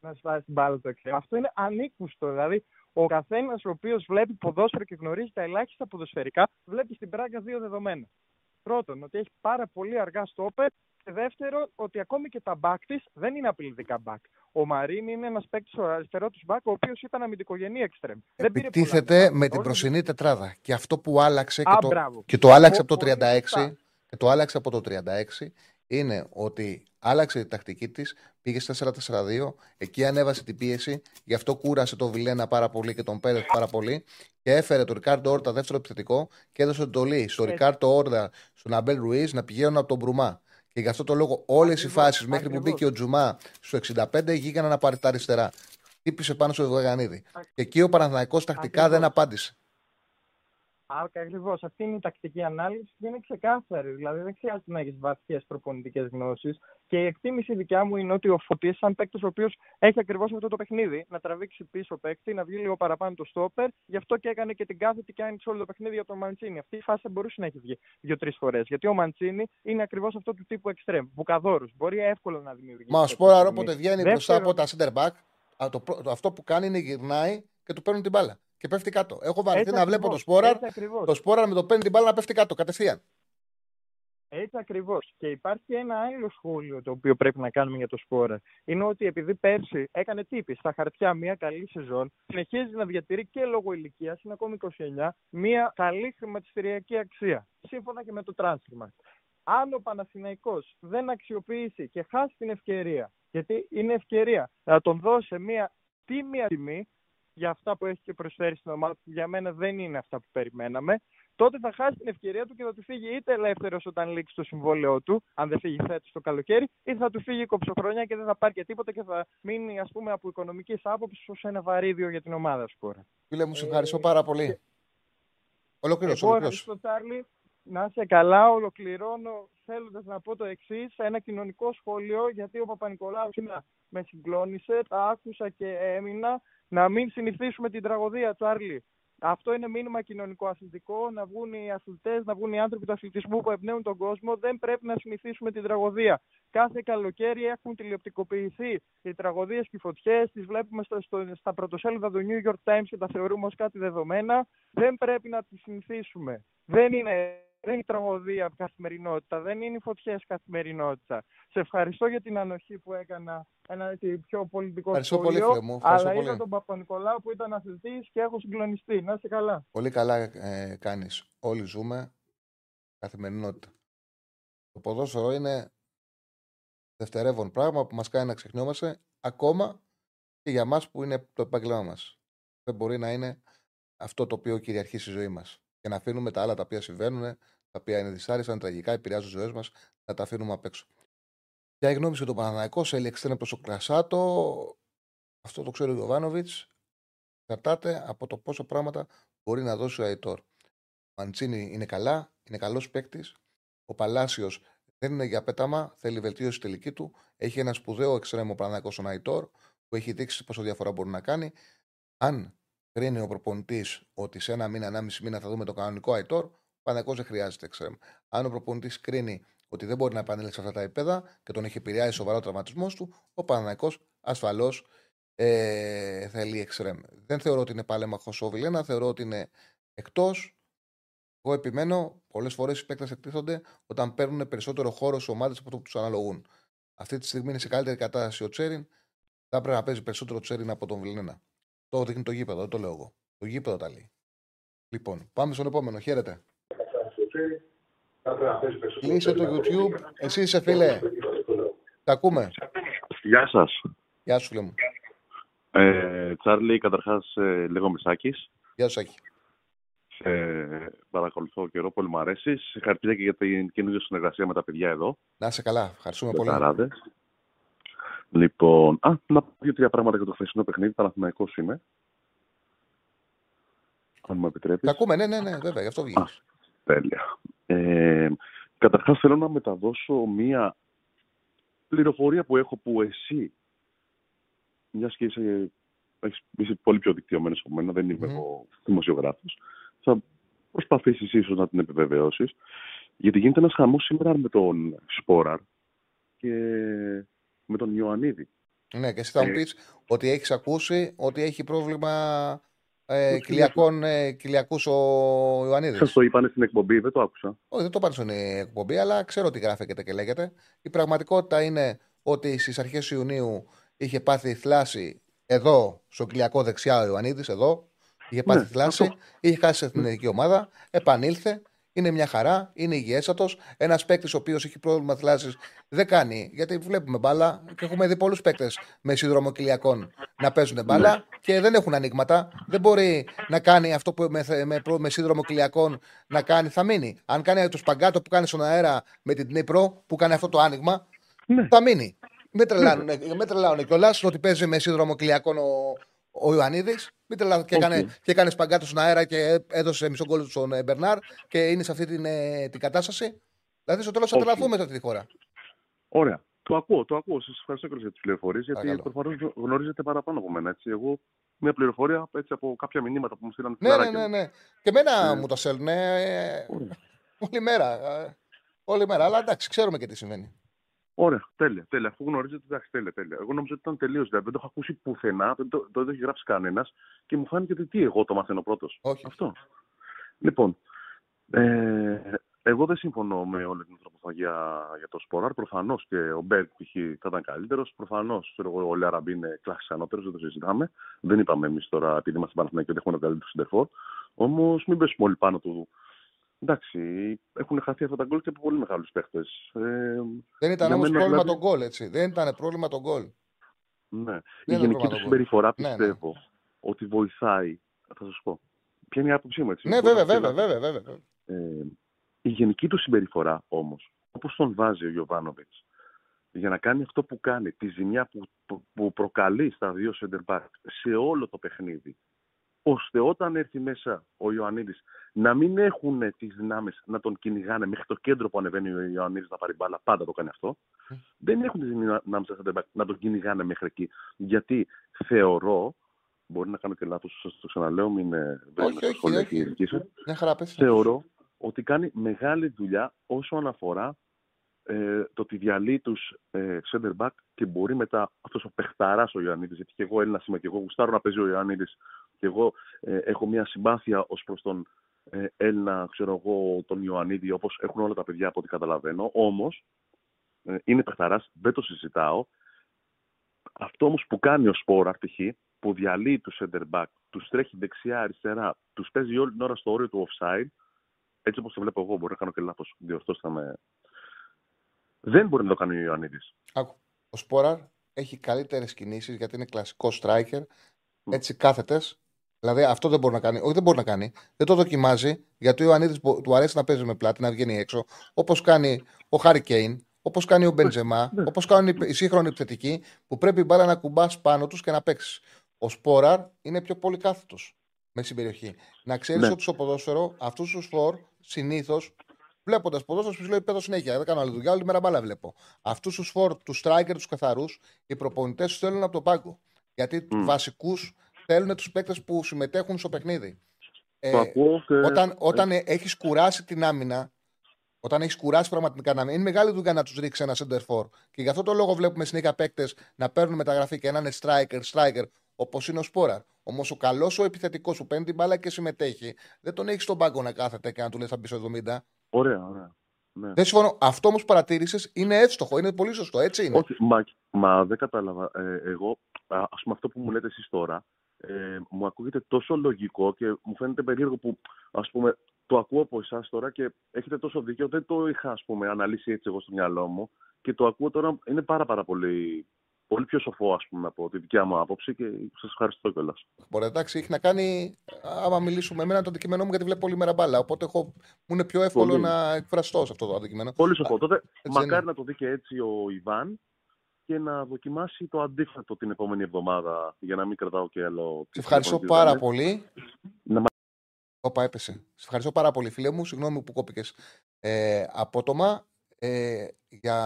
Να σπάσει την μπάλα το extreme. Αυτό είναι ανήκουστο. Δηλαδή, ο καθένας ο οποίος βλέπει ποδόσφαιρο και γνωρίζει τα ελάχιστα ποδοσφαιρικά, βλέπει στην πράγκα δύο δεδομένα. Πρώτον, ότι έχει πάρα πολύ αργά στόπερ και δεύτερο, ότι ακόμη και τα μπακ της δεν είναι απειλητικά μπακ. Ο Μαρίν είναι ένας παίκτης ο αριστερό του μπακ, ο οποίος ήταν αμυντικογενή εξτρεμ. Επιτίθεται με την προσινή τετράδα. Και αυτό που άλλαξε και, το, και το άλλαξε από το 36. Και το άλλαξε από το 36 είναι ότι άλλαξε τη τακτική της, πήγε στα 4-4-2, εκεί ανέβασε την πίεση, γι' αυτό κούρασε τον Βιλένα πάρα πολύ και τον Πέρεθ πάρα πολύ και έφερε τον Ρικάρντο Όρτα δεύτερο επιθετικό και έδωσε εντολή στο Ρικάρντο Όρτα, στον Αμπέλ Ρουίζ να πηγαίνουν από τον Μπρουμά. Και γι' αυτό το λόγο όλες οι φάσεις μέχρι που μπήκε ο Τζουμά στο 65 γίνανε να πάρει τα αριστερά. Χτύπησε πάνω στο Βεγανίδη. Και εκεί ο Παναθηναϊκός τακτικά δεν απάντησε. Ακριβώς. Αυτή είναι η τακτική ανάλυση και είναι ξεκάθαρη. Δηλαδή δεν χρειάζεται να έχεις βαθιές προπονητικές γνώσεις. Και η εκτίμηση δικιά μου είναι ότι ο Φωτής, σαν παίκτης ο οποίος έχει ακριβώς αυτό το παιχνίδι, να τραβήξει πίσω παίκτη, να βγει λίγο παραπάνω το στόπερ, γι' αυτό και έκανε και την κάθετη και άνοιξε όλο το παιχνίδι για τον Μαντσίνη. Αυτή η φάση θα μπορούσε να έχει βγει δύο-τρει φορές. Γιατί ο Μαντσίνη είναι ακριβώς αυτό του τύπου εξτρέμ. Βουκαδόρους. Μπορεί εύκολα να δημιουργήσει. Μα ο Σπόρα όποτε βγαίνει μπροστά από τα center back, αυτό που κάνει είναι γυρνάει και του παίρνουν την μπάλα και πέφτει κάτω. Έχω βαρεθεί να βλέπω το σπόρα, το σπόρα με το παίρνει την μπάλα να πέφτει κάτω κατευθείαν. Έτσι ακριβώς. Και υπάρχει ένα άλλο σχόλιο το οποίο πρέπει να κάνουμε για το Σπόρα. Είναι ότι επειδή πέρσι έκανε τύπη στα χαρτιά μια καλή σεζόν, συνεχίζει να διατηρεί και λόγω ηλικίας, είναι ακόμη 29, μια καλή χρηματιστηριακή αξία. Σύμφωνα και με το transfer Αν ο Παναθηναϊκός δεν αξιοποιήσει και χάσει την ευκαιρία, γιατί είναι ευκαιρία να τον δώσει μια τίμια τιμή για αυτά που έχει και προσφέρει στην ομάδα που για μένα δεν είναι αυτά που περιμέναμε, τότε θα χάσει την ευκαιρία του και θα του φύγει είτε ελεύθερος όταν λήξει το συμβόλαιό του, αν δεν φύγει φέτος το καλοκαίρι, είτε θα του φύγει κοψοχρόνια και δεν θα πάρει και τίποτα και θα μείνει, ας πούμε, από οικονομικής άποψης ως ένα βαρύδιο για την ομάδα σου. Φίλε μου, σε ευχαριστώ πάρα πολύ. Ολοκλήρωσε, ευχαριστώ, Τσάρλι. Να είσαι καλά, ολοκληρώνω θέλοντας να πω το εξής: ένα κοινωνικό σχόλιο, γιατί ο Παπα-Νικολάους με συγκλώνησε, τα άκουσα και έμεινα. Να μην συνηθίσουμε την τραγωδία, Τσάρλι. Αυτό είναι μήνυμα κοινωνικό αθλητικό. Να βγουν οι αθλητές, να βγουν οι άνθρωποι του αθλητισμού που εμπνέουν τον κόσμο. Δεν πρέπει να συνηθίσουμε την τραγωδία. Κάθε καλοκαίρι έχουν τηλεοπτικοποιηθεί οι τραγωδίες και οι φωτιές. Τις βλέπουμε στο, στο, στα πρωτοσέλιδα του New York Times και τα θεωρούμε ως κάτι δεδομένα. Δεν πρέπει να τις συνηθίσουμε. Δεν είναι δεν είναι τραγωδία καθημερινότητα, δεν είναι οι φωτιές καθημερινότητα. Σε ευχαριστώ για την ανοχή που έκανα ένα πιο πολιτικό Ευχαριστώ σχολείο, πολύ, μου. αλλά πολύ. είδα τον Παπα-Νικολάου που ήταν αθλητής και έχω συγκλονιστεί. Να είσαι καλά. Πολύ καλά ε, κάνεις. Όλοι ζούμε καθημερινότητα. Το ποδόσφαιρο είναι δευτερεύον πράγμα που μας κάνει να ξεχνιόμαστε ακόμα και για μας που είναι το επάγγελμά μας. Δεν μπορεί να είναι αυτό το οποίο κυριαρχεί στη ζωή μας. Και να αφήνουμε τα άλλα τα οποία συμβαίνουν τα οποία είναι δυσάρεστα, τραγικά, επηρεάζουν τις ζωές μας, να τα αφήνουμε απ' έξω. Ποια η γνώμη σου το Παναναναϊκό, σε είναι προς το Κρασάτο, αυτό το ξέρει ο Ιωβάνοβιτς. Εξαρτάται από το πόσο πράγματα μπορεί να δώσει ο Αϊτόρ. Ο Μαντσίνη είναι καλά, είναι καλός παίκτης. Ο Παλάσιος δεν είναι για πέταμα, θέλει βελτίωση τελική του. Έχει ένα σπουδαίο εξτρέμο Παναναναϊκό στον Αϊτόρ που έχει δείξει πόσο διαφορά μπορεί να κάνει. Αν κρίνει ο προπονητής ότι σε ένα μήνα, ένα μισή μήνα θα δούμε το κανονικό Αϊτόρ, Παναγό δεν χρειάζεται εξτρέμ. Αν ο προπονητής κρίνει ότι δεν μπορεί να επανέλθει σε αυτά τα επίπεδα και τον έχει επηρεάσει σοβαρό τραυματισμός του, ο Παναγό ασφαλώς ε, θέλει εξτρέμ. Δεν θεωρώ ότι είναι παλέμαχος ο Βιλένα, θεωρώ ότι είναι εκτός. Εγώ επιμένω, πολλές φορές οι παίκτες εκτίθονται όταν παίρνουν περισσότερο χώρο σε ομάδες από το που τους αναλογούν. Αυτή τη στιγμή είναι σε καλύτερη κατάσταση ο Τσέριν. Θα πρέπει να παίζει περισσότερο Τσέριν από τον Βιλένα. Το δείχνει το γήπεδο, δεν το λέω εγώ. Το γήπεδο τα λέει. Λοιπόν, πάμε στον επόμενο. Χαίρετε. Κλείσε το YouTube. Εσύ είσαι φίλε. Τα ακούμε. Γεια σας. Γεια σου, λέμε. Ε, Τσάρλι, καταρχάς ε, λέγομαι Σάκης. Γεια σου, Σάκη. Ε, παρακολουθώ καιρό, πολύ μου αρέσει. Συγχαρητήρια και για την καινούργια συνεργασία με τα παιδιά εδώ. Να είσαι καλά, ευχαριστούμε πολύ. Ταράδες. Λοιπόν, α, να πω δύο-τρία πράγματα για το χθεσινό παιχνίδι. Παναθηναϊκός είμαι. Αν μου επιτρέπεις. Τα ακούμε, ναι, ναι, ναι, βέβαια, γι' αυτό βγήκες. Τέλεια. Ε, καταρχάς θέλω να μεταδώσω μία πληροφορία που έχω που εσύ, μιας και είσαι, είσαι πολύ πιο δικτυωμένος από μένα, δεν είμαι mm. ο δημοσιογράφος, θα προσπαθήσεις ίσως να την επιβεβαιώσεις. Γιατί γίνεται ένας χαμός σήμερα με τον Σπόραρ και με τον Ιωαννίδη. Ναι, και εσύ θα μου ε, πεις ότι έχεις ακούσει ότι έχει πρόβλημα ε, κοιλιακών, ε, κοιλιακούς ο Ιωαννίδης. Σας το είπανε στην εκπομπή, δεν το άκουσα. Όχι, δεν το είπανε στην εκπομπή, αλλά ξέρω τι γράφεται και λέγεται. Η πραγματικότητα είναι ότι στις αρχές Ιουνίου είχε πάθει θλάση εδώ, στο κοιλιακό δεξιά ο Ιωαννίδης, εδώ. Είχε πάθει ναι, θλάση, είχε χάσει την εθνική ομάδα, επανήλθε, είναι μια χαρά, είναι υγιέστατος. Ένας παίκτης ο οποίος έχει πρόβλημα θλάση δεν κάνει. Γιατί βλέπουμε μπάλα και έχουμε δει πολλούς παίκτες με σύνδρομο κοιλιακών να παίζουν μπάλα ναι. και δεν έχουν ανοίγματα. Δεν μπορεί να κάνει αυτό που με, με, με σύνδρομο κοιλιακών να κάνει, θα μείνει. Αν κάνει το σπαγκάτο που κάνει στον αέρα με την Τνίπρο που κάνει αυτό το άνοιγμα, ναι. θα μείνει. Με τρελάνουν, με τρελάνουν κιόλας ότι παίζει με σύνδρομο κοιλιακών ο, ο Ιωαννίδης. Μην τρελάτε και, έκανε, και έκανε σπαγκάτο στον αέρα και έδωσε μισό γκολ στον ε, Μπερνάρ και είναι σε αυτή την, ε, την κατάσταση. Δηλαδή στο τέλος θα τρελαθούμε σε αυτή τη χώρα. Ωραία. Το ακούω, το ακούω. Σας ευχαριστώ και για τις πληροφορίες, γιατί προφανώς γνωρίζετε παραπάνω από μένα. Έτσι. Εγώ μια πληροφορία έτσι, από κάποια μηνύματα που μου στείλαν. Ναι, ναι, ναι, ναι. Και εμένα ε... μου τα στέλνουν. Ε... όλη μέρα. Όλη μέρα. Αλλά εντάξει, ξέρουμε και τι σημαίνει. Ωραία, τέλεια, τέλεια. Αφού γνωρίζετε, εντάξει, τέλεια, τέλεια. Εγώ νόμιζα ότι ήταν τελείως δηλαδή. Δεν το έχω ακούσει πουθενά, δεν το, το, έχει γράψει κανένας και μου φάνηκε ότι τι, εγώ το μαθαίνω πρώτος. Όχι. Αυτό. Λοιπόν, ε, εγώ δεν συμφωνώ με όλη την ανθρωποφαγία για το Σποράρ. Προφανώς και ο Μπέρκ π.χ. θα ήταν καλύτερος. Προφανώς ο Λεαραμπή είναι κλάση ανώτερο, δεν το συζητάμε. Δεν είπαμε εμείς τώρα, επειδή είμαστε Παναθηναϊκοί, ότι έχουμε τον καλύτερο συντερφόρ. Όμως μην πέσουμε όλοι πάνω του εντάξει, έχουν χαθεί αυτά τα γκολ και από πολύ μεγάλους παίχτες. Ε, Δεν ήταν για όμως μένα, πρόβλημα δηλαδή- τον γκολ, έτσι. Δεν ήταν πρόβλημα τον γκολ. Ναι. Η είναι γενική πρόβλημα του το συμπεριφορά Ναι, ναι. πιστεύω ότι βοηθάει. Θα σας πω. Ποια είναι η άποψή μου, έτσι. Ναι, Μπορεί βέβαια, να βέβαια, φύγω. βέβαια, βέβαια. Ε, η γενική του συμπεριφορά όμως, όπως τον βάζει ο Γιωβάνοβιτς, για να κάνει αυτό που κάνει, τη ζημιά που, που, που προκαλεί στα δύο center back σε όλο το παιχνίδι, ώστε όταν έρθει μέσα ο Ιωαννίδης να μην έχουν τις δυνάμεις να τον κυνηγάνε μέχρι το κέντρο που ανεβαίνει ο Ιωαννίδης να πάρει μπάλα, πάντα το κάνει αυτό. Δεν έχουν τις δυνάμεις στα center back να τον κυνηγάνε μέχρι εκεί. Γιατί θεωρώ, μπορεί να κάνω και λάθος, σας το ξαναλέω, μην ε, βρίζουμε στα όχι, σχόλια όχι. και η δική σας Μια χαρά πες. θεωρώ ότι κάνει μεγάλη δουλειά όσον αφορά ε, το ότι διαλύει τους ε, center back και μπορεί μετά αυτός ο παιχταράς ο Ιωαννίδης, γιατί και εγώ Έλληνα είμαι και εγώ γουστάρω να παίζει ο Ιωαννίδης και εγώ ε, έχω μια συμπάθεια ως προς τον ε, Έλληνα, ξέρω εγώ, τον Ιωαννίδη, όπως έχουν όλα τα παιδιά από ό,τι καταλαβαίνω. Όμως ε, είναι παιχταράς, δεν το συζητάω. Αυτό όμως που κάνει ο Σπόρα, π.χ., που διαλύει τους center back, τους τρέχει δεξιά-αριστερά, τους παίζει όλη την ώρα στο όριο του offside, έτσι όπως το βλέπω εγώ, μπορεί να κάνω και λάθος, διορθώστε με. Δεν μπορεί να το κάνει ο Ιωαννίδης. Άκου. Ο Σπόραρ έχει καλύτερες κινήσεις γιατί είναι κλασικό striker. Έτσι κάθετες. Δηλαδή αυτό δεν μπορεί να κάνει. Όχι, δεν μπορεί να κάνει. Δεν το δοκιμάζει γιατί ο Ιωαννίδης του αρέσει να παίζει με πλάτη, να βγαίνει έξω. Όπως κάνει ο Χάρη Κέιν, όπως κάνει ο Μπεντζεμά, όπως κάνουν οι- οι σύγχρονοι επιθετικοί που πρέπει η μπάλα να κουμπάς πάνω τους και να παίξεις. Ο Σπόραρ είναι πιο πολύ κάθετος με στην περιοχή. Να ξέρεις Ναι. ότι στο ποδόσφαιρο αυτούς τους φορ συνήθως βλέποντας ποδόσφαιρο σου λέει παίζω συνέχεια. Δεν κάνω άλλη δουλειά, όλη μέρα μπάλα βλέπω. Αυτούς τους φορ, τους striker, τους καθαρούς, οι προπονητές τους θέλουν από τον πάγκο. Γιατί του Μμ. βασικούς θέλουν τους παίκτες που συμμετέχουν στο παιχνίδι. Ε, το ακούω και. όταν όταν έχεις κουράσει την άμυνα, όταν έχεις κουράσει πραγματικά την άμυνα, είναι μεγάλη δουλειά να τους ρίξεις ένα center for. Και γι' αυτό το λόγο βλέπουμε συνέχεια παίκτες να παίρνουν μεταγραφή και να είναι striker, striker, όπως είναι ο Σπόρα. Όμως ο καλός ο επιθετικός που παίρνει την μπάλα και συμμετέχει, δεν τον έχεις στον πάγκο να κάθεται και να του λες θα μπει στο 70. Ωραία, ωραία. Ναι. Δεν συμφωνώ. Αυτό όμως που παρατήρησες είναι εύστοχο, είναι πολύ σωστό, έτσι είναι. Όχι, μα, μα δεν κατάλαβα. Ε, εγώ, α ας πούμε, αυτό που μου λέτε εσείς τώρα, ε, μου ακούγεται τόσο λογικό και μου φαίνεται περίεργο που, ας πούμε, το ακούω από εσάς τώρα και έχετε τόσο δίκιο. Δεν το είχα, ας πούμε, αναλύσει έτσι εγώ στο μυαλό μου και το ακούω τώρα, είναι πάρα, πάρα πολύ, πολύ πιο σοφό, ας πούμε, από τη δικιά μου άποψη και σας ευχαριστώ κιόλας. Μπορεί, εντάξει, έχει να κάνει. Άμα μιλήσουμε, εμένα το αντικείμενό μου γιατί βλέπω πολύ μέρα μπάλα. Οπότε έχω, μου είναι πιο εύκολο Πολύ. να εκφραστώ σε αυτό το αντικείμενο. Πολύ σοφό. Τότε, δεν μακάρι είναι. να το δει και έτσι ο Ιβάν και να δοκιμάσει το αντίθετο την επόμενη εβδομάδα για να μην κρατάω και άλλο. Σε ευχαριστώ τις πάρα προπονήσεις. πολύ. Να μα- Όπα, έπεσε. Σε ευχαριστώ πάρα πολύ, φίλε μου. Συγγνώμη που κόπηκες ε, απότομα ε, για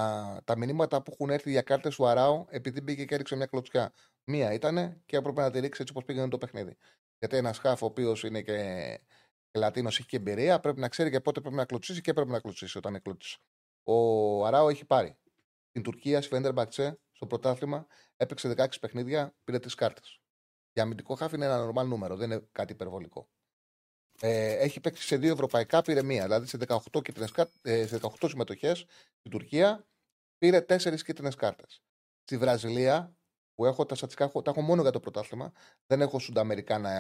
τα μηνύματα που έχουν έρθει για κάρτες του Αράου επειδή μπήκε και έριξε μια κλωτσιά. Μία ήταν και έπρεπε να τη ρίξεις έτσι όπως πήγαινε το παιχνίδι. Γιατί ένας χάφ ο οποίος είναι και Λατίνος έχει και εμπειρία, πρέπει να ξέρει και πότε πρέπει να κλωτσίσει και πρέπει να κλωτσίσει όταν εκλωτσίσει. Ο Αράου έχει πάρει την Τουρκία στη Φέντερ Μπαξέ στο πρωτάθλημα, έπαιξε 16 παιχνίδια, πήρε τρεις κάρτες. Για αμυντικό χάφ είναι ένα νορμάλ νούμερο, δεν είναι κάτι υπερβολικό. Ε, έχει παίξει σε δύο ευρωπαϊκά, πήρε μία. Δηλαδή σε 18, κίτρινες κάρ- ε, σε 18 συμμετοχές στην Τουρκία πήρε 4 κίτρινες κάρτες. Στη Βραζιλία, που έχω τα στατιστικά, έχω- τα έχω μόνο για το πρωτάθλημα, δεν έχω Σουνταμερικάνα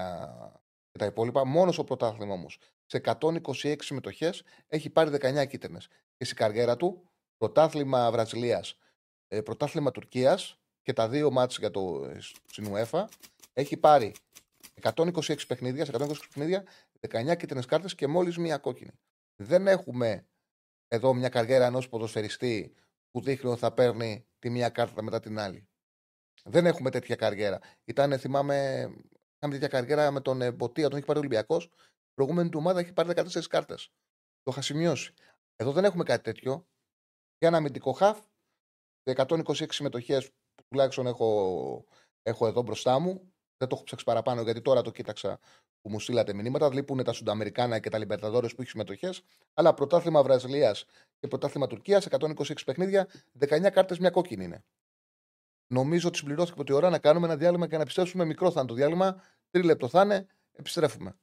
και τα υπόλοιπα. Μόνο στο πρωτάθλημα όμως. Σε 126 συμμετοχές έχει πάρει 19 κίτρινες. Και στην καριέρα του, πρωτάθλημα Βραζιλίας, ε, πρωτάθλημα Τουρκίας και τα δύο μάτς για το ε, στην UEFA, έχει πάρει 126 παιχνίδια, σε 126 παιχνίδια, 19 κίτρινες κάρτες και μόλις μία κόκκινη. Δεν έχουμε εδώ μια καριέρα ενός ποδοσφαιριστή που δείχνει ότι θα παίρνει τη μία κάρτα μετά την άλλη. Δεν έχουμε τέτοια καριέρα. Ήταν, θυμάμαι, είχαμε τέτοια καριέρα με τον ε, Μποτία, τον έχει πάρει ο Ολυμπιακός. Η προηγούμενη του ομάδα έχει πάρει 14 κάρτες. Το είχα σημειώσει. Εδώ δεν έχουμε κάτι τέτοιο. Για ένα αμυντικό χαφ, 126 συμμετοχές που τουλάχιστον έχω, έχω εδώ μπροστά μου. Δεν το έχω ψάξει παραπάνω γιατί τώρα το κοίταξα που μου στείλατε μηνύματα. Λείπουν τα Σουνταμερικάνα και τα Λιμπερταδόρες που έχει συμμετοχές. Αλλά πρωτάθλημα Βραζιλίας και πρωτάθλημα Τουρκίας, 126 παιχνίδια, 19 κάρτες, μια κόκκινη είναι. Νομίζω ότι συμπληρώθηκε από τη ώρα να κάνουμε ένα διάλειμμα και να επιστρέψουμε. Μικρό θα είναι το διάλειμμα. Τρίλεπτο θα είναι. Επιστρέφουμε.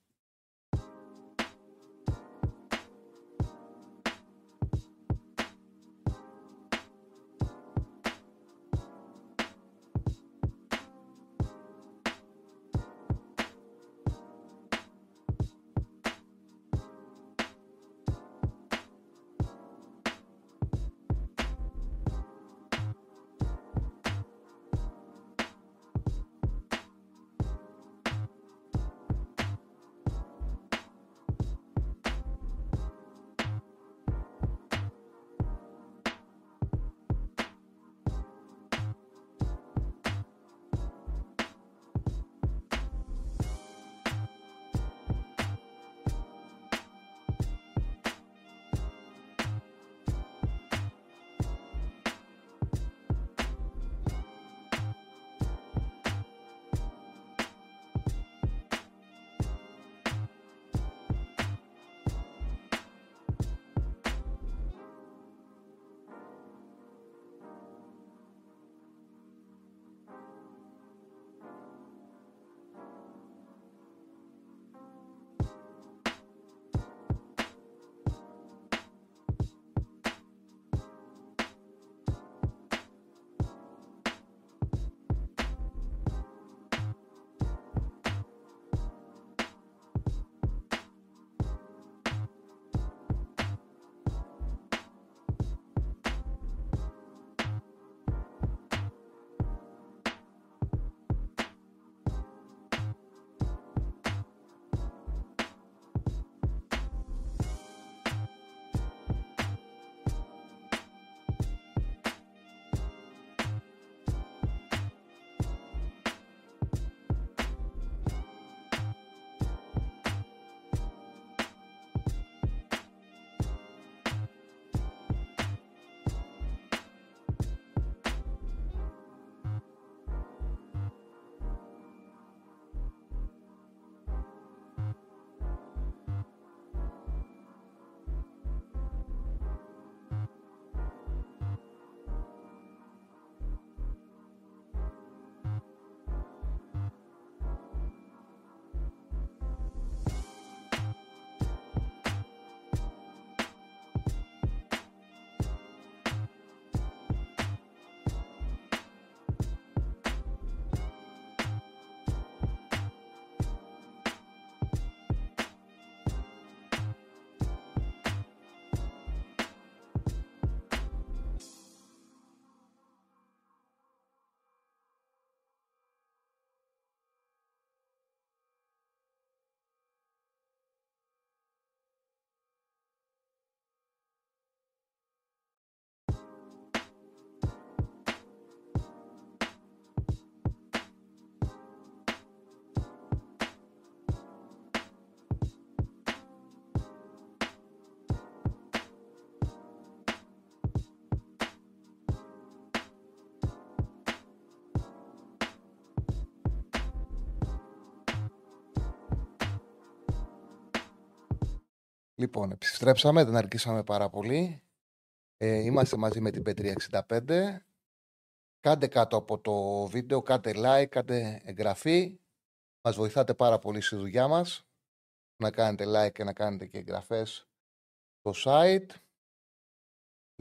Λοιπόν, επιστρέψαμε, δεν αργήσαμε πάρα πολύ. Ε, είμαστε μαζί με την P365. Κάντε κάτω από το βίντεο, κάντε like, κάντε εγγραφή. Μας βοηθάτε πάρα πολύ στη δουλειά μας. Να κάνετε like και να κάνετε και εγγραφές στο site.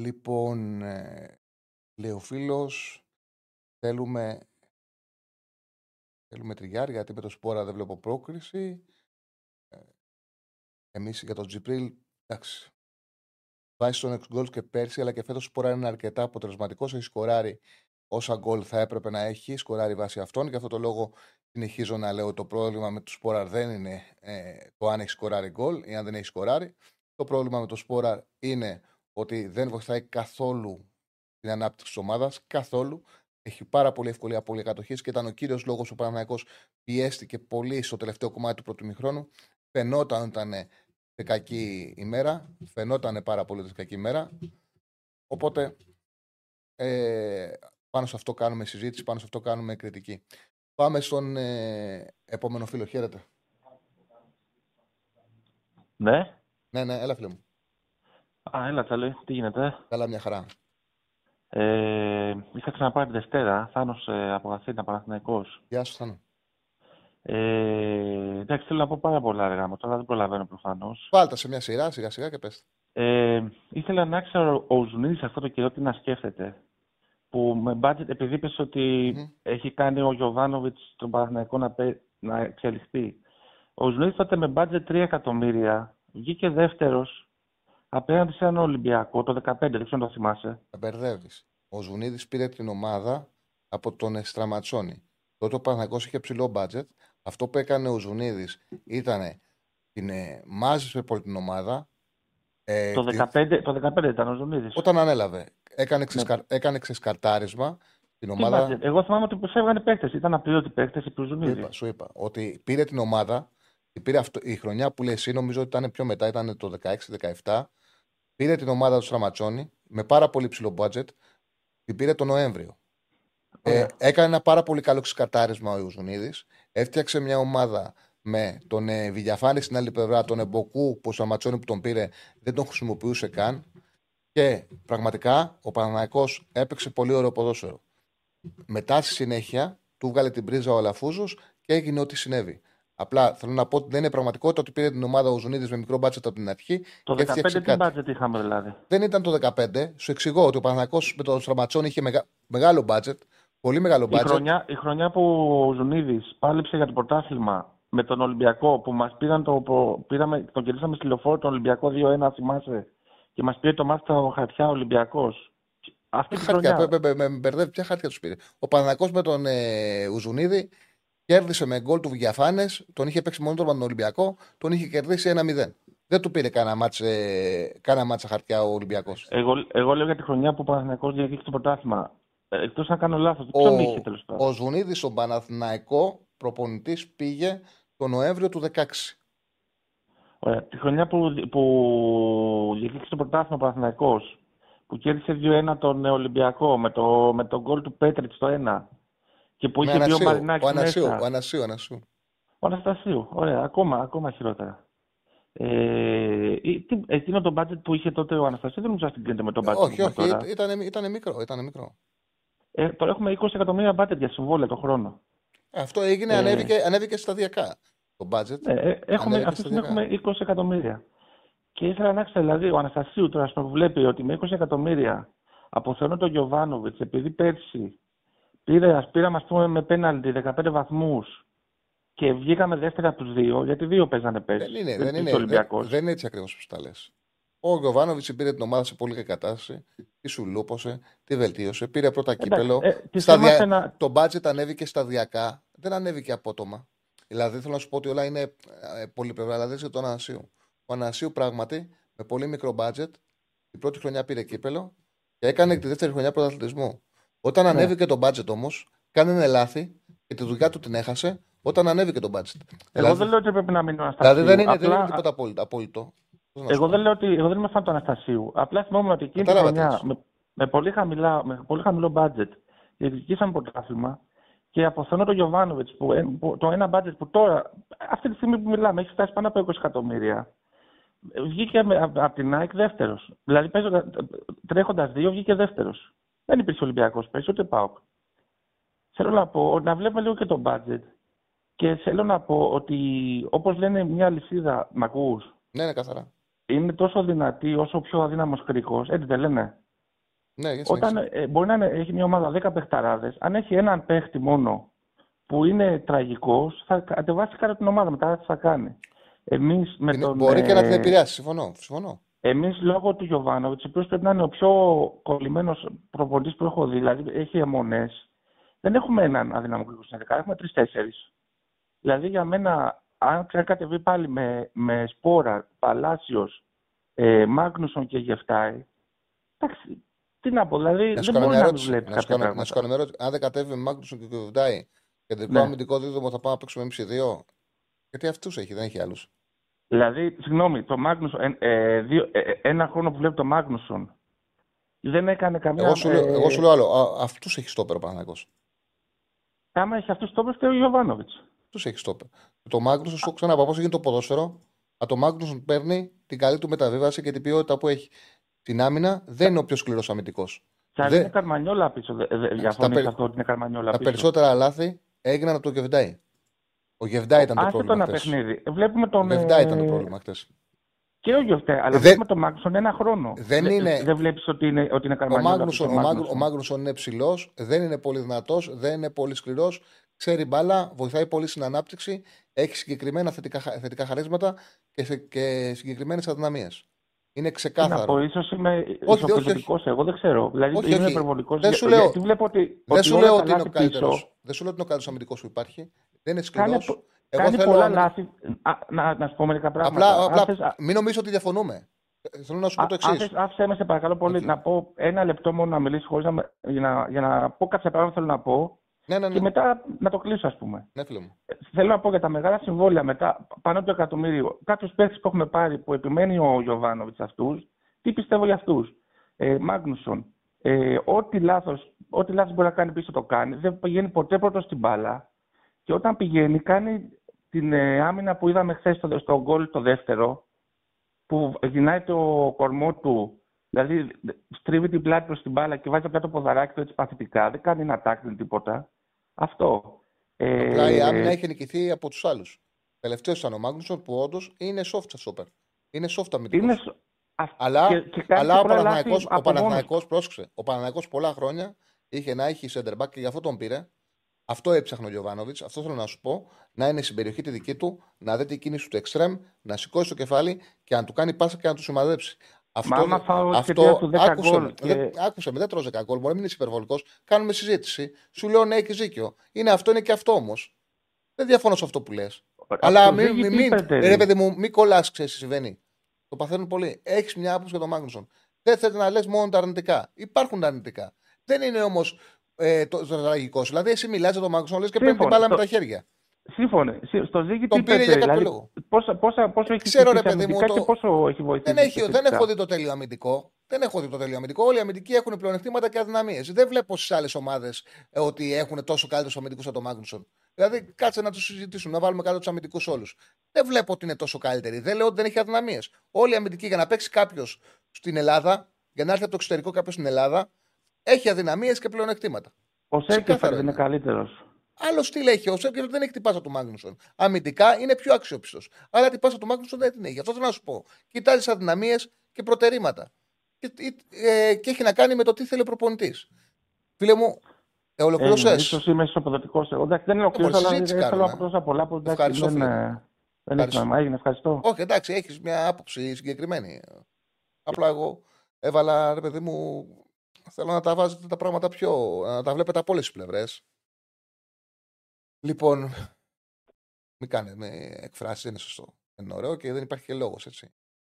Λοιπόν, ε, λέει ο φίλος, θέλουμε, θέλουμε τριάρ γιατί με το σπόρα δεν βλέπω πρόκριση. Ε, εμείς για τον Τζιπρίλ, εντάξει, βάζει τον εξ γκολ και πέρσι, αλλά και φέτος σπορά είναι αρκετά αποτελεσματικό. Έχει σκοράρει όσα γκολ θα έπρεπε να έχει, σκοράρει βάσει αυτών. Γι' αυτό το λόγο συνεχίζω να λέω το πρόβλημα με του Σπόρα δεν είναι ε, το αν έχει σκοράρει γκολ ή αν δεν έχει σκοράρει. Το πρόβλημα με το Σπόρα είναι ότι δεν βοηθάει καθόλου την ανάπτυξη της ομάδας. Καθόλου. Έχει πάρα πολύ ευκολία πολύ κατοχής και ήταν ο κύριος λόγος ο Παναναναϊκό πιέστηκε πολύ στο τελευταίο κομμάτι του πρώτου μηχρόνου. Φαινόταν ήταν σε κακή ημέρα. Φαινόταν πάρα πολύ σε κακή ημέρα. Οπότε ε, πάνω σε αυτό κάνουμε συζήτηση, πάνω σε αυτό κάνουμε κριτική. Πάμε στον ε, επόμενο φίλο. Χαίρετε. Ναι. Ναι, ναι, έλα φίλε μου. Α, έλα Τσαλή, τι γίνεται; Καλά, μια χαρά. Ε, είχα ξαναπάρει τη Δευτέρα, Θάνος ε, από Αθήνα, Παναθηναϊκός. Γεια σου, Θάνο. Ε, εντάξει, θέλω να πω πάρα πολλά αργά μου, τώρα δεν προλαβαίνω προφανώς. Βάλτε σε μια σειρά, σιγά σιγά και πες. Ε, ήθελα να ξέρω ο Ζουνίδης αυτό το καιρό τι να σκέφτεται. Που με budget, επειδή είπες ότι έχει κάνει ο Γιωβάνοβιτς τον Παναθηναϊκό να, πέ- να εξελιχθεί. Ο Ζουνίδης τότε με budget 3 εκατομμύρια βγήκε δεύτερος απέναντι σε έναν Ολυμπιακό το 2015, δεν ξέρω αν το θυμάσαι. Τα μπερδεύεις. Ο Ζουνίδης πήρε την ομάδα από τον Εστραματσόνη. Τότε ο Παναγιώ είχε ψηλό μπάτζετ. Αυτό που έκανε ο Ζουνίδης ήταν την ε, μάζεψε πολύ την ομάδα. Ε, Το την- 15, το 15 ήταν ο Ζουνίδης. Όταν ανέλαβε, έκανε, ξεσκαρ, έκανε ξεσκαρτάρισμα την Ναι. Τι ομάδα. budget? Εγώ θυμάμαι ότι προσέβγανε παίχτε. Ήταν απλήρωτοι παίχτε η Σου Πουζουνίδη. είπα, σου είπα ότι πήρε την ομάδα. την Πήρε αυτό, η χρονιά που λέει εσύ, νομίζω ότι ήταν πιο μετά, ήταν το 16-17. Πήρε την ομάδα του Στραματσόνη με πάρα πολύ ψηλό budget. Την πήρε τον Νοέμβριο. Ε, Ωραία. έκανε ένα πάρα πολύ καλό ξεκατάρισμα ο Ιουζουνίδη. Έφτιαξε μια ομάδα με τον ε, Βηγιαφάνη στην άλλη πλευρά, τον Εμποκού που ο Στραματσόνη που τον πήρε δεν τον χρησιμοποιούσε καν. Και πραγματικά ο Παναναϊκός έπαιξε πολύ ωραίο ποδόσφαιρο. Μετά στη συνέχεια του βγάλε την πρίζα ο Αλαφούζος και έγινε ό,τι συνέβη. Απλά θέλω να πω ότι δεν είναι πραγματικότητα ότι πήρε την ομάδα ο Ζουνίδης με μικρό μπάτσετ από την αρχή Το και 15 έφτιαξε τι κάτι. budget είχαμε δηλαδή. Δεν ήταν το 15. Σου εξηγώ ότι ο Παναθηναϊκός με τον Στραματσόν είχε μεγα... μεγάλο μπάτζετ. Πολύ μεγάλο Η μπάτζετ. χρονιά, η χρονιά που ο Ζουνίδης πάλεψε για το πρωτάθλημα με τον Ολυμπιακό που μας πήραν το. που πήραμε, τον κερδίσαμε στη λεωφόρο τον Ολυμπιακό 2-1, θυμάσαι. Και μας πήρε το μάτι στα χαρτιά Ολυμπιακός. Αυτή τη Χαρτιά, χρονιά. με, με, με, με μπερδεύει, ποια χαρτιά τους πήρε. Ο Παναθηναϊκός με τον ε, Ουζουνίδη κέρδισε με γκολ του Βηγιαφάνε. Τον είχε παίξει μόνο τον Ολυμπιακό. Τον είχε κερδίσει 1-0. Δεν του πήρε κανένα μάτσε, κανένα μάτσα χαρτιά ο Ολυμπιακός. Εγώ, εγώ λέω για τη χρονιά που ο Παναθηναϊκός διεκδίκησε το πρωτάθλημα. Εκτός αν κάνω λάθος. Ποιον είχε τέλος πάντων. ο Ζουνίδη στον Παναθηναϊκό προπονητής πήγε το Νοέμβριο του 16. Ωραία. Τη χρονιά που, που διεκδίκησε το πρωτάθλημα ο Παναθηναϊκός, που κέρδισε 2-1 τον ε, Ολυμπιακό με το, με τον γκολ του Πέτριτ στο 1 και που Με είχε μπει ο Ανασίου, Μαρινάκης ο Ανασίου, μέσα. ο Ανασίου, ο Ανασίου. Ο Αναστασίου. Ωραία. Ακόμα, ακόμα χειρότερα. Ε, ή- τι- εκείνο το budget που είχε τότε ο Αναστασίου δεν νομίζω να συγκρίνεται με το budget όχι, που όχι, έχουμε τώρα. ήταν, ήταν μικρό. Ήταν μικρό. Ε, τώρα έχουμε 20 εκατομμύρια budget για συμβόλαια το χρόνο. Ε, Αυτό έγινε, Ε. ανέβηκε, ανέβηκε σταδιακά το budget. Ναι, ε, έχουμε, Ανέβηκε αυτή τη στιγμή σταδιακά. έχουμε 20 εκατομμύρια. Και ήθελα να ξέρω, δηλαδή, ο Αναστασίου τώρα που βλέπει ότι με 20 εκατομμύρια αποθεώνω τον Γιωβάνοβιτς, επειδή πέρσι πήρε, ας πήραμε ας πούμε, με πέναλτι 15 βαθμούς και βγήκαμε δεύτερα από τους δύο, γιατί δύο παίζανε πέρσι. Δεν είναι, δεν, υπήρξε είναι, δεν, Ολυμπιακός. δεν είναι έτσι ακριβώς που τα λες. Ο Γιωβάνοβιτς πήρε την ομάδα σε πολύ κακή κατάσταση. Τη σου λούπωσε, τη βελτίωσε. Πήρε πρώτα Εντάξει, κύπελο. ε, τι σταδια- θυμάσαι να- Το budget ανέβηκε σταδιακά. Δεν ανέβηκε απότομα. Δηλαδή θέλω να σου πω ότι όλα είναι ε, πολύπλευρα. Αλλά δεν είσαι τον Ανασίου. Ο Ανασίου πράγματι με πολύ μικρό budget την πρώτη χρονιά πήρε κύπελο και έκανε τη δεύτερη χρονιά πρωταθλητισμό. Όταν Ναι. ανέβηκε το budget όμως, κάνανε λάθη και τη δουλειά του την έχασε όταν ανέβηκε το budget. Εγώ δεν λέω ότι πρέπει να μείνω Αναστασίου. Δηλαδή δεν είναι, δεν Απλά- είναι τίποτα απόλυτο. Απόλυτο. Πώς να σου Εγώ πω; δεν λέω ότι εγώ δεν είμαι φαν του Αναστασίου. Απλά θυμόμουν ότι εκείνη τη Κατάλαβα τι χρονιά λες. με, με, πολύ χαμηλά, με πολύ χαμηλό budget διεκδικήσαμε πρωτάθλημα και αποθώνω τον Γιωβάνοβιτς που, ε, που το ένα budget που τώρα, αυτή τη στιγμή που μιλάμε, έχει φτάσει πάνω από 20 εκατομμύρια. βγήκε από την ΑΕΚ δεύτερος. Δηλαδή, τρέχοντας δύο, βγήκε δεύτερος. Δεν υπήρχε Ολυμπιακός πέρσι, ούτε ΠΑΟΚ. Θέλω να πω, να βλέπουμε λίγο και το budget. Και θέλω να πω ότι, όπως λένε μια λυσίδα, μ' Ναι, ναι, καθαρά. Είναι τόσο δυνατή όσο ο πιο αδύναμος κρίκος. Έτσι δεν λένε; Ναι, έτσι, Όταν ε, μπορεί να έχει μια ομάδα 10 παιχταράδες, αν έχει έναν παίχτη μόνο που είναι τραγικός, θα κατεβάσει κάτι την ομάδα μετά, τι θα κάνει. Εμείς με τον, μπορεί και να την ε, επηρεάσει, συμφωνώ. συμφωνώ. Εμείς λόγω του Γιωβάνοβιτς, ο οποίος πρέπει να είναι ο πιο κολλημένος προπονητής που έχω δει, δηλαδή έχει αιμονές, δεν έχουμε έναν αδύναμο κρίκο στην έχουμε τρει-τέσσερι. Δηλαδή για μένα, αν κατεβεί πάλι με, με Σπόρα, Παλάσιος, ε, Μάγνουσον και Γεφτάη, εντάξει, τι να πω, δηλαδή να δεν μπορεί να βλέπει να κάποια Να σου κάνω ερώτηση, αν δεν κατέβει με Μάγνουσον και Γεφτάη και δεν ναι. αμυντικό δίδυμο θα πάμε να παίξουμε εμείς οι δύο, γιατί αυτούς έχει, δεν έχει άλλους. Δηλαδή, συγγνώμη, το Μάγνουσον, ε, ε, δύο, ε, ε, ένα χρόνο που βλέπει το Μάγνουσον, δεν έκανε καμία. Εγώ σου, λέω, εγώ σου λέω άλλο. Αυτούς έχει στόπερ ο Παναγιώτο. Άμα έχει αυτούς στόπερ, και ο Γιωβάνοβιτς. Του έχει στόπερ. Το Μάγνουσον, σου ξαναπώ πώς έγινε το ποδόσφαιρο. Α, το Μάγνουσον παίρνει την καλή του μεταβίβαση και την ποιότητα που έχει. Την άμυνα δεν είναι ο πιο σκληρός αμυντικός. Και δεν... είναι καρμανιόλα πίσω. Διαφωνείς περι... αυτό ότι είναι καρμανιόλα πίσω; Τα περισσότερα λάθη έγιναν από το Γεβντάι. Ο Γεβντάι ήταν το πρόβλημα. ένα παιχνίδι. Βλέπουμε τον. Ο Γεβντάι ήταν το πρόβλημα χθες. Και ο Γιοφτέ, αλλά δεν με τον Μάγνουσον ένα χρόνο. Δεν, είναι... δεν βλέπεις ότι είναι, ότι είναι Ο Μάγνουσον, ο Μάγνουσον είναι ψηλός, δεν είναι πολύ δυνατός, δεν είναι πολύ σκληρός. Ξέρει μπάλα, βοηθάει πολύ στην ανάπτυξη, έχει συγκεκριμένα θετικά, θετικά χαρίσματα και, και συγκεκριμένες αδυναμίες. Είναι ξεκάθαρο. Να πω, ίσως είμαι ισοπεδωτικός, εγώ δεν ξέρω. Δηλαδή όχι, είμαι υπερβολικός. Δεν σου λέω, γιατί βλέπω ότι, δεν ότι σου λέω ότι είναι ο καλύτερος. Δεν σου λέω ότι είναι ο καλύτερος αμυντικός που υπάρχει. Δεν είναι σκληρός. Κάνει, εγώ κάνει θέλω πολλά λάθη. Να, να σου πω μερικά πράγματα. Απλά, απλά θες... μην νομίζω ότι διαφωνούμε. Θέλω να σου πω το εξής. Άφησε με σε παρακαλώ πολύ okay. να πω ένα λεπτό μόνο να μιλήσεις χωρίς να, για, να, για να πω κάποια πράγματα θέλω να πω. Ναι, ναι, ναι. Και μετά να το κλείσω, ας πούμε. Ναι, φίλε μου. Θέλω να πω για τα μεγάλα συμβόλαια μετά, πάνω από το εκατομμύριο. Κάποιους παίχτε που έχουμε πάρει που επιμένει ο Γιωβάνοβιτς αυτούς, τι πιστεύω για αυτούς; Ε, Μάγνουσον, ε, ό,τι λάθος ό,τι λάθος μπορεί να κάνει πίσω το κάνει. Δεν πηγαίνει ποτέ πρώτος στην μπάλα. Και όταν πηγαίνει, κάνει την ε, άμυνα που είδαμε χθες στο, στο γκολ το δεύτερο, που γυρνάει το κορμό του, δηλαδή στρίβει την πλάτη προς την μπάλα και βάζει απλά το ποδαράκι του έτσι παθητικά. Δεν κάνει ένα τάκτιν τίποτα. Αυτό. Ε, Απλά η άμυνα έχει νικηθεί από τους άλλους. Τελευταίος ήταν ο Μάγνουσον που όντως είναι soft σόπερ. Είναι soft αμυντικός. Είναι... Αλλά, και, και αλλά ο Παναθηναϊκός, ο Παναθηναϊκός, πρόσεξε, ο Παναθηναϊκός πολλά χρόνια είχε να έχει center back και γι' αυτό τον πήρε. Αυτό έψαχνε ο Γιωβάνοβιτς. Αυτό θέλω να σου πω. Να είναι στην περιοχή τη δική του, να δει την κίνηση του εξτρέμ, να σηκώσει το κεφάλι και να του κάνει πάσα και να του σημαδέψει. Αυτό, Μα φάω αυτό του 10 άκουσε, γκολ και... δεν, άκουσε με, δεν τρώω 10 γκολ. Μπορεί να μην είσαι υπερβολικός. Κάνουμε συζήτηση. Σου λέω ναι, έχεις ζήκιο. Είναι αυτό, είναι και αυτό όμως. Δεν διαφωνώ σε αυτό που λες. Αλλά μην, μην, μην, ρε παιδί μου, μην κολλάς, ξέρεις τι συμβαίνει. Το παθαίνουν πολύ. Έχεις μια άποψη για τον Μάγνουσον. Δεν θέλει να λες μόνο τα αρνητικά. Υπάρχουν τα αρνητικά. Δεν είναι όμως ε, το, το, τραγικός. Δηλαδή, εσύ μιλάς για τον Μάγνουσον, λες και παίρνει την μπάλα με τα χέρια. Σύμφωνο. Στο Ζήγη τι πήρε για δηλαδή, λόγο. Πόσα, πόσα, πόσο έχει Ξέρω, ρε παιδί μου, το... και πόσο έχει βοηθήσει. Δεν, έχει, δεν έχω δει το τέλειο αμυντικό. Δεν έχω δει το τέλειο αμυντικό. Όλοι οι αμυντικοί έχουν πλεονεκτήματα και αδυναμίες. Δεν βλέπω στις άλλες ομάδες ε, ότι έχουν τόσο καλύτερους αμυντικούς από τον Μάγνουσον. Δηλαδή, κάτσε να τους συζητήσουν, να βάλουμε κάτω του αμυντικούς όλους. Δεν βλέπω ότι είναι τόσο καλύτεροι. Δεν λέω ότι δεν έχει αδυναμίες. Όλοι οι αμυντικοί για να παίξει κάποιος στην Ελλάδα, για να έρθει από το εξωτερικό κάποιος στην Ελλάδα, έχει αδυναμίες και πλεονεκτήματα. Ο Σέρκεφ δεν είναι καλύτερος. Άλλος στυλ έχει. Ο Σέρκεφ δεν έχει την πάσα του Μάγνουσον. Αμυντικά είναι πιο αξιόπιστος. Αλλά την πάσα του Μάγνουσον δεν την έχει. Αυτό θέλω να σου πω. Κοιτάζεις αδυναμίες και προτερήματα. Και, ε, και έχει να κάνει με το τι θέλει ο προπονητής. Φίλε μου, ε, ολοκλήρωσε. Ε, ίσως είμαι ισοπεδωτικό. Εγώ δεν ολοκλήρωσα, αλλά δεν θέλω να πω τόσα πολλά που Ευχαριστώ, δεν, δεν έχει νόημα. Έγινε, ευχαριστώ. Όχι, εντάξει, έχεις μια άποψη συγκεκριμένη. Απλά εγώ έβαλα, ρε παιδί μου, θέλω να τα βάζετε τα πράγματα πιο. να τα βλέπετε από όλες τις πλευρές. Λοιπόν, μην κάνετε με εκφράσεις, δεν είναι σωστό. Είναι ωραίο και δεν υπάρχει και λόγος, έτσι.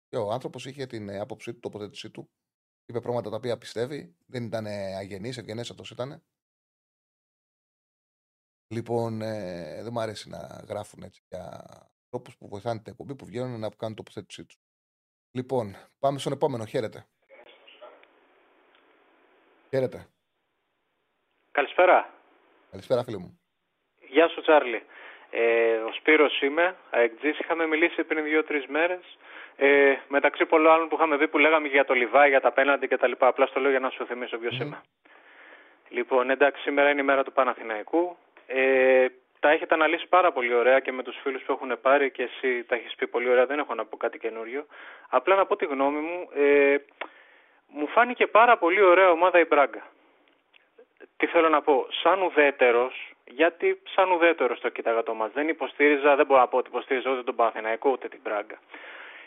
Και ο άνθρωπος είχε την άποψή του, τοποθέτησή του. Είπε πράγματα τα οποία πιστεύει. Δεν ήταν αγενής, ευγενέ αυτό ήταν. Λοιπόν, ε, δεν μου αρέσει να γράφουν έτσι για τρόπου που βοηθάνε την εκπομπή που βγαίνουν να κάνουν τοποθέτησή τους. Λοιπόν, πάμε στον επόμενο. Χαίρετε. Χαίρετε. Καλησπέρα. Καλησπέρα, φίλε μου. Γεια σου, Τσάρλι. Ε, ο Σπύρος είμαι, αεκτζής. Είχαμε μιλήσει πριν δύο-τρεις μέρες. Ε, μεταξύ πολλών άλλων που είχαμε δει που λέγαμε για το Λιβάη, για τα πέναντι κτλ. Απλά στο λέω για να σου θυμίσω ποιος είμαι. Λοιπόν, εντάξει, σήμερα είναι η μέρα του Παναθηναϊκού. Ε, τα έχετε αναλύσει πάρα πολύ ωραία και με τους φίλους που έχουν πάρει και εσύ τα έχεις πει πολύ ωραία, δεν έχω να πω κάτι καινούριο. Απλά να πω τη γνώμη μου, ε, μου φάνηκε πάρα πολύ ωραία ομάδα η Μπράγκα. Τι θέλω να πω, σαν ουδέτερος, γιατί σαν ουδέτερος το κοίταγα το μας, δεν υποστήριζα, δεν μπορώ να πω ότι υποστήριζα ούτε τον Παθηναϊκό ούτε την Μπράγκα.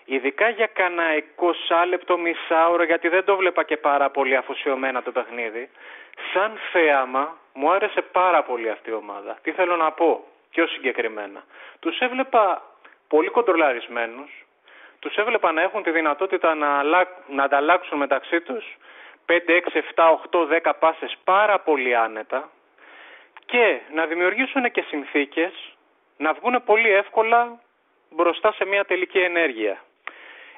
Ειδικά για κανένα 20 λεπτό, μισάωρο, γιατί δεν το βλέπα και πάρα πολύ αφοσιωμένα το παιχνίδι. Σαν θέαμα, μου άρεσε πάρα πολύ αυτή η ομάδα. Τι θέλω να πω, πιο συγκεκριμένα. Τους έβλεπα πολύ κοντρολαρισμένους, τους έβλεπα να έχουν τη δυνατότητα να, να ανταλλάξουν μεταξύ τους 5, 6, 7, 8, 10 πάσες πάρα πολύ άνετα και να δημιουργήσουν και συνθήκες να βγουν πολύ εύκολα μπροστά σε μια τελική ενέργεια.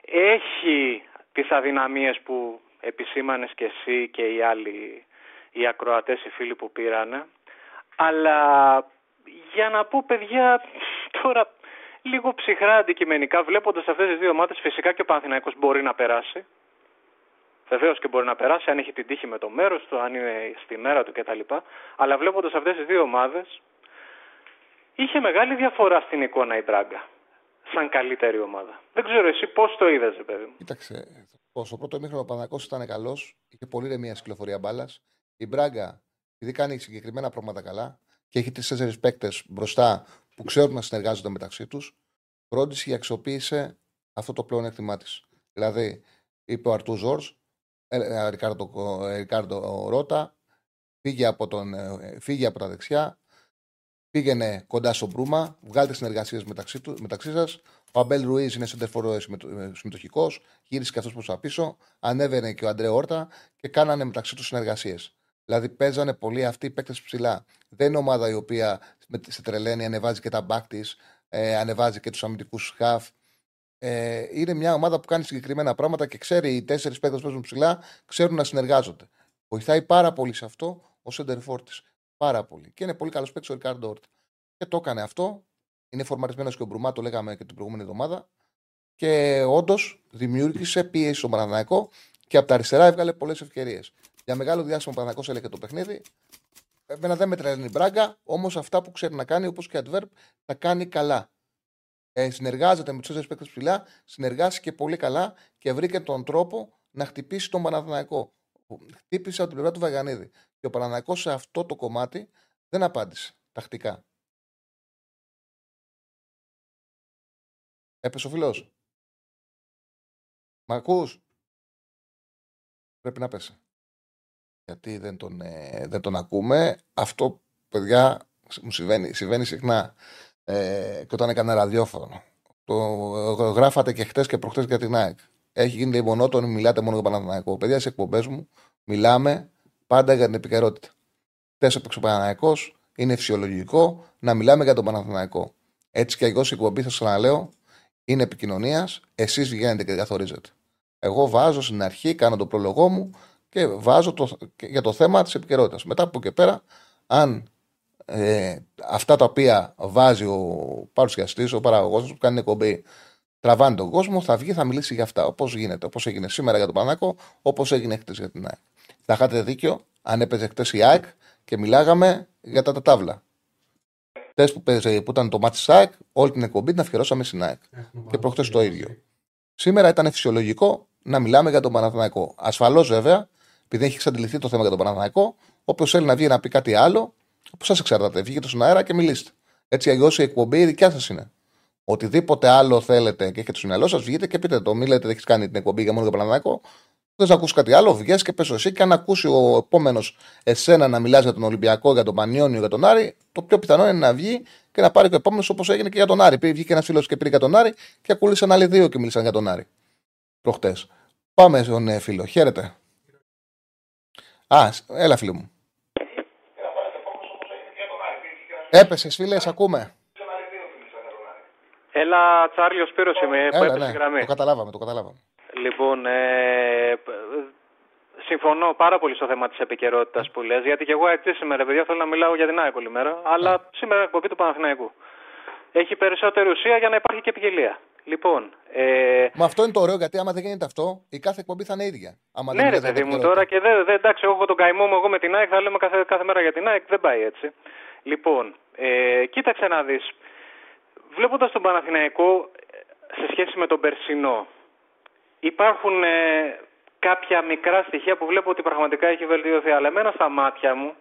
Έχει τις αδυναμίες που επισήμανες και εσύ και οι άλλοι οι ακροατές, οι φίλοι που πήρανε. Αλλά για να πω παιδιά, τώρα λίγο ψυχρά αντικειμενικά, βλέποντας αυτές τις δύο ομάδες, φυσικά και ο Παναθηναϊκός μπορεί να περάσει. Βεβαίως και μπορεί να περάσει αν έχει την τύχη με το μέρος του, αν είναι στη μέρα του κτλ. Αλλά βλέποντας αυτές τις δύο ομάδες, είχε μεγάλη διαφορά στην εικόνα η Μπράγκα. Σαν καλύτερη ομάδα. Δεν ξέρω εσύ πώς το είδες, παιδί μου; Κοίταξε. Στο πρώτο μήχρονο ο Παναγό ήταν καλός, είχε πολύ ρεμία κυκλοφορία μπάλας. Η Μπράγκα, επειδή κάνει συγκεκριμένα πράγματα καλά και έχει τρει-τέσσερι παίκτες μπροστά που ξέρουν να συνεργάζονται μεταξύ τους, φρόντισε και αξιοποίησε αυτό το πλέον έκτημά της. Δηλαδή, είπε ο Αρτού Ζόρς, ε, ε, Ρικάρντο Ρότα, φύγε από, τον, ε, φύγε από τα δεξιά, πήγαινε κοντά στο Μπρούμα, βγάλτε συνεργασίες μεταξύ, μεταξύ σας. Ο Αμπέλ Ρουίζ είναι σεντερφορό συμμετοχικός, γύρισε και αυτός προς τα πίσω. Ανέβαινε και ο Αντρέ Όρτα και κάνανε μεταξύ τους συνεργασίες. Δηλαδή παίζανε πολύ αυτοί οι παίκτες ψηλά. Δεν είναι ομάδα η οποία σε τρελαίνει, ανεβάζει και τα μπακ της, ε, ανεβάζει και τους αμυντικούς χαφ. Ε, είναι μια ομάδα που κάνει συγκεκριμένα πράγματα και ξέρει οι τέσσερις παίκτες που παίζουν ψηλά, ξέρουν να συνεργάζονται. Βοηθάει πάρα πολύ σε αυτό ο Σέντερ της. Πάρα πολύ. Και είναι πολύ καλός παίκτης ο Ρικάρντο Όρτα. Και το έκανε αυτό. Είναι φορμαρισμένο και ο Μπρουμά, το λέγαμε και την προηγούμενη εβδομάδα. Και όντως δημιούργησε πίεση στο Παναναναϊκό και από τα αριστερά έβγαλε πολλές ευκαιρίες. Για μεγάλο διάστημα ο Παναναναϊκό έλεγε το παιχνίδι. Εμένα δεν με τρελαίνει η μπράγκα, όμως αυτά που ξέρει να κάνει, όπως και Adverb, τα κάνει καλά. Ε, συνεργάζεται με τους τέσσερι παίκτες ψηλά, συνεργάστηκε πολύ καλά και βρήκε τον τρόπο να χτυπήσει τον Παναθηναϊκό. Χτύπησε από την πλευρά του Βαγανίδη. Και ο Παναθηναϊκός σε αυτό το κομμάτι δεν απάντησε τακτικά. Έπεσε ο φιλός. Μ' ακούς; Πρέπει να πέσει. Γιατί δεν τον, ε, δεν τον ακούμε. Αυτό, παιδιά, μου συμβαίνει, συμβαίνει συχνά. Ε, και όταν έκανα ραδιόφωνο. Το γράφατε και χτες και προχτές για την ΑΕΚ. Έχει γίνει μονότονο, μιλάτε μόνο για Παναθηναϊκό. Παιδιά, σε εκπομπές μου μιλάμε πάντα για την επικαιρότητα. Χθε έπαιξε ο Παναθηναϊκός, είναι φυσιολογικό να μιλάμε για τον Παναθηναϊκό. Έτσι και εγώ στην εκπομπή, θα ξαναλέω, είναι επικοινωνίας, εσείς βγαίνετε και καθορίζετε. Εγώ βάζω στην αρχή, κάνω το πρόλογό μου και βάζω το, για το θέμα της επικαιρότητας. Μετά από και πέρα, αν ε, αυτά τα οποία βάζει ο παρουσιαστής, ο παραγωγός που κάνει εκπομπή, τραβάνε τον κόσμο, θα βγει, θα μιλήσει για αυτά. Όπως γίνεται. Όπως έγινε σήμερα για τον Πανάκο, όπως έγινε χτες για την ΑΕΚ. Θα είχατε δίκιο αν έπαιζε χτες η ΑΕΚ και μιλάγαμε για τα ταύλα. Χτες που, που ήταν το μάτι της ΑΕΚ, όλη την εκπομπή την αφιερώσαμε στην ΑΕΚ. Και προχθέ το ίδιο. Σήμερα ήταν φυσιολογικό να μιλάμε για τον Παναθηναϊκό. Ασφαλώς βέβαια, επειδή έχει εξαντληθεί το θέμα για τον Παναθηναϊκό, όποιος θέλει να βγει να πει κάτι άλλο, από σας εξαρτάται. Βγείτε στον αέρα και μιλήστε. Έτσι, αλλιώς η εκπομπή η δικιά σας είναι. Οτιδήποτε άλλο θέλετε και έχετε στο μυαλό σας, βγείτε και πείτε το. Μην λέτε ότι έχεις κάνει την εκπομπή για μόνο για Παναθηναϊκό. Θες να ακούσει κάτι άλλο, βγαίνει και πες εσύ. Και αν ακούσει ο επόμενος εσένα να μιλάς για τον Ολυμπιακό, για τον Πανιόνιο, για τον Άρη, το πιο πιθανό είναι να βγει και να πάρει και ο επόμενος όπως έγινε και για τον Άρη. Πήγε βγήκε ένας φίλος και πήρε για τον Άρη και ακούλησαν άλλοι δύο και μίλησαν για τον Άρη. Προχτές. Πάμε στον ε, φίλο. Χαίρετε. Α, έλα φίλο μου. Έπεσες, φίλε, ακούμε. Έλα, Τσάρλιος Σπύρος είμαι, που έπεσε ναι, γραμμή. Το καταλάβαμε, το καταλάβαμε. Λοιπόν, ε, συμφωνώ πάρα πολύ στο θέμα της επικαιρότητας που λες, γιατί και εγώ έτσι σήμερα, παιδιά, θέλω να μιλάω για την ΑΕΚ όλη μέρα, αλλά σήμερα εκπομπή του Παναθηναϊκού. έχει περισσότερη ουσία για να υπάρχει και επικοινία. Λοιπόν. Ε... Μα αυτό είναι το ωραίο γιατί άμα δεν γίνεται αυτό, η κάθε εκπομπή θα είναι ίδια. Άμα ναι, ρε παιδί μου, τώρα και δεν. Δε, εντάξει, έχω τον καημό μου εγώ με την ΑΕΚ, θα λέμε κάθε, κάθε μέρα για την ΑΕΚ, δεν πάει έτσι. Λοιπόν, ε, κοίταξε να δεις. Βλέποντας τον Παναθηναϊκό σε σχέση με τον Περσινό, υπάρχουν ε, κάποια μικρά στοιχεία που βλέπω ότι πραγματικά έχει βελτιωθεί. Αλλά εμένα στα μάτια μου,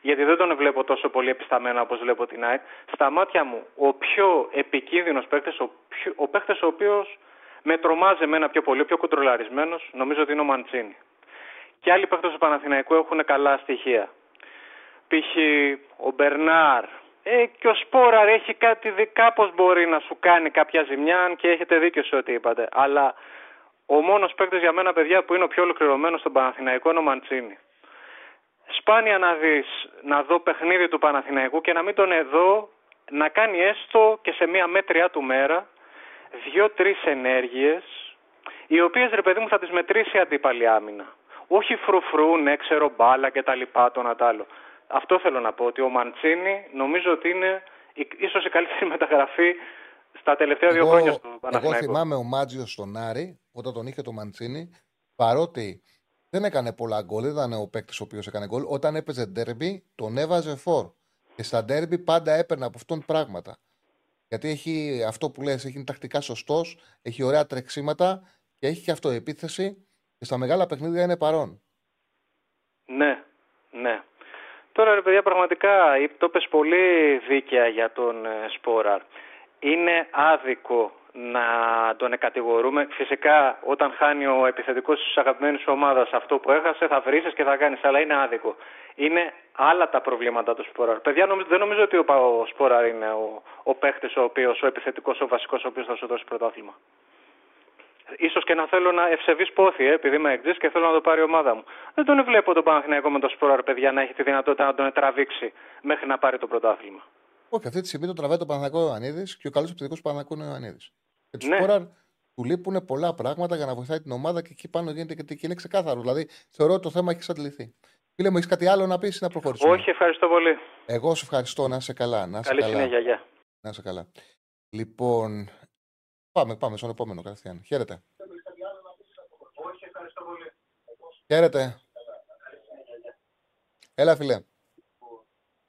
γιατί δεν τον βλέπω τόσο πολύ επισταμένα όπως βλέπω την ΑΕΚ, στα μάτια μου ο πιο επικίνδυνος παίκτης, ο, πιο, ο παίκτης ο οποίος με τρομάζει εμένα πιο πολύ, ο πιο κοντρολαρισμένος, νομίζω ότι είναι ο Μαντσίνη. Και άλλοι παίκτες του Παναθηναϊκού έχουν καλά στοιχεία. Π.χ. ο Μπερνάρ, ε, και ο Σπόραρ έχει κάτι, κάπως μπορεί να σου κάνει κάποια ζημιά, και έχετε δίκιο σε ό,τι είπατε. Αλλά ο μόνος παίκτης για μένα, παιδιά, που είναι ο πιο ολοκληρωμένος στον Παναθηναϊκό είναι ο Μαντσίνη. Σπάνια να δεις να δω παιχνίδι του Παναθηναϊκού και να μην τον εδώ να κάνει έστω και σε μία μέτριά του μέρα δύο-τρεις ενέργειες, οι οποίες ρε παιδί μου θα τις μετρήσει η αντίπαλη άμυνα. Όχι φρουφρού, ναι, ξέρω μπάλα και τα λοιπά, το να άλλο. Αυτό θέλω να πω, ότι ο Μαντσίνη νομίζω ότι είναι ίσως η καλύτερη μεταγραφή στα τελευταία δύο χρόνια στο Παναθηναϊκό. Εγώ θυμάμαι ο Μάτζιος στον Άρη, όταν τον είχε το Μαντσίνη, παρότι δεν έκανε πολλά γκολ, δεν ήταν ο παίκτης ο οποίος έκανε γκολ. Όταν έπαιζε ντέρμπι, τον έβαζε φόρ. Και στα ντέρμπι πάντα έπαιρνε από αυτόν πράγματα. Γιατί έχει αυτό που λες, έχει τακτικά σωστός, έχει ωραία τρεξίματα και έχει και αυτοεπίθεση και στα μεγάλα παιχνίδια είναι παρόν. Ναι, ναι. Τώρα ρε παιδιά πραγματικά το πες πολύ δίκαια για τον ε, Σπόραρ είναι άδικο να τον εκατηγορούμε. Φυσικά, όταν χάνει ο επιθετικός της αγαπημένης ομάδας αυτό που έχασε, θα βρει και θα κάνεις, αλλά είναι άδικο. Είναι άλλα τα προβλήματα του Σπόραρ. Παιδιά, νομίζω, δεν νομίζω ότι ο, Σπόραρ είναι ο, ο παίχτη, ο οποίος, ο επιθετικός, ο βασικός, ο οποίος θα σου δώσει πρωτάθλημα. Σω και να θέλω να ευσεβείς πόθη, ε, επειδή είμαι εκτζή και θέλω να το πάρει η ομάδα μου. Δεν τον βλέπω τον Παναθηναϊκό με τον Σπόραρ, παιδιά, να έχει τη δυνατότητα να τον τραβήξει μέχρι να πάρει το πρωτάθλημα. Όχι, αυτή τη στιγμή το τραβάει το Παναγικό Ιωαννίδης και ο καλός επιθετικός Παναγικό είναι ο Ιωαννίδης. Και του ναι. του λείπουν πολλά πράγματα για να βοηθάει την ομάδα και εκεί πάνω γίνεται και, και είναι ξεκάθαρο. Δηλαδή θεωρώ ότι το θέμα έχει εξαντληθεί. Φίλε μου, έχεις κάτι άλλο να πεις ή να προχωρήσουμε; Όχι, ευχαριστώ πολύ. Εγώ σε ευχαριστώ. Να είσαι καλά. Να είσαι Καλή καλά. συνέχεια, γεια. Να είσαι καλά. Λοιπόν, πάμε, πάμε στον επόμενο κατευθείαν. Χαίρετε. Όχι, ευχαριστώ πολύ. Χαίρετε. Έλα, φίλε.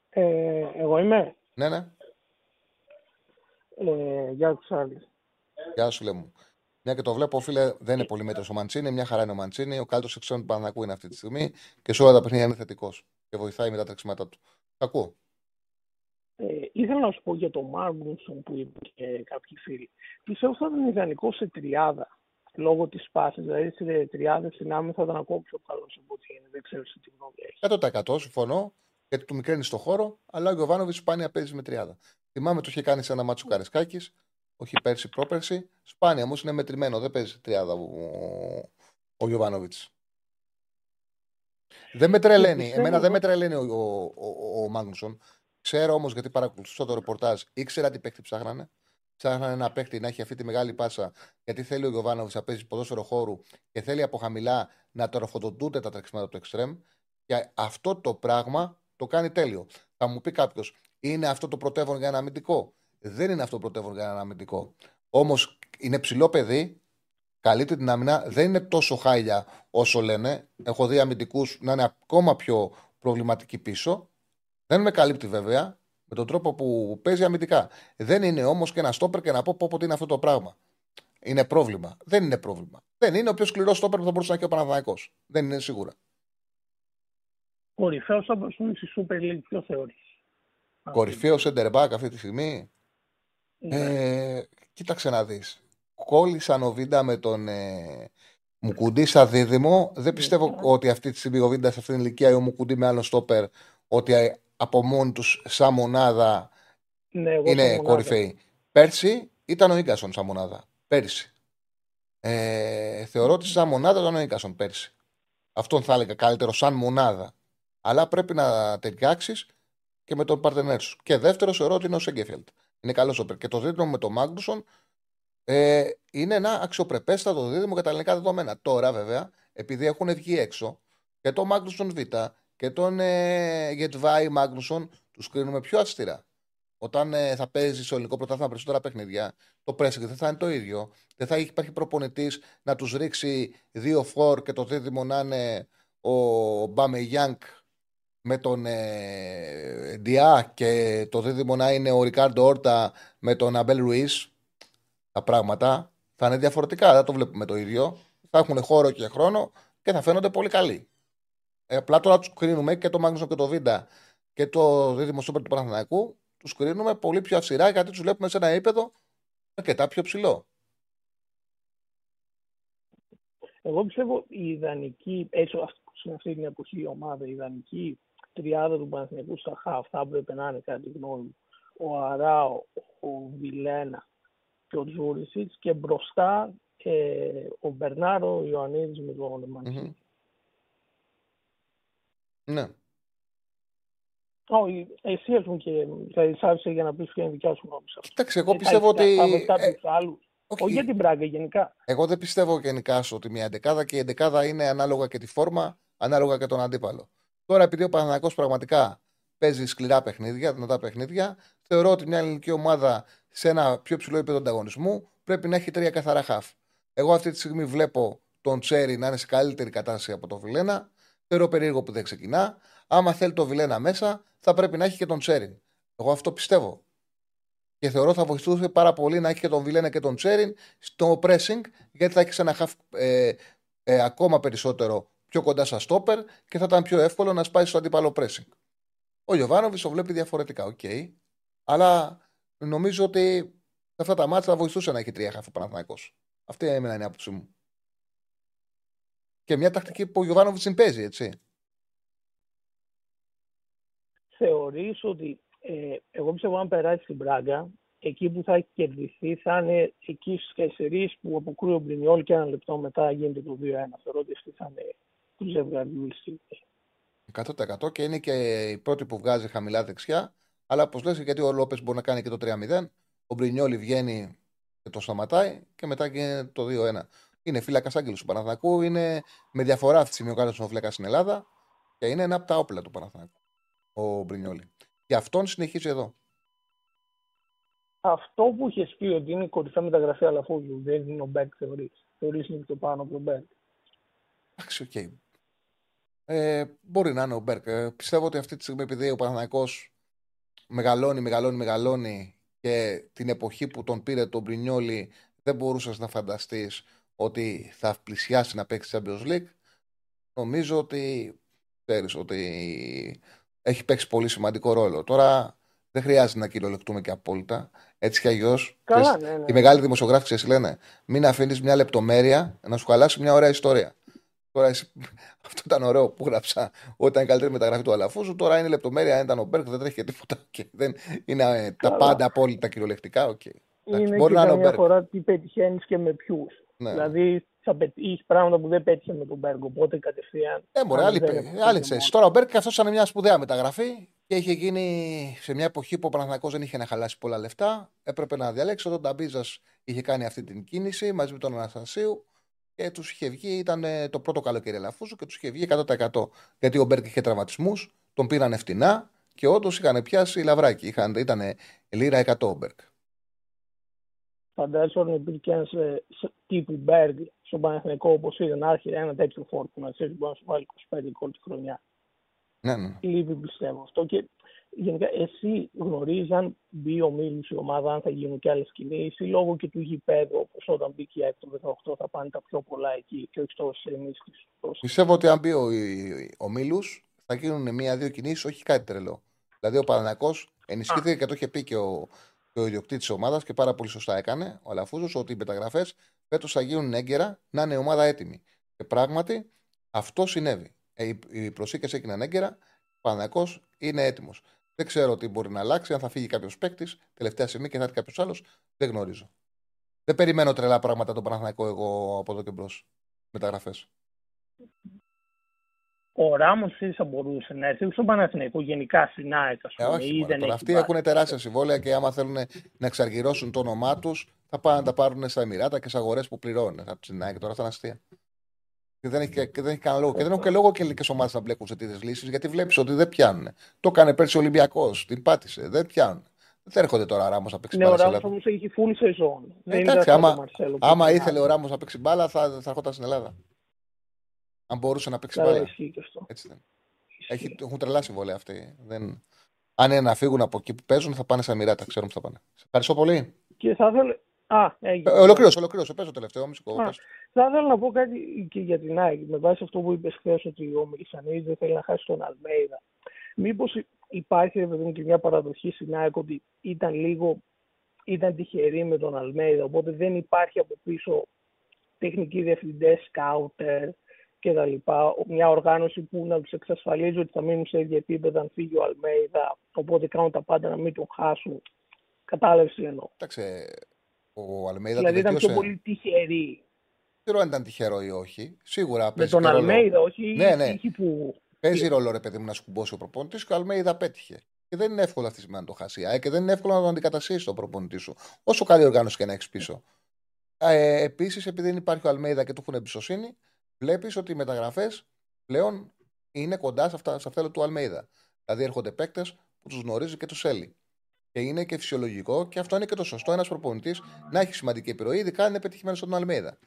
Ε, εγώ είμαι; Ναι, ναι. Ε, γεια τους άλλους. Γεια σου, λέμε. Μια και το βλέπω, φίλε, δεν είναι πολύ μέτρο ο Μαντσίνη. Μια χαρά είναι ο Μαντσίνη. Ο καλύτερος εξών του Παναγού είναι αυτή τη στιγμή και σε όλα τα παιχνίδια είναι θετικός και βοηθάει με τα τρεξίματά του. Ακούω. Ε, ήθελα να σου πω για τον Μάργκουνσον που είπε και κάποιοι φίλοι. Πιστεύω ότι θα ήταν ιδανικό σε τριάδα λόγω της πάσης. Δηλαδή σε τριάδα στην άμυνα θα ήταν ακόμα πιο καλό από ό,τι είναι. Δεν ξέρω τι γνώμη έχεις. 100% συμφωνώ γιατί του μικραίνει στο χώρο, αλλά ο Γιωβάνοβιτς σπάνια παίζει με τριάδα. Θυμάμαι το είχε κάνει σε ένα μάτσο Καρεσκάκης, όχι πέρσι, πρόπερσι. Σπάνια όμως είναι μετρημένο, δεν παίζει τριάδα ο, ο Γιωβάνοβιτς. Δεν με τρελαίνει. Εμένα δεν με τρελαίνει ο, ο, ο, ο Μάγνουσον. Ξέρω όμως γιατί παρακολουθούσα το ρεπορτάζ, ήξερα τι παίχτη ψάχνανε. Ψάχνανε ένα παίχτη να έχει αυτή τη μεγάλη πάσα, γιατί θέλει ο Γιωβάνοβιτ να παίζει ποδόσφαιρο χώρου και θέλει από χαμηλά να τροφοδοτούνται τα τρεξίματα του εξτρέμ. Και αυτό το πράγμα το κάνει τέλειο. Θα μου πει κάποιος, είναι αυτό το πρωτεύον για ένα αμυντικό; Δεν είναι αυτό το πρωτεύον για ένα αμυντικό. Όμως είναι ψηλό παιδί, καλύπτει την άμυνα, δεν είναι τόσο χάλια όσο λένε. Έχω δει αμυντικούς να είναι ακόμα πιο προβληματικοί πίσω. Δεν με καλύπτει βέβαια με τον τρόπο που παίζει αμυντικά. Δεν είναι όμως και ένα στόπερ και να πω πω, είναι αυτό το πράγμα. Είναι πρόβλημα. Δεν είναι πρόβλημα. Δεν είναι ο πιο σκληρός στόπερ που θα μπορούσε να έχει ο Παναδάκο. Δεν είναι σίγουρα. Κορυφαίος θα μπορούσε στη Super League, ποιο θεωρεί. Κορυφαίος Σεντερμπάκ αυτή τη στιγμή. Ναι. Ε, κοίταξε να δεις. Κόλλησαν ο Βίντα με τον ε, Μουκουντή σαν δίδυμο. Δεν πιστεύω ναι. ότι αυτή τη στιγμή ο Βίντας σε αυτήν την ηλικία ή ο Μουκουντή με άλλο στόπερ ότι από μόνοι τους σαν μονάδα ναι, είναι κορυφαίοι. Πέρσι ήταν ο γκασον σαν μονάδα. Πέρσι. Ε, θεωρώ ότι σαν μονάδα ήταν ο γκασον πέρσι. Αυτόν θα έλεγα καλύτερο σαν μονάδα αλλά πρέπει να ταιριάξεις και με τον παρτενέρ σου. Και δεύτερος, θεωρώ ότι είναι ο Σέγκεφελτ. Είναι καλός όπερ. Και το δίδυμο με τον Μάγνουσον ε, είναι ένα αξιοπρεπέστατο δίδυμο για τα ελληνικά δεδομένα. Τώρα, βέβαια, επειδή έχουν βγει έξω και τον Μάγνουσον Β και τον ε, Γετβάη Μάγνουσον, τους κρίνουμε πιο αυστηρά. Όταν ε, θα παίζει στο ελληνικό πρωτάθλημα περισσότερα παιχνίδια, το pressing δεν θα είναι το ίδιο. Δεν θα υπάρχει προπονητής να τους ρίξει δύο φορ και το δίδυμο να είναι ο Μπάμε Γιάνκ με τον ε, Ντιά και το δίδυμο να είναι ο Ρικάρντο Όρτα με τον Αμπέλ Ρουίς. Τα πράγματα θα είναι διαφορετικά. Δεν το βλέπουμε το ίδιο. Θα έχουν χώρο και χρόνο και θα φαίνονται πολύ καλοί. Ε, απλά τώρα τους κρίνουμε και το Μάγνουσον και το Βίντα και το δίδυμο Σούπερ του Παναθηναϊκού τους κρίνουμε πολύ πιο αυστηρά γιατί τους βλέπουμε σε ένα επίπεδο αρκετά πιο ψηλό. Εγώ πιστεύω η ιδανική, έτσι σε αυτή την εποχή η ομάδα, η ιδανική τριάδα του Παναθηναϊκού στα χαφ θα έπρεπε να είναι κατά τη γνώμη μου ο Αράο, ο Βιλένα και ο Τζούρισιτς και μπροστά ε, ο Μπερνάρο Ιωαννίδης με τον Μανσίνη. Ναι. Όχι, εσύ α πούμε και θα εισάρψε για να πεις ποια είναι η δικιά σου γνώμη. Κοιτάξτε, εγώ πιστεύω ότι. Ε, άλλους. Όχι για την πράγκα γενικά. Εγώ δεν πιστεύω γενικά ότι μια εντεκάδα και η εντεκάδα είναι ανάλογα και τη φόρμα, ανάλογα και τον αντίπαλο. Τώρα, επειδή ο Παναγιακό πραγματικά παίζει σκληρά παιχνίδια, δυνατά παιχνίδια, θεωρώ ότι μια ελληνική ομάδα σε ένα πιο ψηλό επίπεδο ανταγωνισμού πρέπει να έχει τρία καθαρά χαφ. Εγώ αυτή τη στιγμή βλέπω τον Τσέριν να είναι σε καλύτερη κατάσταση από τον Βιλένα. Θεωρώ περίεργο που δεν ξεκινά. Άμα θέλει τον Βιλένα μέσα, θα πρέπει να έχει και τον Τσέριν. Εγώ αυτό πιστεύω. Και θεωρώ θα βοηθούσε πάρα πολύ να έχει και τον Βιλένα και τον Τσέριν στο pressing, γιατί θα έχει ένα χαφ ε, ε, ακόμα περισσότερο πιο κοντά στα στόπερ και θα ήταν πιο εύκολο να σπάσει στο αντίπαλο pressing. Ο Γιοβάνοβιτς το βλέπει διαφορετικά, OK. Okay. Αλλά νομίζω ότι σε αυτά τα μάτια θα βοηθούσε να έχει τρία χαφ ο Αυτή είναι η άποψή μου. Και μια τακτική που ο Γιωβάνοβιτς συμπέζει, έτσι. Θεωρείς ότι ε, εγώ πιστεύω αν περάσει στην Πράγκα, εκεί που θα έχει κερδιθεί θα είναι εκεί στις 4 που αποκρούει ο Μπρινιόλ και ένα λεπτό μετά γίνεται το 2-1. Θεωρώ ότι αυτή θα είναι το ζευγάρι 100% και είναι και η πρώτη που βγάζει χαμηλά δεξιά. Αλλά όπως λες, γιατί ο Λόπες μπορεί να κάνει και το 3-0, ο Μπρινιόλι βγαίνει και το σταματάει και μετά γίνεται το 2-1. Είναι φύλακας άγγελος του Παναθηναϊκού, είναι με διαφορά αυτή τη στιγμή ο καλύτερος φύλακας στην Ελλάδα και είναι ένα από τα όπλα του Παναθηναϊκού, ο Μπρινιόλι. Και αυτόν συνεχίζει εδώ. Αυτό που είχε πει ότι είναι η κορυφαία μεταγραφή Αλαφούζου, δεν είναι ο Μπεργκ, θεωρείς. Θεωρείς είναι το πάνω από τον Μπεργκ. Εντάξει, OK. Okay. Ε, μπορεί να είναι ο Μπεργκ. Ε, πιστεύω ότι αυτή τη στιγμή, επειδή ο Παναθηναϊκός μεγαλώνει, μεγαλώνει, μεγαλώνει και την εποχή που τον πήρε τον Μπρινιόλι δεν μπορούσες να φανταστείς ότι θα πλησιάσει να παίξει Champions League. Νομίζω ότι ξέρεις ότι έχει παίξει πολύ σημαντικό ρόλο. Τώρα δεν χρειάζεται να κυριολεκτούμε και απόλυτα. Έτσι κι αλλιώς. Ναι, ναι. Οι μεγάλοι δημοσιογράφοι εσύ λένε: Μην αφήνεις μια λεπτομέρεια να σου χαλάσει μια ωραία ιστορία. Τώρα εσύ, αυτό ήταν ωραίο που γράψα όταν ήταν η καλύτερη μεταγραφή του Αλαφούζου. Τώρα είναι λεπτομέρεια, αν ήταν ο Μπεργκ, δεν τρέχει και τίποτα. Και δεν είναι ε, τα πάντα απόλυτα κυριολεκτικά. Okay. Είναι Μπορεί και να καμιά φορά τι πετυχαίνεις και με ποιους. Ναι. Δηλαδή θα πετύχεις πράγματα που δεν πέτυχε με τον Μπεργκ. Οπότε κατευθείαν. Ε, μπορεί, άλλη, άλλη θέση. Τώρα ο Μπεργκ αυτός ήταν μια σπουδαία μεταγραφή και είχε γίνει σε μια εποχή που ο Παναθηναϊκός δεν είχε να χαλάσει πολλά λεφτά. Έπρεπε να διαλέξει. Όταν ο Ταμπίζα είχε κάνει αυτή την κίνηση μαζί με τον Αναστασίου και τους είχε βγει, ήταν το πρώτο καλοκαίρι Αλαφούζου και τους είχε βγει 100%. Γιατί ο Μπεργκ είχε τραυματισμούς, τον πήραν φτηνά και όντως είχαν πιάσει λαβράκι. Είχαν, ήταν λίρα 100 ο Μπεργκ. Φαντάζομαι ότι υπήρχε ένας ε, τύπου Μπεργκ στον Παναθηναϊκό όπως ήταν άρχισε ένα τέτοιο φορ το που να ξέρεις μπορεί να σου βάλει 25 γκολ τη χρονιά. Ναι, ναι. Λείπει πιστεύω αυτό. Και γενικά εσύ γνωρίζεις αν μπει ομίλους η ομάδα, αν θα γίνουν και άλλες κινήσεις ή λόγω και του γηπέδου, όπως όταν μπήκε η ΑΕΚ το 18 θα πάνε τα πιο πολλά εκεί και όχι τόσο ενίσχυση. Πιστεύω ότι αν μπει ο, ο Μίλους θα γίνουν μία-δύο κινήσεις, όχι κάτι τρελό. Δηλαδή ο Πανανακό ενισχύθηκε και το είχε πει και ο, και ο ιδιοκτήτης της ομάδας και πάρα πολύ σωστά έκανε ο Αλαφούζος ότι οι μεταγραφές φέτος θα γίνουν έγκαιρα να είναι η ομάδα έτοιμη. Και πράγματι αυτό συνέβη. Ε, οι προσήκες έγιναν έγκαιρα, ο Πανανακό είναι έτοιμος. Δεν ξέρω τι μπορεί να αλλάξει, αν θα φύγει κάποιος παίκτης τελευταία στιγμή και θα έρθει κάποιος άλλος. Δεν γνωρίζω. Δεν περιμένω τρελά πράγματα τον Παναθηναϊκό εγώ από εδώ και μπρος. Μεταγραφές. Ο Ράμος θα μπορούσε να έρθει στον Παναθηναϊκό γενικά στην ΑΕΚ, ας πούμε. Ε, όχι, ή δεν αυτοί έχουν τεράστια συμβόλαια και άμα θέλουν να εξαργυρώσουν το όνομά τους, θα πάνε να τα πάρουν στα Εμμυράτα και σε αγορές που πληρώνουν. Από την ΑΕΚ τώρα, αυτά είναι αστεία. Και δεν έχει, και δεν έχει κανένα λόγο. Και δεν έχουν και λόγο και ελληνικέ ομάδες να μπλέκουν σε τέτοιες λύσεις, γιατί βλέπεις ότι δεν πιάνουν. Το έκανε πέρσι ο Ολυμπιακός, την πάτησε. Δεν πιάνουν. Δεν έρχονται τώρα ο Ράμος να παίξει Ναι, μπάλα. ο στην Ράμος Ελλάδα. όμως έχει full σεζόν. Δεν είναι Εντάξει, σαν τον άμα, Μαρσέλο που άμα έχει ήθελε ο άδεια. Ράμος να παίξει μπάλα, θα, θα έρχονταν στην Ελλάδα. Αν μπορούσε να παίξει Καλά, μπάλα. ισχύει και αυτό. Έτσι δεν. Έχει, έχουν τρελά συμβόλαια αυτοί. Δεν... Αν είναι να φύγουν από εκεί που παίζουν, θα πάνε στα μοιράτα. Ξέρουμε που θα πάνε. Σε ευχαριστώ πολύ. Και θα ήθελα... Α, έγινε. Ε, ολοκλήρωσε, ολοκλήρωσε. Πες το τελευταίο. Μισό Α, πες. Θα ήθελα να πω κάτι και για την ΑΕΚ. Με βάση αυτό που είπες χθες ότι ο Μιλισανίδη δεν θέλει να χάσει τον Αλμέιδα. Μήπως υπάρχει ρε παιδί μου, και μια παραδοχή στην ΑΕΚ ότι ήταν λίγο ήταν τυχερή με τον Αλμέιδα. Οπότε δεν υπάρχει από πίσω τεχνικοί διευθυντές, σκάουτερ κτλ. Μια οργάνωση που να τους εξασφαλίζει ότι θα μείνουν σε ίδια επίπεδα αν φύγει ο Αλμέιδα. Οπότε κάνουν τα πάντα να μην τον χάσουν. Κατάλαβες τι εννοώ. Κοίταξε, ο Αλμέιδα Δηλαδή το ήταν πιο βελτίωσε. πολύ τυχερή. Δεν ξέρω αν ήταν τυχερό ή όχι. Σίγουρα Με παίζει τον και ρόλο. Αλμέιδα, όχι Ναι, η ναι. τύχη που. Παίζει ρόλο, ρε παιδί μου, να σκουμπώσει ο προπονητής και ο Αλμέιδα πέτυχε. Και δεν είναι εύκολο αυτή τη στιγμή να το χάσει. η ΑΕΚ, Και δεν είναι εύκολο να τον αντικαταστήσει τον προπονητή σου. Όσο καλή οργάνωση και να έχεις πίσω. Ε, Επίσης, επειδή δεν υπάρχει ο Αλμέιδα και του έχουν εμπιστοσύνη, βλέπεις ότι οι μεταγραφές πλέον είναι κοντά σε αυτά, σε αυτά του Αλμέιδα. Δηλαδή έρχονται παίκτες που τους γνωρίζει και τους θέλει. Και είναι και φυσιολογικό και αυτό είναι και το σωστό ένας προπονητής να έχει σημαντική επιρροή, ειδικά αν είναι πετυχημένος στον Αλμέιδα.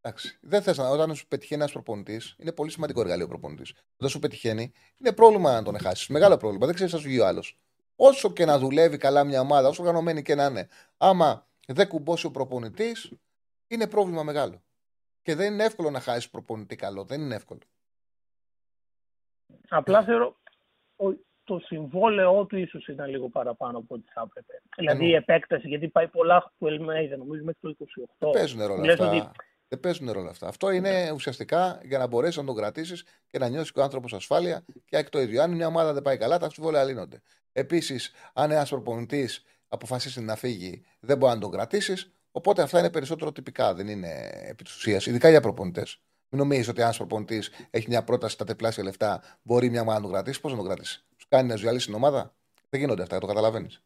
Εντάξει. Δεν θες να, όταν σου πετυχαίνει ένας προπονητής, είναι πολύ σημαντικό εργαλείο ο προπονητής. Όταν σου πετυχαίνει, είναι πρόβλημα να τον χάσει. Μεγάλο πρόβλημα. Δεν ξέρεις αν σου βγει ο άλλος. Όσο και να δουλεύει καλά μια ομάδα, όσο οργανωμένη και να είναι, άμα δεν κουμπώσει ο προπονητής, είναι πρόβλημα μεγάλο. Και δεν είναι εύκολο να χάσεις προπονητή καλό. Δεν είναι εύκολο. Απλά θεωρώ ο- το συμβόλαιό του ίσως ήταν λίγο παραπάνω από ό,τι θα έπρεπε. Δηλαδή η Εννοώ. επέκταση, γιατί πάει πολλά του Ελμέιδα, νομίζω μέχρι το 28. Δεν παίζουν ρόλο Λες αυτά. ότι Δεν παίζουν ρόλο αυτά. Αυτό είναι ουσιαστικά για να μπορέσεις να τον κρατήσεις και να νιώσεις και ο άνθρωπος ασφάλεια και ΑΕΚ το ίδιο. Αν μια ομάδα δεν πάει καλά, τα συμβόλαια λύνονται. Επίσης, αν ένας προπονητής αποφασίσει να φύγει, δεν μπορεί να τον κρατήσεις. Οπότε αυτά είναι περισσότερο τυπικά, δεν είναι επί της ουσίας. Ειδικά για προπονητές. Μην νομίζεις ότι ένας προπονητής έχει μια πρόταση στα τεπλάσια λεφτά, μπορεί μια ομάδα να τον κρατήσει. Πώς να τον κρατήσει, Σου κάνει να ζουαλίσει την ομάδα; Δεν γίνονται αυτά, το καταλαβαίνεις.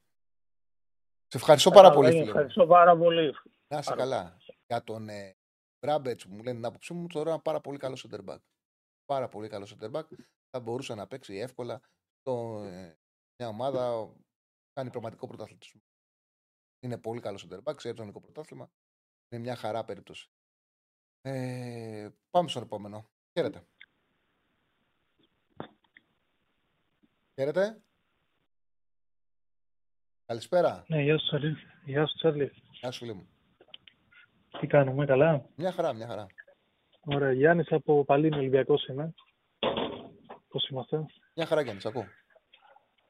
Σε ευχαριστώ πάρα πολύ, φίλε. μου. Ευχαριστώ πάρα πολύ. Να είσαι καλά. Για τον ε, Μπράμπετς που μου λένε την άποψή μου, θεωρώ ένα πάρα πολύ καλό center back. Πάρα πολύ καλό center back. Θα μπορούσε να παίξει εύκολα στο, ε, μια ομάδα που κάνει πραγματικό πρωταθλητισμό. Είναι πολύ καλό center back, ξέρει το ελληνικό πρωτάθλημα. Είναι μια χαρά περίπτωση. Ε, πάμε στον επόμενο. Χαίρετε. Χαίρετε. Καλησπέρα. Ναι, γεια σου Τσάρλι. Γεια σου Τσάρλι. Γεια σου φίλε μου. Τι κάνουμε, καλά; Μια χαρά, μια χαρά. Ωραία, Γιάννης από Παλίνη Ολυμπιακός είμαι. Πώς είμαστε; Μια χαρά Γιάννης, σ' ακούω.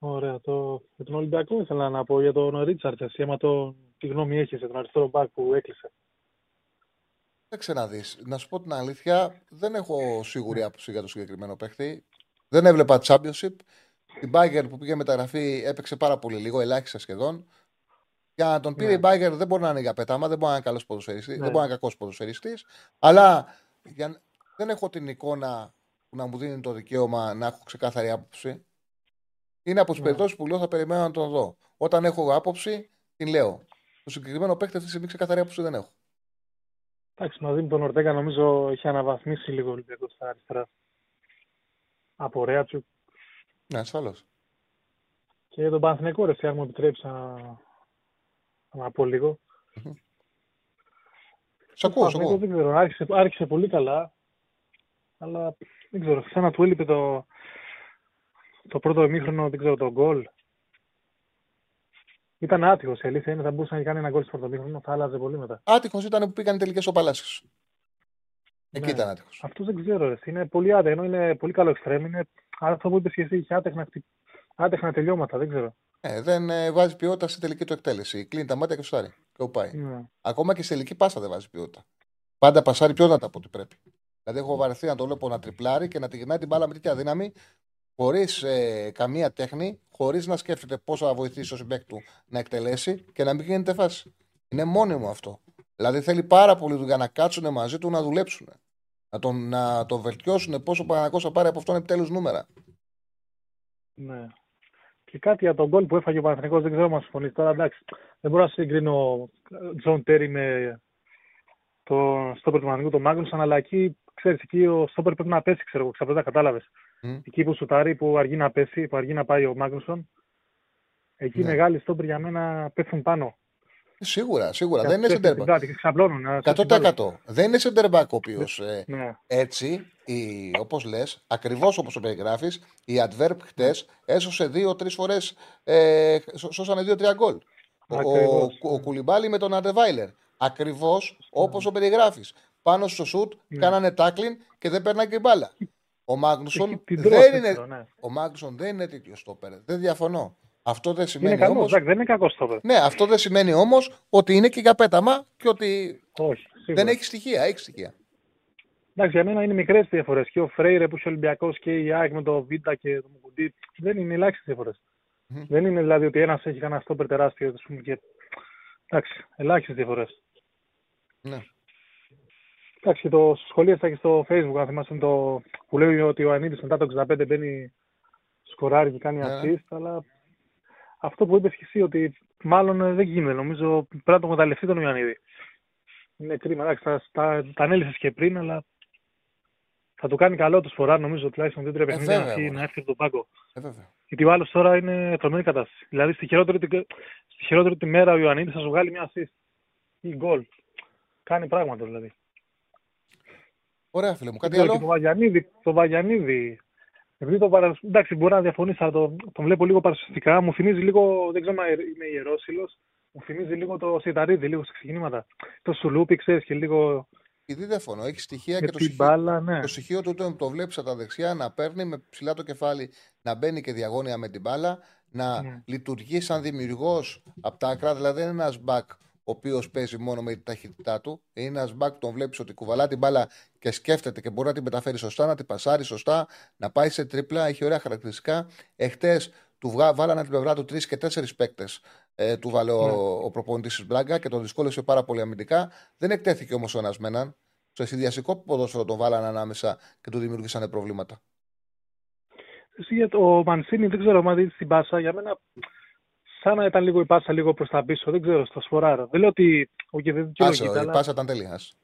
Ωραία, το... για τον Ολυμπιακό ήθελα να πω για τον Ρίτσαρτ, εσύ άμα το... τι γνώμη έχεις για τον αριστερό μπακ που έκλεισε. Δεν να δεις. Να σου πω την αλήθεια, δεν έχω σίγουρη άποψη για το συγκεκριμένο παίχτη. Δεν έβλεπα championship. Την Bayern που πήγε μεταγραφή έπαιξε πάρα πολύ λίγο, ελάχιστα σχεδόν. Για να τον πήρε Ναι. η Bayern δεν μπορεί να είναι για πετάμα, δεν μπορεί να είναι καλός ποδοσφαιριστής, Ναι. δεν μπορεί να είναι κακός ποδοσφαιριστής. Αλλά για... δεν έχω την εικόνα που να μου δίνει το δικαίωμα να έχω ξεκάθαρη άποψη. Είναι από τις Ναι. περιπτώσεις που λέω θα περιμένω να τον δω. Όταν έχω άποψη, την λέω. Το συγκεκριμένο παίχτη αυτή τη στιγμή ξεκάθαρη άποψη δεν έχω. Εντάξει, μαζί με τον Ορτέγκα νομίζω έχει αναβαθμίσει λίγο ο Ολυμπιακός στα αριστερά. Από Ρέατσου Ναι, ασφαλώς. και τον Παναθηναϊκό ρε, εσύ, αν μου επιτρέψει να, να πω λίγο. Σ' ακούω, σ' Παναθηναϊκός ακούω. Δεν ξέρω, άρχισε, άρχισε πολύ καλά, αλλά δεν ξέρω, σαν να του έλειπε το, το πρώτο ημίχρονο, δεν ξέρω, το γκολ. Ήταν άτυχος η αλήθεια είναι, θα μπορούσε να κάνει ένα γκολ στο πρώτο ημίχρονο, θα άλλαζε πολύ μετά. Άτυχος ήταν που πήγαν τελικές ο Παλάσιος. Εκεί Ναι. ήταν άτυχος. Αυτό δεν ξέρω, ρε. είναι πολύ άτυχο, ενώ είναι πολύ καλό εξτρέμ, είναι άρα αυτό που είπες και εσύ, είχε άτεχνα, χτυ- άτεχνα τελειώματα, δεν ξέρω. Ε, δεν ε, βάζει ποιότητα στην τελική του εκτέλεση. Κλείνει τα μάτια και φυσάρει. Και όπου πάει. Ναι. Ακόμα και στη τελική πάσα δεν βάζει ποιότητα. Πάντα πασάρει πιο δυνατά από ό,τι πρέπει. Δηλαδή, έχω βαρεθεί να το βλέπω να τριπλάρει και να τη γυρνάει την μπάλα με τέτοια δύναμη, χωρίς ε, καμία τέχνη, χωρίς να σκέφτεται πώ θα βοηθήσει ο συμπέκ του να εκτελέσει και να μην γίνεται φάση. Είναι μόνιμο αυτό. Δηλαδή, θέλει πάρα πολύ δουλειά να κάτσουν μαζί του να δουλέψουν. Να τον, να τον βελτιώσουν πόσο Παναγό θα πάρει από αυτόν επιτέλους νούμερα. Ναι. Και κάτι για τον γκολ που έφαγε ο Παναθηναϊκός, δεν ξέρω αν συμφωνείς τώρα. Εντάξει, δεν μπορώ να συγκρίνω Τζον Τέρι με το στόπερ του Παναθηναϊκού, τον Μάγνουσον, αλλά εκεί, ξέρεις, εκεί ο στόπερ πρέπει να πέσει, ξέρω εγώ, ξαφνικά κατάλαβες. Μμ. Εκεί που σουτάρει, που αργεί να πέσει, που αργεί να πάει ο Μάγνουσον. Εκεί οι Ναι. μεγάλοι στόπερ για μένα πέφτουν πάνω. Σίγουρα, σίγουρα. Και Δεν είναι πέφτουν στην center back. πλάτη και ξαπλώνουν. ε, στην 100%. Δεν είναι center back ο οποίος Ναι. έτσι, η, όπως λες, ακριβώς όπως το περιγράφεις, η Adverb χτες έσωσε δύο-τρεις φορές, ε, σώ- σώσανε δύο-τρία γκολ. Ο, ο, Ακριβώς. ο Κουλιμπάλη με τον Αντεβάιλερ. Ακριβώς όπως το περιγράφεις. Πάνω στο σουτ Ναι. κάνανε τάκλιν και δεν παίρνανε και μπάλα. Ο Μάγνουσον την δεν τρως, είναι, έξω, ναι. ο Μάγνουσον δεν είναι τέτοιος στόπερ. Δεν διαφωνώ. Αυτό δεν σημαίνει Είναι καλό, όμως... εντάξει, δεν είναι κακός στόπερ. Ναι, αυτό δεν σημαίνει όμως ότι είναι και για πέταμα και ότι Όχι, σίγουρα. δεν έχει στοιχεία. Έχει στοιχεία. Εντάξει, για μένα είναι μικρές διαφορές. Και ο Φρέιρε που είσαι Ολυμπιακός και η ΑΕΚ με το Β και το Μουκουντή δεν είναι ελάχιστες διαφορές. Μμμ. Δεν είναι δηλαδή ότι ένας έχει κανένα στόπερ τεράστιο ας πούμε, και. Εντάξει, ελάχιστες διαφορές. Ναι. Εντάξει, και το σχολίασα και στο Facebook, αν θυμάσαι το που λέει ότι ο Ανίδης μετά το 65 μπαίνει σκοράρει και κάνει Ναι, ναι. assist, αλλά αυτό που είπες και εσύ ότι μάλλον ε, δεν γίνεται. Νομίζω πρέπει να το μεταλλευτεί τον Ιωαννίδη. Είναι κρίμα, εντάξει, τα, τα, τα ανέλησες και πριν, αλλά θα του κάνει καλό τους φορά, νομίζω τουλάχιστον δύο-τρία παιχνίδια να βέβαια, έρθει- μωρέ. να έρθει από τον πάγκο. Ε, βέβαια. Γιατί ο άλλος τώρα είναι τρομερή κατάσταση. Δηλαδή στη χειρότερη, τη- στη χειρότερη τη μέρα ο Ιωαννίδης θα σου βγάλει μια assist ή γκολ. Κάνει πράγματα δηλαδή. Ωραία, φίλε μου. Κάτι Δεν ξέρω, άλλο; Και το Βαγιανίδη, το Βαγιανίδη. Επειδή το παρα... Εντάξει, μπορεί να διαφωνήσει, αλλά το, τον βλέπω λίγο παρασυστικά. Μου θυμίζει λίγο, δεν ξέρω αν είμαι ιερόσιλο, μου θυμίζει λίγο το Σιταρίδη, λίγο στα ξεκινήματα. Το Σουλούπι, ξέρεις και λίγο. Επειδή δεν φωνώ, έχεις στοιχεία Με και το την στοιχείο, μπάλα, ναι. το στοιχείο του το, το βλέπεις από τα δεξιά να παίρνει με ψηλά το κεφάλι, να μπαίνει και διαγώνια με την μπάλα, να Ναι. λειτουργεί σαν δημιουργός από τα άκρα. Δηλαδή δεν είναι ένας μπακ ο οποίος παίζει μόνο με την ταχύτητά του. Είναι ένας μπακ που τον βλέπεις ότι κουβαλά την μπάλα και σκέφτεται και μπορεί να την μεταφέρει σωστά, να την πασάρει σωστά, να πάει σε τρίπλα. Έχει ωραία χαρακτηριστικά. Εχθές του βγα... βάλανε την πλευρά του τρεις και τέσσερις παίκτες. Ε, του βάλε ο, Ναι. ο προπονητής της Μπράγκα και τον δυσκόλεσε πάρα πολύ αμυντικά. Δεν εκτέθηκε όμως ο ένας με έναν. Στο συνδυαστικό ποδόσφαιρο τον βάλανε ανάμεσα και του δημιουργήσανε προβλήματα. Εσύ για το Μανσίνη, δεν ξέρω αν δείτε την πάσα. Για μένα, σαν να ήταν λίγο η πάσα λίγο προς τα πίσω. Δεν ξέρω, στο σφοράρα. Δεν λέω ότι. Όχι, δεν Πάσα, δικαιολογείται, η αλλά. πάσα ήταν τέλεια. ας.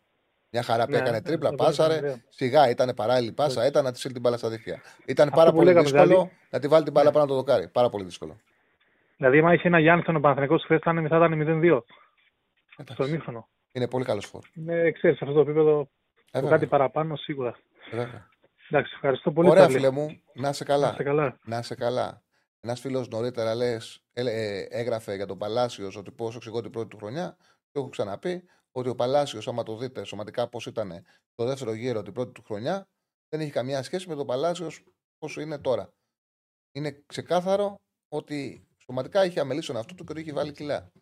Μια χαρά που Ναι, έκανε ναι, τρίπλα, εγώ ήταν πάσαρε. ωραία. Σιγά ήταν παράλληλη πάσα, ήταν να τη στείλει την μπάλα στα δίχτυα. Ήταν Αυτό πάρα που πολύ λέγαμε, δύσκολο δηλαδή- να τη βάλει την μπάλα Ναι. πάνω από το δοκάρι. Πάρα πολύ δύσκολο. Δηλαδή, άμα είχε ένα Γιάννη στον Παναθηναϊκός χθες, θα ήταν θα ήταν 0-2 στο Εντάξει. ημίχρονο. Είναι πολύ καλός φόρ. Είναι, ξέρεις, σε αυτό το επίπεδο Ε, το βέβαια. κάτι παραπάνω σίγουρα. Ε, βέβαια. Εντάξει, ευχαριστώ πολύ. Ωραία, Τσάρλι. φίλε μου, να είσαι καλά. Να είστε καλά. Να είσαι καλά. Ένας φίλος νωρίτερα λες, ε, ε, έγραφε για τον Παλάσιος ότι πόσο εξηγώ την πρώτη του χρονιά. Και έχω ξαναπεί ότι ο Παλάσιος, άμα το δείτε σωματικά πώς ήταν το δεύτερο γύρο την πρώτη του χρονιά, δεν έχει καμία σχέση με τον Παλάσιος όσο είναι τώρα. Είναι ξεκάθαρο ότι σωματικά έχει αμελήσει τον αυτό του και ότι έχει βάλει κιλά.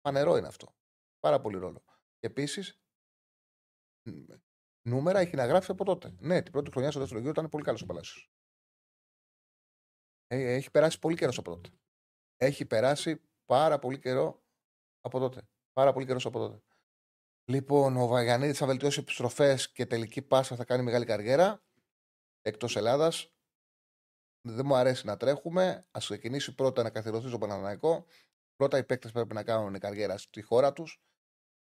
Πανερό είναι αυτό. Πάρα πολύ ρόλο. Και επίσης, νούμερα έχει να γράψει από τότε. Ναι, την πρώτη χρονιά στο δεύτερο γύρο ήταν πολύ καλός ο Παλάσιος. Ε, Έχει περάσει πολύ καιρός από τότε. Έχει περάσει πάρα πολύ καιρό από τότε. Πάρα πολύ καιρός από τότε. Λοιπόν, ο Βαγιανίδης θα βελτιώσει επιστροφές και τελική πάσα θα κάνει μεγάλη καριέρα εκτός Ελλάδας. Δεν μου αρέσει να τρέχουμε. Α ξεκινήσει πρώτα να καθιερωθεί στο Παναναναϊκό. Πρώτα οι παίκτες πρέπει να κάνουν καριέρα στη χώρα τους.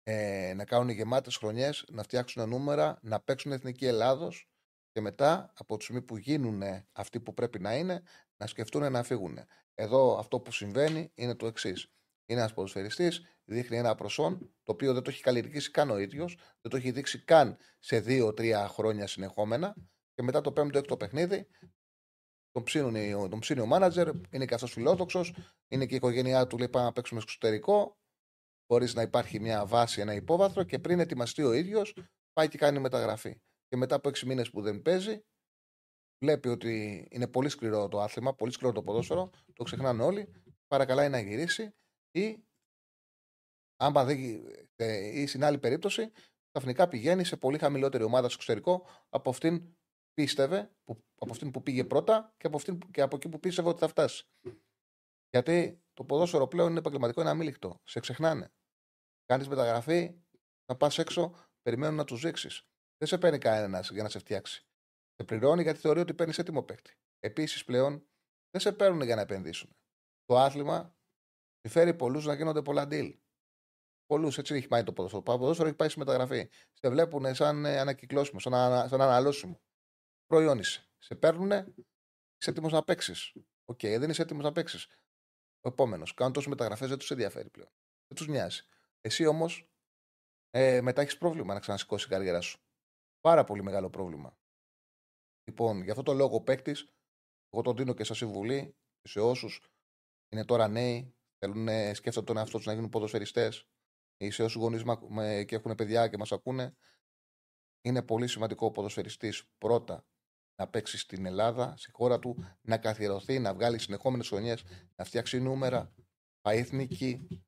Ε, να κάνουν γεμάτες χρονιές, να φτιάξουν νούμερα, να παίξουν εθνική Ελλάδος και μετά από τη στιγμή που γίνουν αυτοί που πρέπει να είναι, να σκεφτούν να φύγουν. Εδώ αυτό που συμβαίνει είναι το εξής. Είναι ένας ποδοσφαιριστής, δείχνει ένα προσόν, το οποίο δεν το έχει καλλιεργήσει καν ο ίδιος, δεν το έχει δείξει καν σε δύο-τρία χρόνια συνεχόμενα και μετά το πέμπτο-έκτο παιχνίδι τον, ψήνουν, τον ψήνει ο μάνατζερ, είναι και αυτός φιλόδοξος, είναι και η οικογένειά του λέει πάμε να παίξουμε στο εξωτερικό, χωρίς να υπάρχει μια βάση, ένα υπόβαθρο και πριν ετοιμαστεί ο ίδιος, πάει και κάνει μεταγραφή. Και μετά από έξι μήνες που δεν παίζει, βλέπει ότι είναι πολύ σκληρό το άθλημα, πολύ σκληρό το ποδόσφαιρο, το ξεχνάνε όλοι, παρακαλάει να γυρίσει ή, άμα δεν, γι- ε, ή στην άλλη περίπτωση, ξαφνικά πηγαίνει σε πολύ χαμηλότερη ομάδα στο εξωτερικό από αυτήν που πίστευε, που, από αυτήν που πήγε πρώτα και από, αυτήν, που- και από εκεί που πίστευε ότι θα φτάσει. Γιατί το ποδόσφαιρο πλέον είναι επαγγελματικό, είναι αμήλικτο. Σε ξεχνάνε. Κάνεις μεταγραφή, θα πας έξω, περιμένουν να τους δείξεις. Δεν σε παίρνει κανένας για να σε φτιάξει. Σε πληρώνει γιατί θεωρεί ότι παίρνει έτοιμο παίκτη. Επίσης πλέον δεν σε παίρνουν για να επενδύσουν. Το άθλημα συμφέρει πολλούς να γίνονται πολλά deal. Πολλούς έτσι έχει πάει το ποδόσφαιρο. Το ποδόσφαιρο έχει πάει στη μεταγραφή. Σε βλέπουν σαν ε, ανακυκλώσιμο, σαν, ανα, σαν αναλώσιμο. Προϊόν είσαι. Σε παίρνουν, είσαι έτοιμος να παίξεις. Οκ, δεν είσαι έτοιμος να παίξεις. Ο επόμενος. Κάνουν τόσες μεταγραφές, δεν τους ενδιαφέρει πλέον. Δεν τους νοιάζει. Εσύ όμως ε, μετά έχεις πρόβλημα να ξανασηκώσει η καριέρα σου. Πάρα πολύ μεγάλο πρόβλημα. Λοιπόν, για αυτό το λόγο ο παίκτης, εγώ τον δίνω και σα συμβουλή σε όσους είναι τώρα νέοι, θέλουν, σκέφτονται τον εαυτό τους να γίνουν ποδοσφαιριστές ή σε όσους γονείς και έχουν παιδιά και μας ακούνε. Είναι πολύ σημαντικό ο ποδοσφαιριστής πρώτα να παίξει στην Ελλάδα, στη χώρα του, να καθιερωθεί, να βγάλει συνεχόμενες χρονιές, να φτιάξει νούμερα, εθνική,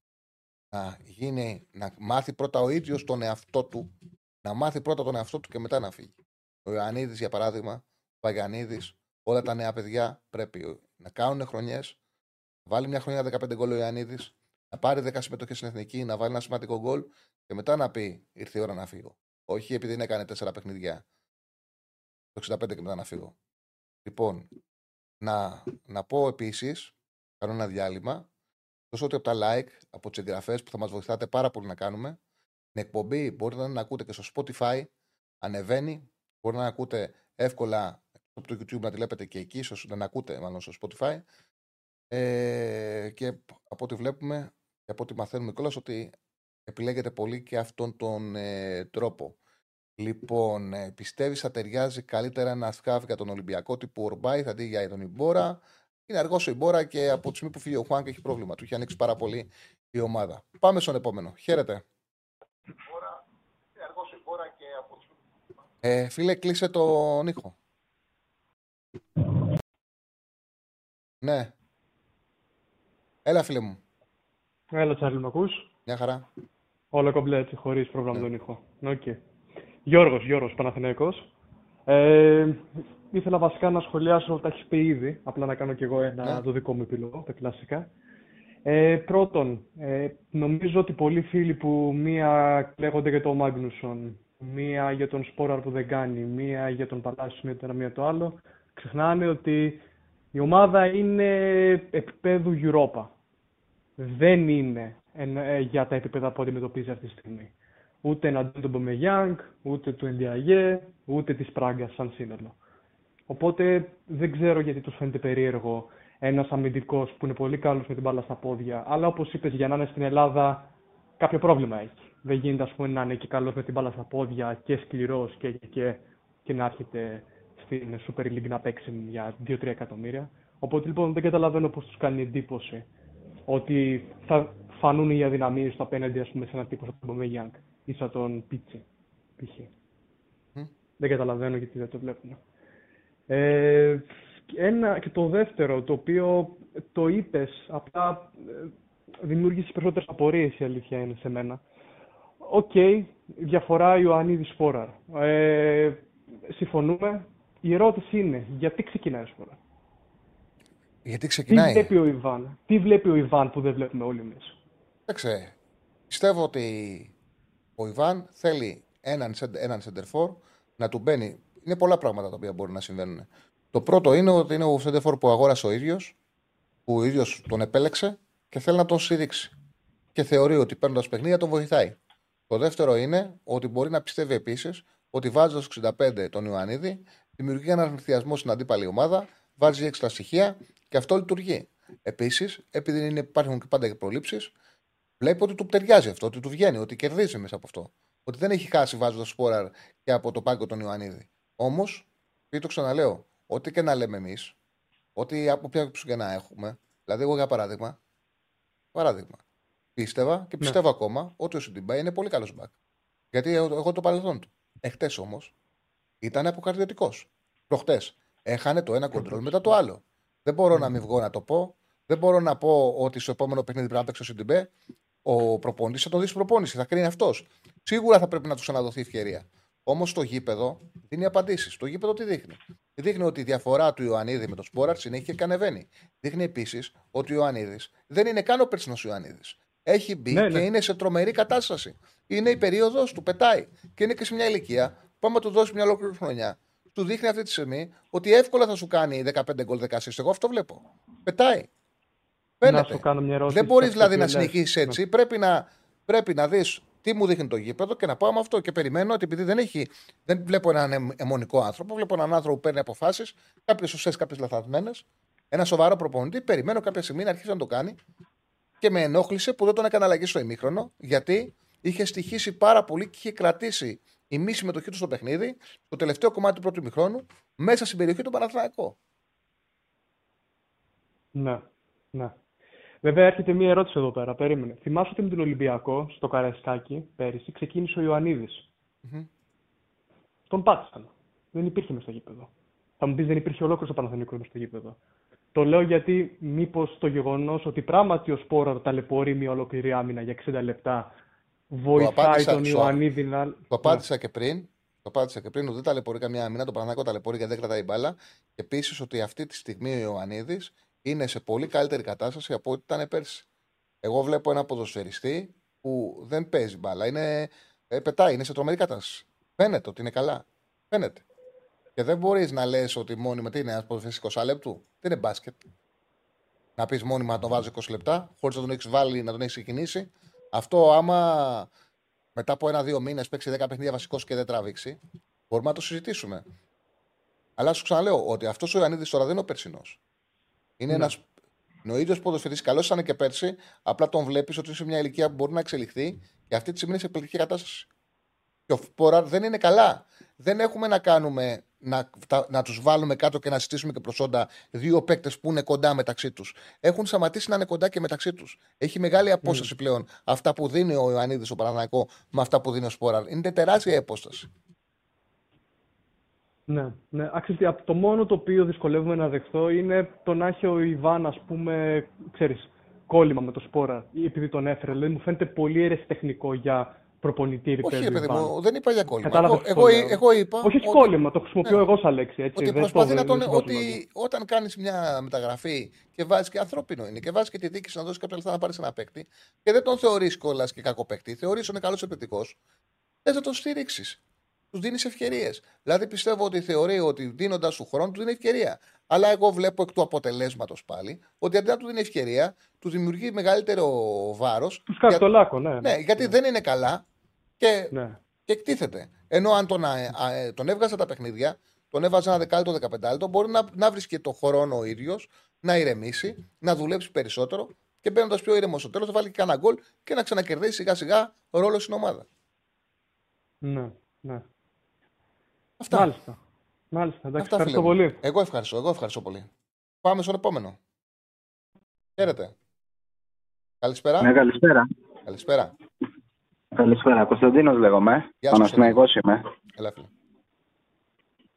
να, γίνει, να μάθει πρώτα ο ίδιος τον εαυτό του, να μάθει πρώτα τον εαυτό του και μετά να φύγει. Ο Ιωαννίδης, για παράδειγμα, ο Παγιανίδης, όλα τα νέα παιδιά πρέπει να κάνουν χρονιές, να βάλει μια χρονιά 15 γκολ ο Ιωαννίδης, να πάρει 10 συμμετοχές στην εθνική, να βάλει ένα σημαντικό γκολ και μετά να πει: Ήρθε η ώρα να φύγω. Όχι επειδή δεν έκανε 4 παιχνίδια το 65 και μετά να φύγω. Λοιπόν, να, να πω επίσης, κάνω ένα διάλειμμα, τόσο ότι από τα like, από τις εγγραφές που θα μας βοηθάτε πάρα πολύ να κάνουμε, την εκπομπή μπορείτε να ακούτε και στο Spotify, ανεβαίνει, μπορείτε να ακούτε εύκολα από το YouTube να τη βλέπετε και εκεί, ίσως να ακούτε μάλλον στο Spotify. Ε, και από ό,τι βλέπουμε και από ό,τι μαθαίνουμε κιόλας ότι επιλέγετε πολύ και αυτόν τον ε, τρόπο. Λοιπόν, ε, πιστεύεις θα ταιριάζει καλύτερα ένα σκάφ για τον Ολυμπιακό τύπου Ορμπάι, θα δει για τον Ιμπόρα. Είναι αργός ο Ιμπόρα και από τη στιγμή που φύγει ο Χουάνκ έχει πρόβλημα. Του έχει ανοίξει πάρα πολύ η ομάδα. Πάμε στον επόμενο. Χαίρετε. Ε, φίλε, κλείσε τον ήχο. Ναι. Έλα, φίλε μου. Έλα, Τσάρλι, με ακούς; Μια χαρά. Όλα κομπλέ έτσι, χωρίς πρόβλημα ναι. τον ήχο. Okay. Γιώργος, Γιώργος Παναθηναϊκός. Ε, ήθελα βασικά να σχολιάσω, τα έχεις πει ήδη, απλά να κάνω κι εγώ ένα ναι. το δικό μου επιλογό, τα κλασικά. Ε, πρώτον, ε, νομίζω ότι πολλοί φίλοι που μία λέγονται για τον Μάγνουσον, μία για τον Σπόραρ που δεν κάνει, μία για τον Παλάσιο, μία το μία το άλλο, ξεχνάνε ότι η ομάδα είναι επίπεδου Europa. Δεν είναι ε, για τα επίπεδα που αντιμετωπίζει αυτή τη στιγμή ούτε εναντίον του Μπομεγιάνγκ, ούτε του Ενδιαγέ, ούτε της Πράγκα σαν σύνολο. Οπότε δεν ξέρω γιατί τους φαίνεται περίεργο ένας αμυντικός που είναι πολύ καλός με την μπάλα στα πόδια, αλλά όπως είπες, για να είναι στην Ελλάδα, κάποιο πρόβλημα έχει. Δεν γίνεται ας πούμε, να είναι και καλός με την μπάλα στα πόδια και σκληρός και, και, και, να έρχεται στην Super League να παίξει για 2-3 εκατομμύρια. Οπότε λοιπόν δεν καταλαβαίνω πώς τους κάνει εντύπωση ότι θα φανούν οι αδυναμίες του απέναντι ας πούμε, σε έναν τύπο σαν τον Ομπαμεγιάνγκ ή σαν τον Πίτσι, π.χ. Δεν καταλαβαίνω γιατί δεν το βλέπουμε. Ε, ένα, και το δεύτερο, το οποίο το είπες, απλά ε, δημιούργησε περισσότερες απορίες η αλήθεια είναι σε μένα. OK, okay, διαφορά Ιωαννίδη Σπόραρ. Ε, συμφωνούμε. Η ερώτηση είναι, γιατί ξεκινάει ο Φόραρ. Γιατί ξεκινάει; Τι βλέπει ο Ιβάν, τι βλέπει ο Ιβάν που δεν βλέπουμε όλοι εμείς; Κοίταξε, πιστεύω ότι ο Ιβάν θέλει έναν, έναν σεντερφόρ να του μπαίνει. Είναι πολλά πράγματα τα οποία μπορούν να συμβαίνουν. Το πρώτο είναι ότι είναι ο σεντερφόρ που αγόρασε ο ίδιος, που ο ίδιος τον επέλεξε και θέλει να τον στηρίξει. Και θεωρεί ότι παίρνοντας παιχνίδια τον βοηθάει. Το δεύτερο είναι ότι μπορεί να πιστεύει επίσης ότι βάζοντας 65 τον Ιωαννίδη, δημιουργεί έναν ενθουσιασμό στην αντίπαλη ομάδα, βάζει έξτρα στοιχεία και αυτό λειτουργεί. Επίσης, επειδή είναι, υπάρχουν και πάντα και προλήψεις, βλέπει ότι του ταιριάζει αυτό, ότι του βγαίνει, ότι κερδίζει μέσα από αυτό. Ότι δεν έχει χάσει βάζοντας σπόραρ και από το πάγκο τον Ιωαννίδη. Όμως, και το ξαναλέω, ό,τι και να λέμε εμείς, ό,τι από ποια και να έχουμε, δηλαδή εγώ για παράδειγμα, παράδειγμα, πίστευα και ναι. πιστεύω ακόμα ότι ο Σιντιμπά είναι πολύ καλός μπακ. Γιατί έχω το παρελθόν του. Εχθές όμως ήταν αποκαρδιωτικό. Προχτές έχανε το ένα κοντρόλ μετά το άλλο. Δεν μπορώ να μην βγω να το πω. Δεν μπορώ να πω ότι στο επόμενο παιχνίδι πρέπει να παίξει ο Σιντιμπέ ο προπονητής θα τον δεις προπόνηση, θα κρίνει αυτός. Σίγουρα θα πρέπει να του ξαναδοθεί ευκαιρία. Όμως το γήπεδο δίνει απαντήσεις. Το γήπεδο τι δείχνει; Δείχνει ότι η διαφορά του Ιωαννίδη με τον Σπόραρτς συνέχεια και ανεβαίνει. Δείχνει επίσης ότι ο Ιωαννίδης δεν είναι καν ο περσινό Ιωαννίδης. Έχει μπει ναι, και ναι. είναι σε τρομερή κατάσταση. Είναι η περίοδος του, πετάει. Και είναι και σε μια ηλικία που άμα του δώσει μια ολόκληρη χρονιά, του δείχνει αυτή τη στιγμή ότι εύκολα θα σου κάνει 15 γκολ 16. Εγώ αυτό βλέπω. Πετάει. Να σου κάνω μια ερώτηση. Δεν μπορείς δηλαδή να συνεχίσεις έτσι. Ναι. Πρέπει να, πρέπει να δεις τι μου δείχνει το γήπεδο και να πάω με αυτό. Και περιμένω ότι επειδή δεν, έχει, δεν βλέπω έναν αιμονικό άνθρωπο, βλέπω έναν άνθρωπο που παίρνει αποφάσεις, κάποιες σωστές, κάποιες λαθασμένες. ένα σοβαρό προπονητή, περιμένω κάποια στιγμή να αρχίσει να το κάνει και με ενόχλησε που δεν τον έκανε αλλαγή στο ημίχρονο, γιατί είχε στοιχήσει πάρα πολύ και είχε κρατήσει η μη συμμετοχή του στο παιχνίδι, το τελευταίο κομμάτι του πρώτου ημιχρόνου, μέσα στην περιοχή του Παναθηναϊκού. Ναι, ναι. Βέβαια, έρχεται μία ερώτηση εδώ πέρα. Περίμενε. Θυμάσαι ότι με τον Ολυμπιακό στο Καραϊσκάκι πέρυσι ξεκίνησε ο ιωαννιδη Τον πάτησαν. Δεν υπήρχε μες στο γήπεδο. Θα μου πεις δεν υπήρχε ολόκληρο το Παναθηναϊκός μες στο γήπεδο. Το λέω γιατί μήπως το γεγονός ότι πράγματι ο Σπόρα ταλαιπωρεί μια ολόκληρη άμυνα για 60 λεπτά βοηθάει τον Ιωαννίδη να. Το απάντησα και πριν. Το απάντησα και πριν ότι δεν ταλαιπωρεί καμιά άμυνα. Το Παναθηναϊκό ταλαιπωρεί γιατί δεν κρατάει μπάλα. Επίσης ότι αυτή τη στιγμή ο Ιωαννίδης είναι σε πολύ καλύτερη κατάσταση από ό,τι ήταν πέρσι. Εγώ βλέπω ένα ποδοσφαιριστή που δεν παίζει μπάλα. Είναι, ε, πετάει, είναι σε τρομερή κατάσταση. Φαίνεται ότι είναι καλά. Φαίνεται. Και δεν μπορείς να λες ότι μόνιμα τι είναι ένας ποδοσφαιριστής 20 λεπτού. Δεν είναι μπάσκετ. Να πεις μόνιμα να τον βάζει 20 λεπτά, χωρίς να τον έχεις βάλει, να τον έχεις ξεκινήσει. Αυτό άμα μετά από ένα-δύο μήνες παίξει 10 παιχνίδια βασικός και δεν τραβήξει, μπορούμε να το συζητήσουμε. Αλλά σου ξαναλέω ότι αυτός ο Ιωαννίδης τώρα δεν είναι ο περσινός. Είναι ναι. ένα. Είναι ο ίδιος ποδοσφαιριστής. Καλό ήταν και πέρσι. Απλά τον βλέπεις ότι είναι σε μια ηλικία που μπορεί να εξελιχθεί και αυτή τη στιγμή είναι σε πληκτική κατάσταση. Και ο Ποράρ δεν είναι καλά. Δεν έχουμε να κάνουμε να, να τους βάλουμε κάτω και να συστήσουμε και προσόντα δύο παίκτες που είναι κοντά μεταξύ τους. Έχουν σταματήσει να είναι κοντά και μεταξύ τους. Έχει μεγάλη απόσταση mm. πλέον αυτά που δίνει ο Ιωαννίδης ο Παναναναϊκό με αυτά που δίνει ο Σπόραρ. Είναι τεράστια η απόσταση. Ναι, ναι. Άξιζε, το μόνο το οποίο δυσκολεύομαι να δεχθώ είναι το να έχει ο Ιβάν, ας πούμε, ξέρεις, κόλλημα με το σπόρα, επειδή τον έφερε. Δηλαδή μου φαίνεται πολύ αιρεσιτεχνικό για προπονητή Όχι, παιδί μου, δεν είπα για κόλλημα. εγώ, εγώ, εγώ, είπα. Όχι ότι... κόλλημα, το χρησιμοποιώ ναι. εγώ σαν λέξη. Έτσι, ότι προσπαθεί να τον. Ότι όταν κάνεις μια μεταγραφή και βάζεις και ανθρώπινο είναι και βάζεις και τη δίκηση να δώσεις κάποια λεφτά να πάρεις ένα παίκτη και δεν τον θεωρείς κόλλας και κακό παίκτη, θεωρείς ότι είναι καλός επιθετικός, θε να τον στηρίξεις τους δίνεις ευκαιρίες. Δηλαδή πιστεύω ότι θεωρεί ότι δίνοντας του χρόνο του δίνει ευκαιρία. Αλλά εγώ βλέπω εκ του αποτελέσματος πάλι ότι αντί να του δίνει ευκαιρία, του δημιουργεί μεγαλύτερο βάρος. Του κάνει το λάκκο, ναι. Ναι, γιατί δεν είναι καλά και, ναι. και εκτίθεται. Ενώ αν τον, α, α, τον έβγαζε τα παιχνίδια, τον έβαζε ένα δεκάλεπτο, δεκαπεντάλεπτο, μπορεί να, να βρει και το χρόνο ο ίδιος, να ηρεμήσει, να δουλέψει περισσότερο και μπαίνοντας πιο ήρεμος στο τέλος, θα βάλει και κανένα γκολ και να ξανακερδίσει σιγά σιγά ρόλο στην ομάδα. Ναι, ναι. Αυτά. Μάλιστα. Μάλιστα. Εντάξει, Αυτά, ευχαριστώ πολύ. Εγώ ευχαριστώ. Εγώ ευχαριστώ πολύ. Πάμε στον επόμενο. Χαίρετε. Καλησπέρα. Ναι, καλησπέρα. Καλησπέρα. Καλησπέρα. Κωνσταντίνος λέγομαι. Παναθηναϊκός είμαι. Έλα, φίλε.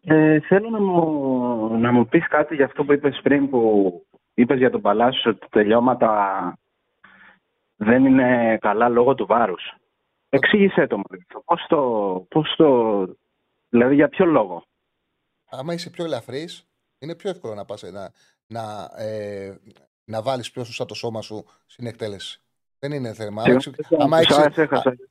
Ε, θέλω να μου, να μου πεις κάτι για αυτό που είπες πριν που είπες για τον Παλάσιος ότι τα τελειώματα δεν είναι καλά λόγω του βάρους. Εξήγησέ το μου. Πώς το, πώς το Δηλαδή για ποιο λόγο; Άμα είσαι πιο ελαφρύς, είναι πιο εύκολο να πας να, να, ε, να βάλεις πιο σωστά το σώμα σου στην εκτέλεση. Δεν είναι θέμα. Άμα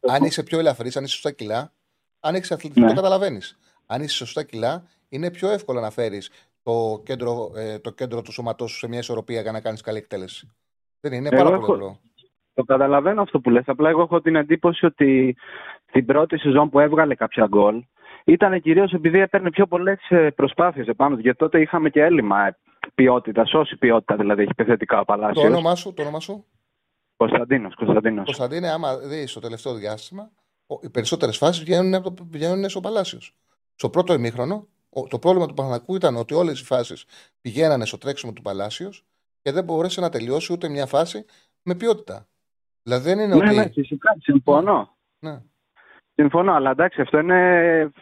αν είσαι πιο ελαφρύς, αν είσαι σωστά κιλά, αν έχεις αθλητικό, το καταλαβαίνεις. Αν είσαι σωστά κιλά, είναι πιο εύκολο να φέρεις το κέντρο, ε, το κέντρο του σώματός σου σε μια ισορροπία για να κάνεις καλή εκτέλεση. Δεν είναι πάρα πολύ απλό. Το καταλαβαίνω αυτό που λες. Απλά εγώ έχω την εντύπωση ότι την πρώτη σεζόν που έβγαλε κάποια γκολ, ήταν κυρίως επειδή έπαιρνε πιο πολλές ε, προσπάθειες επάνω του. Γιατί τότε είχαμε και έλλειμμα ε, ποιότητα, όση ποιότητα δηλαδή έχει επιθετικά ο Παλάσιος. Το όνομά σου, το όνομα σου; Κωνσταντίνος. Κωνσταντίνος. Κωνσταντίνε, άμα δεις το τελευταίο διάστημα, οι περισσότερες φάσεις βγαίνουν, βγαίνουν στο Παλάσιος. Στο πρώτο ημίχρονο, το πρόβλημα του Παναγικού ήταν ότι όλες οι φάσεις πηγαίνανε στο τρέξιμο του Παλάσιος και δεν μπορέσε να τελειώσει ούτε μια φάση με ποιότητα. Δηλαδή δεν είναι ναι, ότι. Ναι, φυσικά, συμφωνώ. Ναι. Συμφωνώ, αλλά εντάξει, αυτό είναι.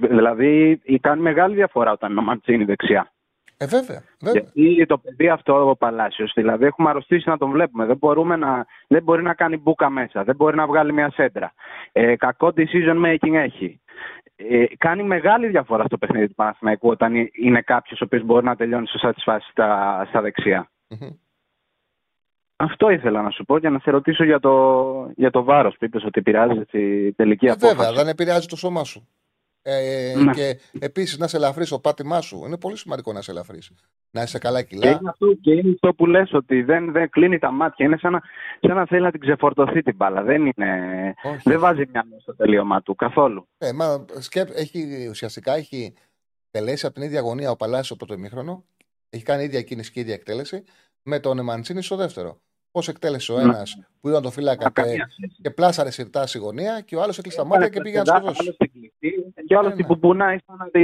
Δηλαδή, κάνει μεγάλη διαφορά όταν είναι ο Μαντσίνη δεξιά. Ε, βέβαια. βέβαια. Γιατί το παιδί αυτό ο Παλάσιος, δηλαδή έχουμε αρρωστήσει να τον βλέπουμε. Δεν, μπορούμε να, δεν μπορεί να κάνει μπουκα μέσα, δεν μπορεί να βγάλει μια σέντρα. Ε, κακό decision making έχει. Ε, κάνει μεγάλη διαφορά στο παιχνίδι του Παναθηναϊκού όταν είναι κάποιος ο οποίος μπορεί να τελειώνει σωστά τι φάσει στα, στα δεξια αυτό ήθελα να σου πω και να σε ρωτήσω για το, για το βάρος που είπες ότι επηρεάζει τη τελική ε, απόφαση. Βέβαια, δεν επηρεάζει το σώμα σου. Ε, ναι. Και επίσης να σε ελαφρύ το πάτημά σου. Είναι πολύ σημαντικό να σε ελαφρύ. Να είσαι καλά κιλά. Και είναι αυτό, και είναι αυτό που λες ότι δεν, δεν κλείνει τα μάτια. Είναι σαν να, σαν να θέλει να την ξεφορτωθεί την μπάλα. Δεν, είναι, δεν βάζει μια στο τελείωμα του καθόλου. Ε, μα, σκέπ, έχει, ουσιαστικά έχει τελέσει από την ίδια γωνία ο Παλάσιος το ημίχρονο Έχει κάνει ίδια κίνηση και ίδια εκτέλεση με τον Μαντσίνη στο δεύτερο. Πώς εκτέλεσε ο Ναι. ένας που ήταν το φύλακα και, και πλάσαρε σιρτά στη γωνία και ο άλλος έκλεισε τα μάτια και πήγε να σκοτώσει. Και ο άλλος την πουμπουνάει σαν να, τη...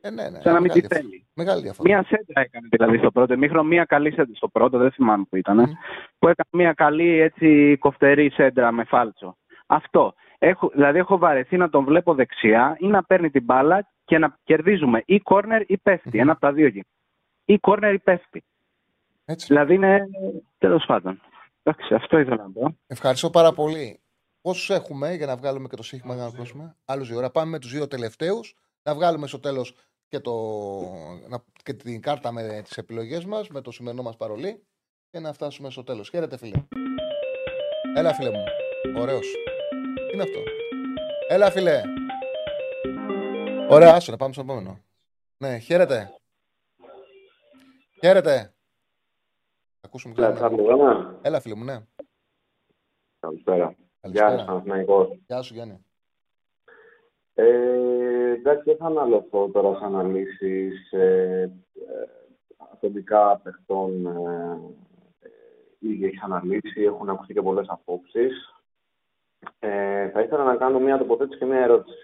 Ε, ναι, ναι, σαν να μην τη μεγάλη θέλει. Μεγάλη διαφορά. Μία σέντρα έκανε δηλαδή στο πρώτο μήχρονο, μία καλή σέντρα στο πρώτο, δεν θυμάμαι που ήταν. Που έκανε μία καλή έτσι κοφτερή σέντρα με φάλτσο. Αυτό. Έχω, δηλαδή έχω βαρεθεί να τον βλέπω δεξιά ή να παίρνει την μπάλα και να κερδίζουμε ή κόρνερ ή πέφτει. Ένα από τα δύο γίνεται. Ή κόρνερ ή πέφτει. Έτσι. Δηλαδή είναι τέλος πάντων. Εντάξει, αυτό ήθελα να πω. Ευχαριστώ πάρα πολύ. Πόσου έχουμε για να βγάλουμε και το σύγχυμα για να κλείσουμε. Άλλου δύο ώρα. Πάμε με τους δύο τελευταίους. Να βγάλουμε στο τέλος και, το... να- και την κάρτα με τις επιλογές μας, με το σημερινό μας παρολί και να φτάσουμε στο τέλος. Χαίρετε, φίλε. Έλα, φίλε μου. Ωραίος. Τι είναι αυτό; Έλα, φίλε. Ωραία, άσο να πάμε στο επόμενο. Ναι, χαίρετε. Χαίρετε. Θα Ακούσουμε και Ναι, ένα. θα μου λέμε. Έλα, φίλε μου, ναι. Καλησπέρα. Καλησπέρα. Γεια σας, Παναθηναϊκός. Γεια σου, Γιάννη. Ε, εντάξει, δεν θα αναλωθώ τώρα σε αναλύσεις ε, ε, αφεντικά παιχτών. Ε, ε, ήδη έχεις αναλύσει, έχουν ακουστεί και πολλές απόψεις. Ε, θα ήθελα να κάνω μια τοποθέτηση και μια ερώτηση.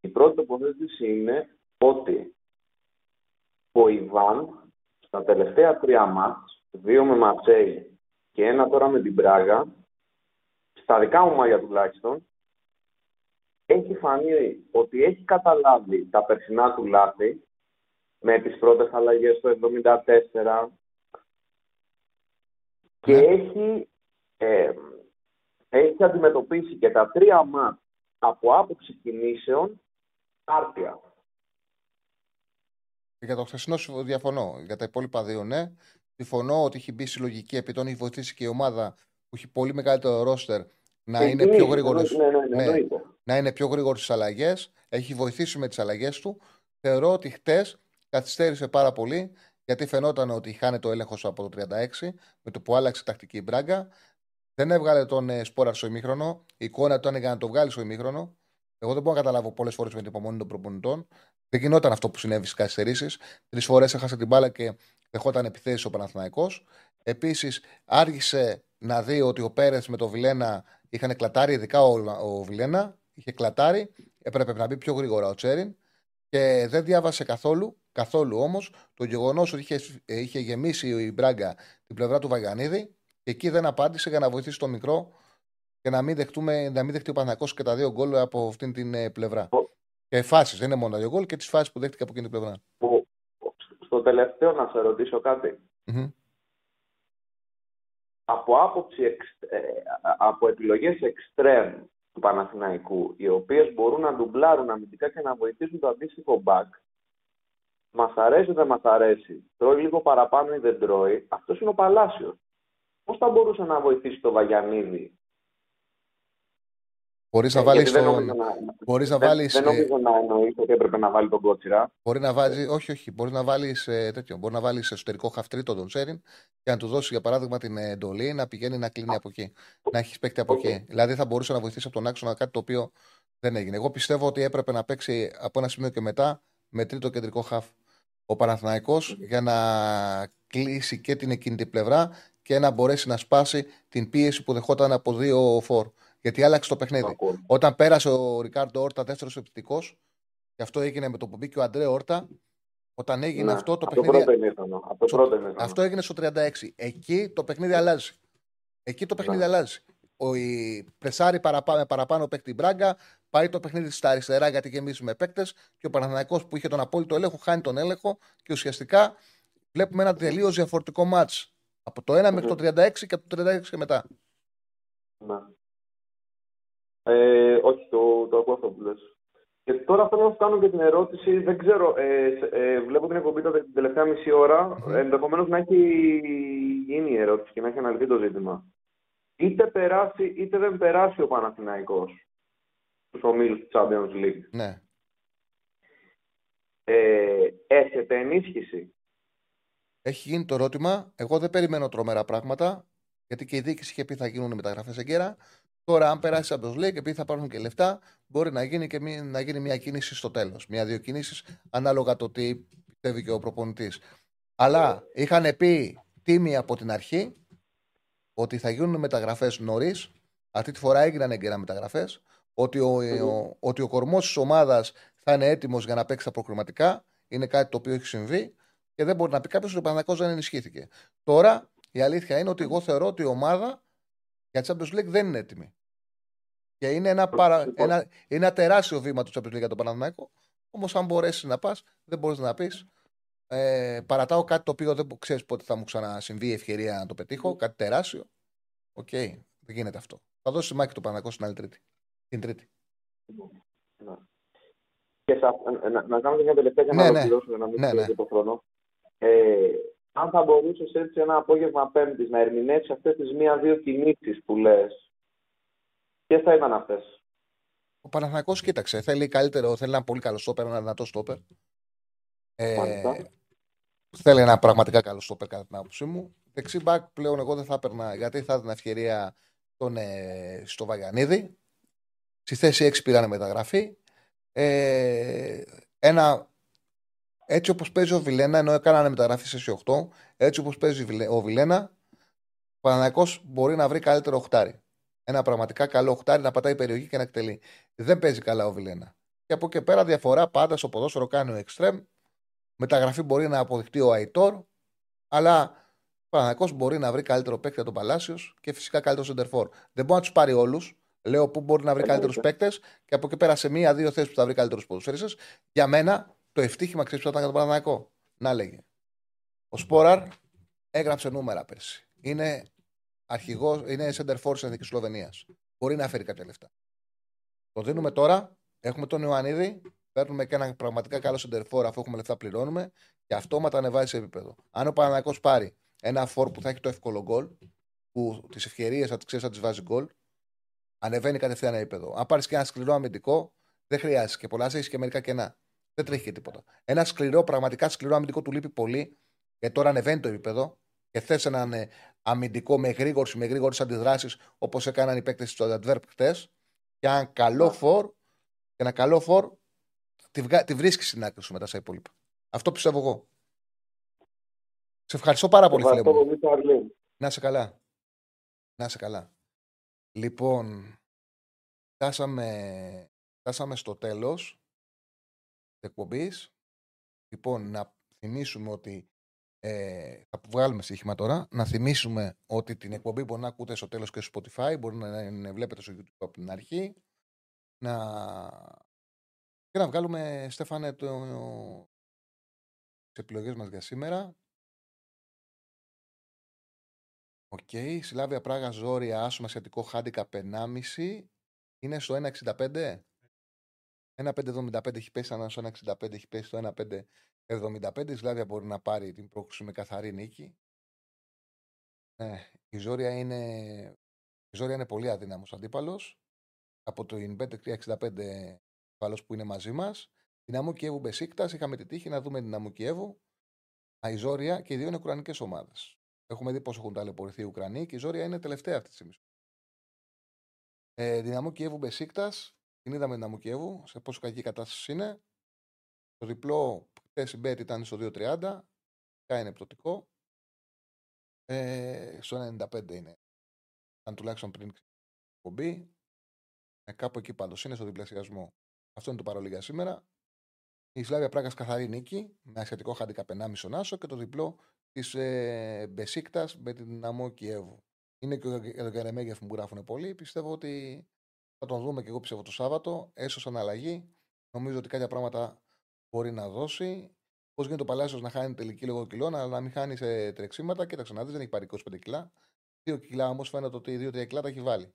Η πρώτη τοποθέτηση είναι ότι ο Ιβάν στα τελευταία τρία μάτς, δύο με Ματσέι και ένα τώρα με την Πράγα, στα δικά μου μάτια τουλάχιστον, έχει φανεί ότι έχει καταλάβει τα περσινά του λάθη με τις πρώτες αλλαγές το 74 και έχει, ε, έχει αντιμετωπίσει και τα τρία μάτς από άποψη κινήσεων άρτια. Για το χθεσινό σου διαφωνώ. Για τα υπόλοιπα δύο, ναι. Συμφωνώ ότι έχει μπει συλλογική επί τον έχει βοηθήσει και η ομάδα που έχει πολύ μεγαλύτερο ρόστερ να Ε, είναι εννοείται, πιο γρήγορος. ναι, ναι, ναι, εννοείται. να είναι πιο γρήγορος στις αλλαγές. Έχει βοηθήσει με τις αλλαγές του. Θεωρώ ότι χτες καθυστέρησε πάρα πολύ γιατί φαινόταν ότι χάνε το έλεγχος από το 36 με το που άλλαξε τακτική η Μπράγκα. Δεν έβγαλε τον ε, Σπόρα στο ημίχρονο. Η εικόνα του ήταν για να το βγάλει στο ημίχρονο. Εγώ δεν μπορώ να καταλάβω πολλές φορές με την υπομονή των προπονητών. Δεν γινόταν αυτό που συνέβη στις καθυστερήσεις. Τρεις φορές έχασε την μπάλα και δεχόταν επιθέσεις ο Παναθηναϊκός. Επίσης, άργησε να δει ότι ο Πέρε με το Βιλένα είχαν κλατάρει, ειδικά ο, ο Βιλένα είχε κλατάρει. Έπρεπε να μπει πιο γρήγορα ο Τσέριν. Και δεν διάβασε καθόλου, καθόλου όμως, το γεγονός ότι είχε, ε, είχε γεμίσει η Μπράγκα την πλευρά του Βαγανίδη και εκεί δεν απάντησε για να βοηθήσει το μικρό και να μην, δεχτούμε, να μην δεχτεί ο Παναθηναϊκός και τα δύο γκολ από αυτήν την ε, πλευρά. Και φάσεις, δεν είναι μόνο τα δύο γκολ και τις φάσεις που δέχτηκε από εκείνη την πλευρά. Που, στο τελευταίο να σε ρωτήσω κάτι. Μμμ. από άποψη, εξ- ε, από επιλογές εξτρέμ του Παναθηναϊκού, οι οποίες μπορούν να ντουμπλάρουν αμυντικά και να βοηθήσουν το αντίστοιχο μπακ, μας αρέσει ή δεν μας αρέσει, τρώει λίγο παραπάνω ή δεν τρώει, αυτός είναι ο Παλάσιος. Πώς θα μπορούσε να βοηθήσει το Βαγιανίδη. Μπορείς να Ε, βάλεις γιατί δεν τον. νομίζω να- Μπορείς να δεν- βάλεις, Δεν ε, νομίζω να εννοείς ότι έπρεπε να βάλει τον Κότσιρα. Μπορεί να βάλει, όχι, όχι. Μπορείς να βάλεις τέτοιο. Μπορεί να βάλεις εσωτερικό χαφτρίτο τον Τσέριν και να του δώσεις για παράδειγμα την ε, εντολή να πηγαίνει να κλείνει από εκεί. Να έχεις παίκτη από εκεί. Δηλαδή θα μπορούσε να βοηθήσει από τον άξονα κάτι το οποίο δεν έγινε. Εγώ πιστεύω ότι έπρεπε να παίξει από ένα σημείο και μετά με τρίτο κεντρικό χαφ ο Παναθηναϊκός για να κλείσει και την εκείνη την πλευρά και να μπορέσει να σπάσει την πίεση που δεχόταν από δύο φόρ. Γιατί άλλαξε το παιχνίδι. Όταν πέρασε ο Ρικάρντο Όρτα δεύτερος επιθετικός, και αυτό έγινε με το που μπήκε ο Αντρέ Όρτα, όταν έγινε Ναι, αυτό το από το παιχνίδι. πρώτο ημίχρονο, από το στο- πρώτο ημίχρονο. αυτό έγινε στο 36. Εκεί το παιχνίδι αλλάζει. Εκεί το παιχνίδι αλλάζει. Ο η πρεσάρι παραπάνω, με παραπάνω παίκτη η Μπράγκα, πάει το παιχνίδι στα αριστερά γιατί γεμίζει με παίκτες και ο Παναθηναϊκός που είχε τον απόλυτο έλεγχο χάνει τον έλεγχο και ουσιαστικά βλέπουμε ένα τελείως διαφορετικό μάτς. Από το 1 μέχρι το 36 και από το 36 και μετά. Ναι. Ε, όχι, το, το ακούω αυτό που λες. Και τώρα θέλω να σου κάνω και την ερώτηση, δεν ξέρω, ε, σε- ε, βλέπω την εκπομπή τώρα την τελευταία μισή ώρα, ενδεχομένως να έχει γίνει η ερώτηση και να έχει αναλυθεί το ζήτημα. Είτε περάσει είτε δεν περάσει ο Παναθηναϊκός στους ομίλους του Champions League. Ναι. Ε, έχετε ενίσχυση; Έχει γίνει το ερώτημα. Εγώ δεν περιμένω τρομερά πράγματα. Γιατί και η διοίκηση είχε πει θα γίνουν μεταγραφές εγκαίρα. Τώρα, αν περάσεις από το League, επειδή θα πάρουν και λεφτά, μπορεί να γίνει, και μη- να γίνει μια κίνηση στο τέλος. Μια-δύο κινήσεις, ανάλογα το τι πιστεύει και ο προπονητής. Αλλά είχαν πει τίμοι από την αρχή ότι θα γίνουν μεταγραφές νωρίς. Αυτή τη φορά έγιναν έγκαιρα μεταγραφές. Ότι ο, ο, ότι ο κορμός της ομάδας θα είναι έτοιμος για να παίξει τα προκριματικά. Είναι κάτι το οποίο έχει συμβεί και δεν μπορεί να πει κάποιος ότι ο Παναγιώ δεν ενισχύθηκε. Τώρα η αλήθεια είναι ότι εγώ θεωρώ ότι η ομάδα για Champions League δεν είναι έτοιμη. Και είναι ένα, παρα... ένα... είναι ένα τεράστιο βήμα του Champions League για τον Παναθηναϊκό. Όμως, αν μπορέσει να πας, δεν μπορείς να πεις. Ε, παρατάω κάτι το οποίο δεν ξέρεις πότε θα μου ξανασυμβεί η ευκαιρία να το πετύχω. Κάτι τεράστιο. OK, okay, δεν γίνεται αυτό. Θα δώσει μάχη του Παναθηναϊκό στην άλλη τρίτη. Την τρίτη. Και σα, να, να κάνω μια τελευταία για να ναι, ολοκληρώσουμε, ναι. να μην ναι, ναι. το χρόνο. Ε, αν θα μπορούσες έτσι ένα απόγευμα Πέμπτης να ερμηνεύσεις αυτές τις μία-δύο κινήσεις που λες, ποιες θα ήταν αυτές; Ο Παναθηναϊκός κοίταξε. Θέλει καλύτερο, θέλει ένα πολύ καλό στόπερ, ένα δυνατό στόπερ. Ε, θέλει ένα πραγματικά καλό στόπερ κατά την άποψή μου. Δεξί μπακ πλέον εγώ δεν θα έπαιρνα γιατί θα έδινα ευκαιρία τον, ε, στο Βαγιανίδη. Στη θέση 6 πήρανε μεταγραφή. Ε, ένα έτσι όπως παίζει ο Βιλένα, ενώ έκαναν μεταγραφή σε 8, έτσι όπως παίζει ο Βιλένα, ο Παναναναϊκό μπορεί να βρει καλύτερο οχτάρι. Ένα πραγματικά καλό οχτάρι να πατάει περιοχή και να εκτελεί. Δεν παίζει καλά ο Βιλένα. Και από εκεί πέρα διαφορά πάντα στο ποδόσφαιρο κάνει ο Εκστρέμ. Μεταγραφή μπορεί να αποδειχτεί ο Αϊτόρ, αλλά ο Παναναναϊκό μπορεί να βρει καλύτερο παίκτη από τον Παλάσιος και φυσικά καλύτερο σεντερφόρ. Δεν μπορεί να τους πάρει όλους. Λέω πού μπορεί να βρει καλύτερους παίκτες και από εκεί πέρα σε μία-δύο θέσεις που θα βρει καλύτερους ποδοσφαίριστες. Για μένα το ευτύχημα ξέρεις ποιο ήταν για τον Παναναναϊκό. Να λέγε. Ο Σπόραρ έγραψε νούμερα πέρσι. Είναι αρχηγός, είναι center force της Εθνικής Σλοβενίας. Μπορεί να φέρει κάποια λεφτά. Το δίνουμε τώρα. Έχουμε τον Ιωαννίδη. Παίρνουμε και ένα πραγματικά καλό center for αφού έχουμε λεφτά πληρώνουμε. Και αυτόματα ανεβάζει σε επίπεδο. Αν ο Παναναναϊκό πάρει ένα φόρ που θα έχει το εύκολο γκολ, που τις ευκαιρίες θα τις ξέρεις, θα τις βάζει γκολ, ανεβαίνει κατευθείαν επίπεδο. Αν πάρεις και ένα σκληρό αμυντικό, δεν χρειάζεται και πολλά, έχεις και μερικά κενά. Δεν τρέχει και τίποτα. Ένα σκληρό, πραγματικά σκληρό αμυντικό του λείπει πολύ, γιατί τώρα ανεβαίνει το επίπεδο και θες έναν ε, αμυντικό με γρήγορση, με γρήγορες αντιδράσεις, όπως έκαναν οι παίκτες στο Adverb χτε. Και ένα καλό φορ, και ένα καλό φορ, τη, τη βρίσκεις στην άκρη σου μετά στα υπόλοιπα. Αυτό πιστεύω εγώ. Σε ευχαριστώ πάρα πολύ, φίλε μου. Να σε καλά. Να σε καλά. Λοιπόν, φτάσαμε, φτάσαμε στο τέλος εκπομπής. Λοιπόν, να θυμίσουμε ότι. Ε, θα βγάλουμε στοίχημα τώρα. Να θυμίσουμε ότι την εκπομπή μπορεί να ακούτε στο τέλος και στο Spotify. Μπορεί να, να βλέπετε στο YouTube από την αρχή. Να... Και να βγάλουμε, Στέφανε, το... τις επιλογές μας για σήμερα. OK. Okay. Σλάβια Πράγα Ζόρια, άσο με ασιατικό χάντικαπ 1,5. Είναι στο 1,65. 1,575 έχει πέσει, ένα 1,65 έχει πέσει στο 1,575. Η Σλάβια μπορεί να πάρει την πρόκληση με καθαρή νίκη. Ναι, η Ζόρια είναι, η Ζόρια είναι πολύ αδύναμος αντίπαλος. Από το Ινμπέτ 365 ασφαλώς που είναι μαζί μας. Δυναμό Κιέβου Μπεσίκτας. Είχαμε τη τύχη να δούμε Δυναμό Κιέβου. Η Ζόρια και οι δύο είναι ουκρανικές ομάδες. Έχουμε δει πώς έχουν ταλαιπωρηθεί οι Ουκρανοί και η Ζόρια είναι τελευταία αυτή τη στιγμή. Ε, Δυναμό Κιέβου Μπεσίκτας. Την είδαμε την Αμουκιέβου, σε πόσο κακή κατάσταση είναι. Το διπλό χθε η Bet ήταν στο 2.30. Κα είναι πτωτικό. Ε, στο 95 είναι. Αν τουλάχιστον πριν εκπομπή. Ε, κάπου εκεί πάντως είναι στο διπλασιασμό. Αυτό είναι το παρόλο για σήμερα. Η Σλάβια Πράγκα καθαρή νίκη με ασιατικό χάντικα 1,5 στον Άσο και το διπλό της ε, Μπεσίκτας με την δυναμό Κιέβου. Είναι και ο Γκαρεμέγεφ που γράφουν πολύ. Πιστεύω ότι θα τον δούμε και εγώ πιστεύω το Σάββατο. Έσω σαν αλλαγή. Νομίζω ότι κάποια πράγματα μπορεί να δώσει. Πώς γίνεται ο Παλάσιος να χάνει τελική λόγω κιλών, αλλά να μην χάνει σε τρεξίματα. Κοίταξε να δεις, δεν έχει πάρει 25 κιλά. Δύο κιλά όμως φαίνεται ότι δύο-τρία κιλά τα έχει βάλει.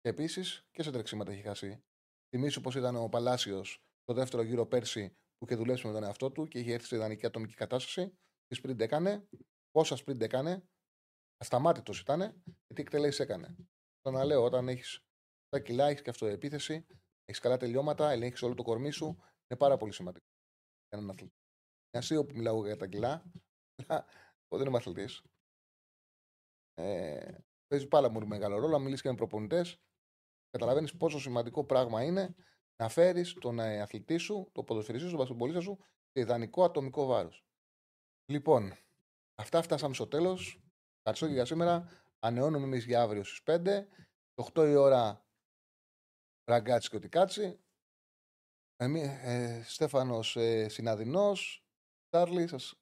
Και επίσης και σε τρεξίματα έχει χάσει. Θυμήσου πω ήταν ο Παλάσιος το δεύτερο γύρο πέρσι που είχε δουλέψει με τον εαυτό του και είχε έρθει σε ιδανική ατομική κατάσταση. Τι sprint έκανε, πόσα sprint έκανε, ασταμάτητος ήταν και τι εκτελέσεις έκανε. Το να λέω, όταν έχεις τα κιλά, έχεις και αυτοεπίθεση, έχεις καλά τελειώματα, ελέγχεις όλο το κορμί σου. Είναι πάρα πολύ σημαντικό για έναν αθλητή. Είναι αστείο που μιλάω για τα κιλά, αλλά εγώ δεν είμαι αθλητής. Ε, παίζει πάρα πολύ μεγάλο ρόλο. Αν μιλήσεις και με προπονητές, καταλαβαίνεις πόσο σημαντικό πράγμα είναι να φέρεις τον ε, αθλητή σου, τον ποδοσφαιριστή σου, τον πασχολητή σου, σε ιδανικό ατομικό βάρος. Λοιπόν, αυτά φτάσαμε στο τέλος. Ευχαριστώ και για σήμερα. Ανεώνουμε εμείς για αύριο στις 5. Το 8 η ώρα ραγκάτσι και ότι κάτσι. Εμεί, ε, Στέφανος ε, Συναδεινός, Τσάρλι, σας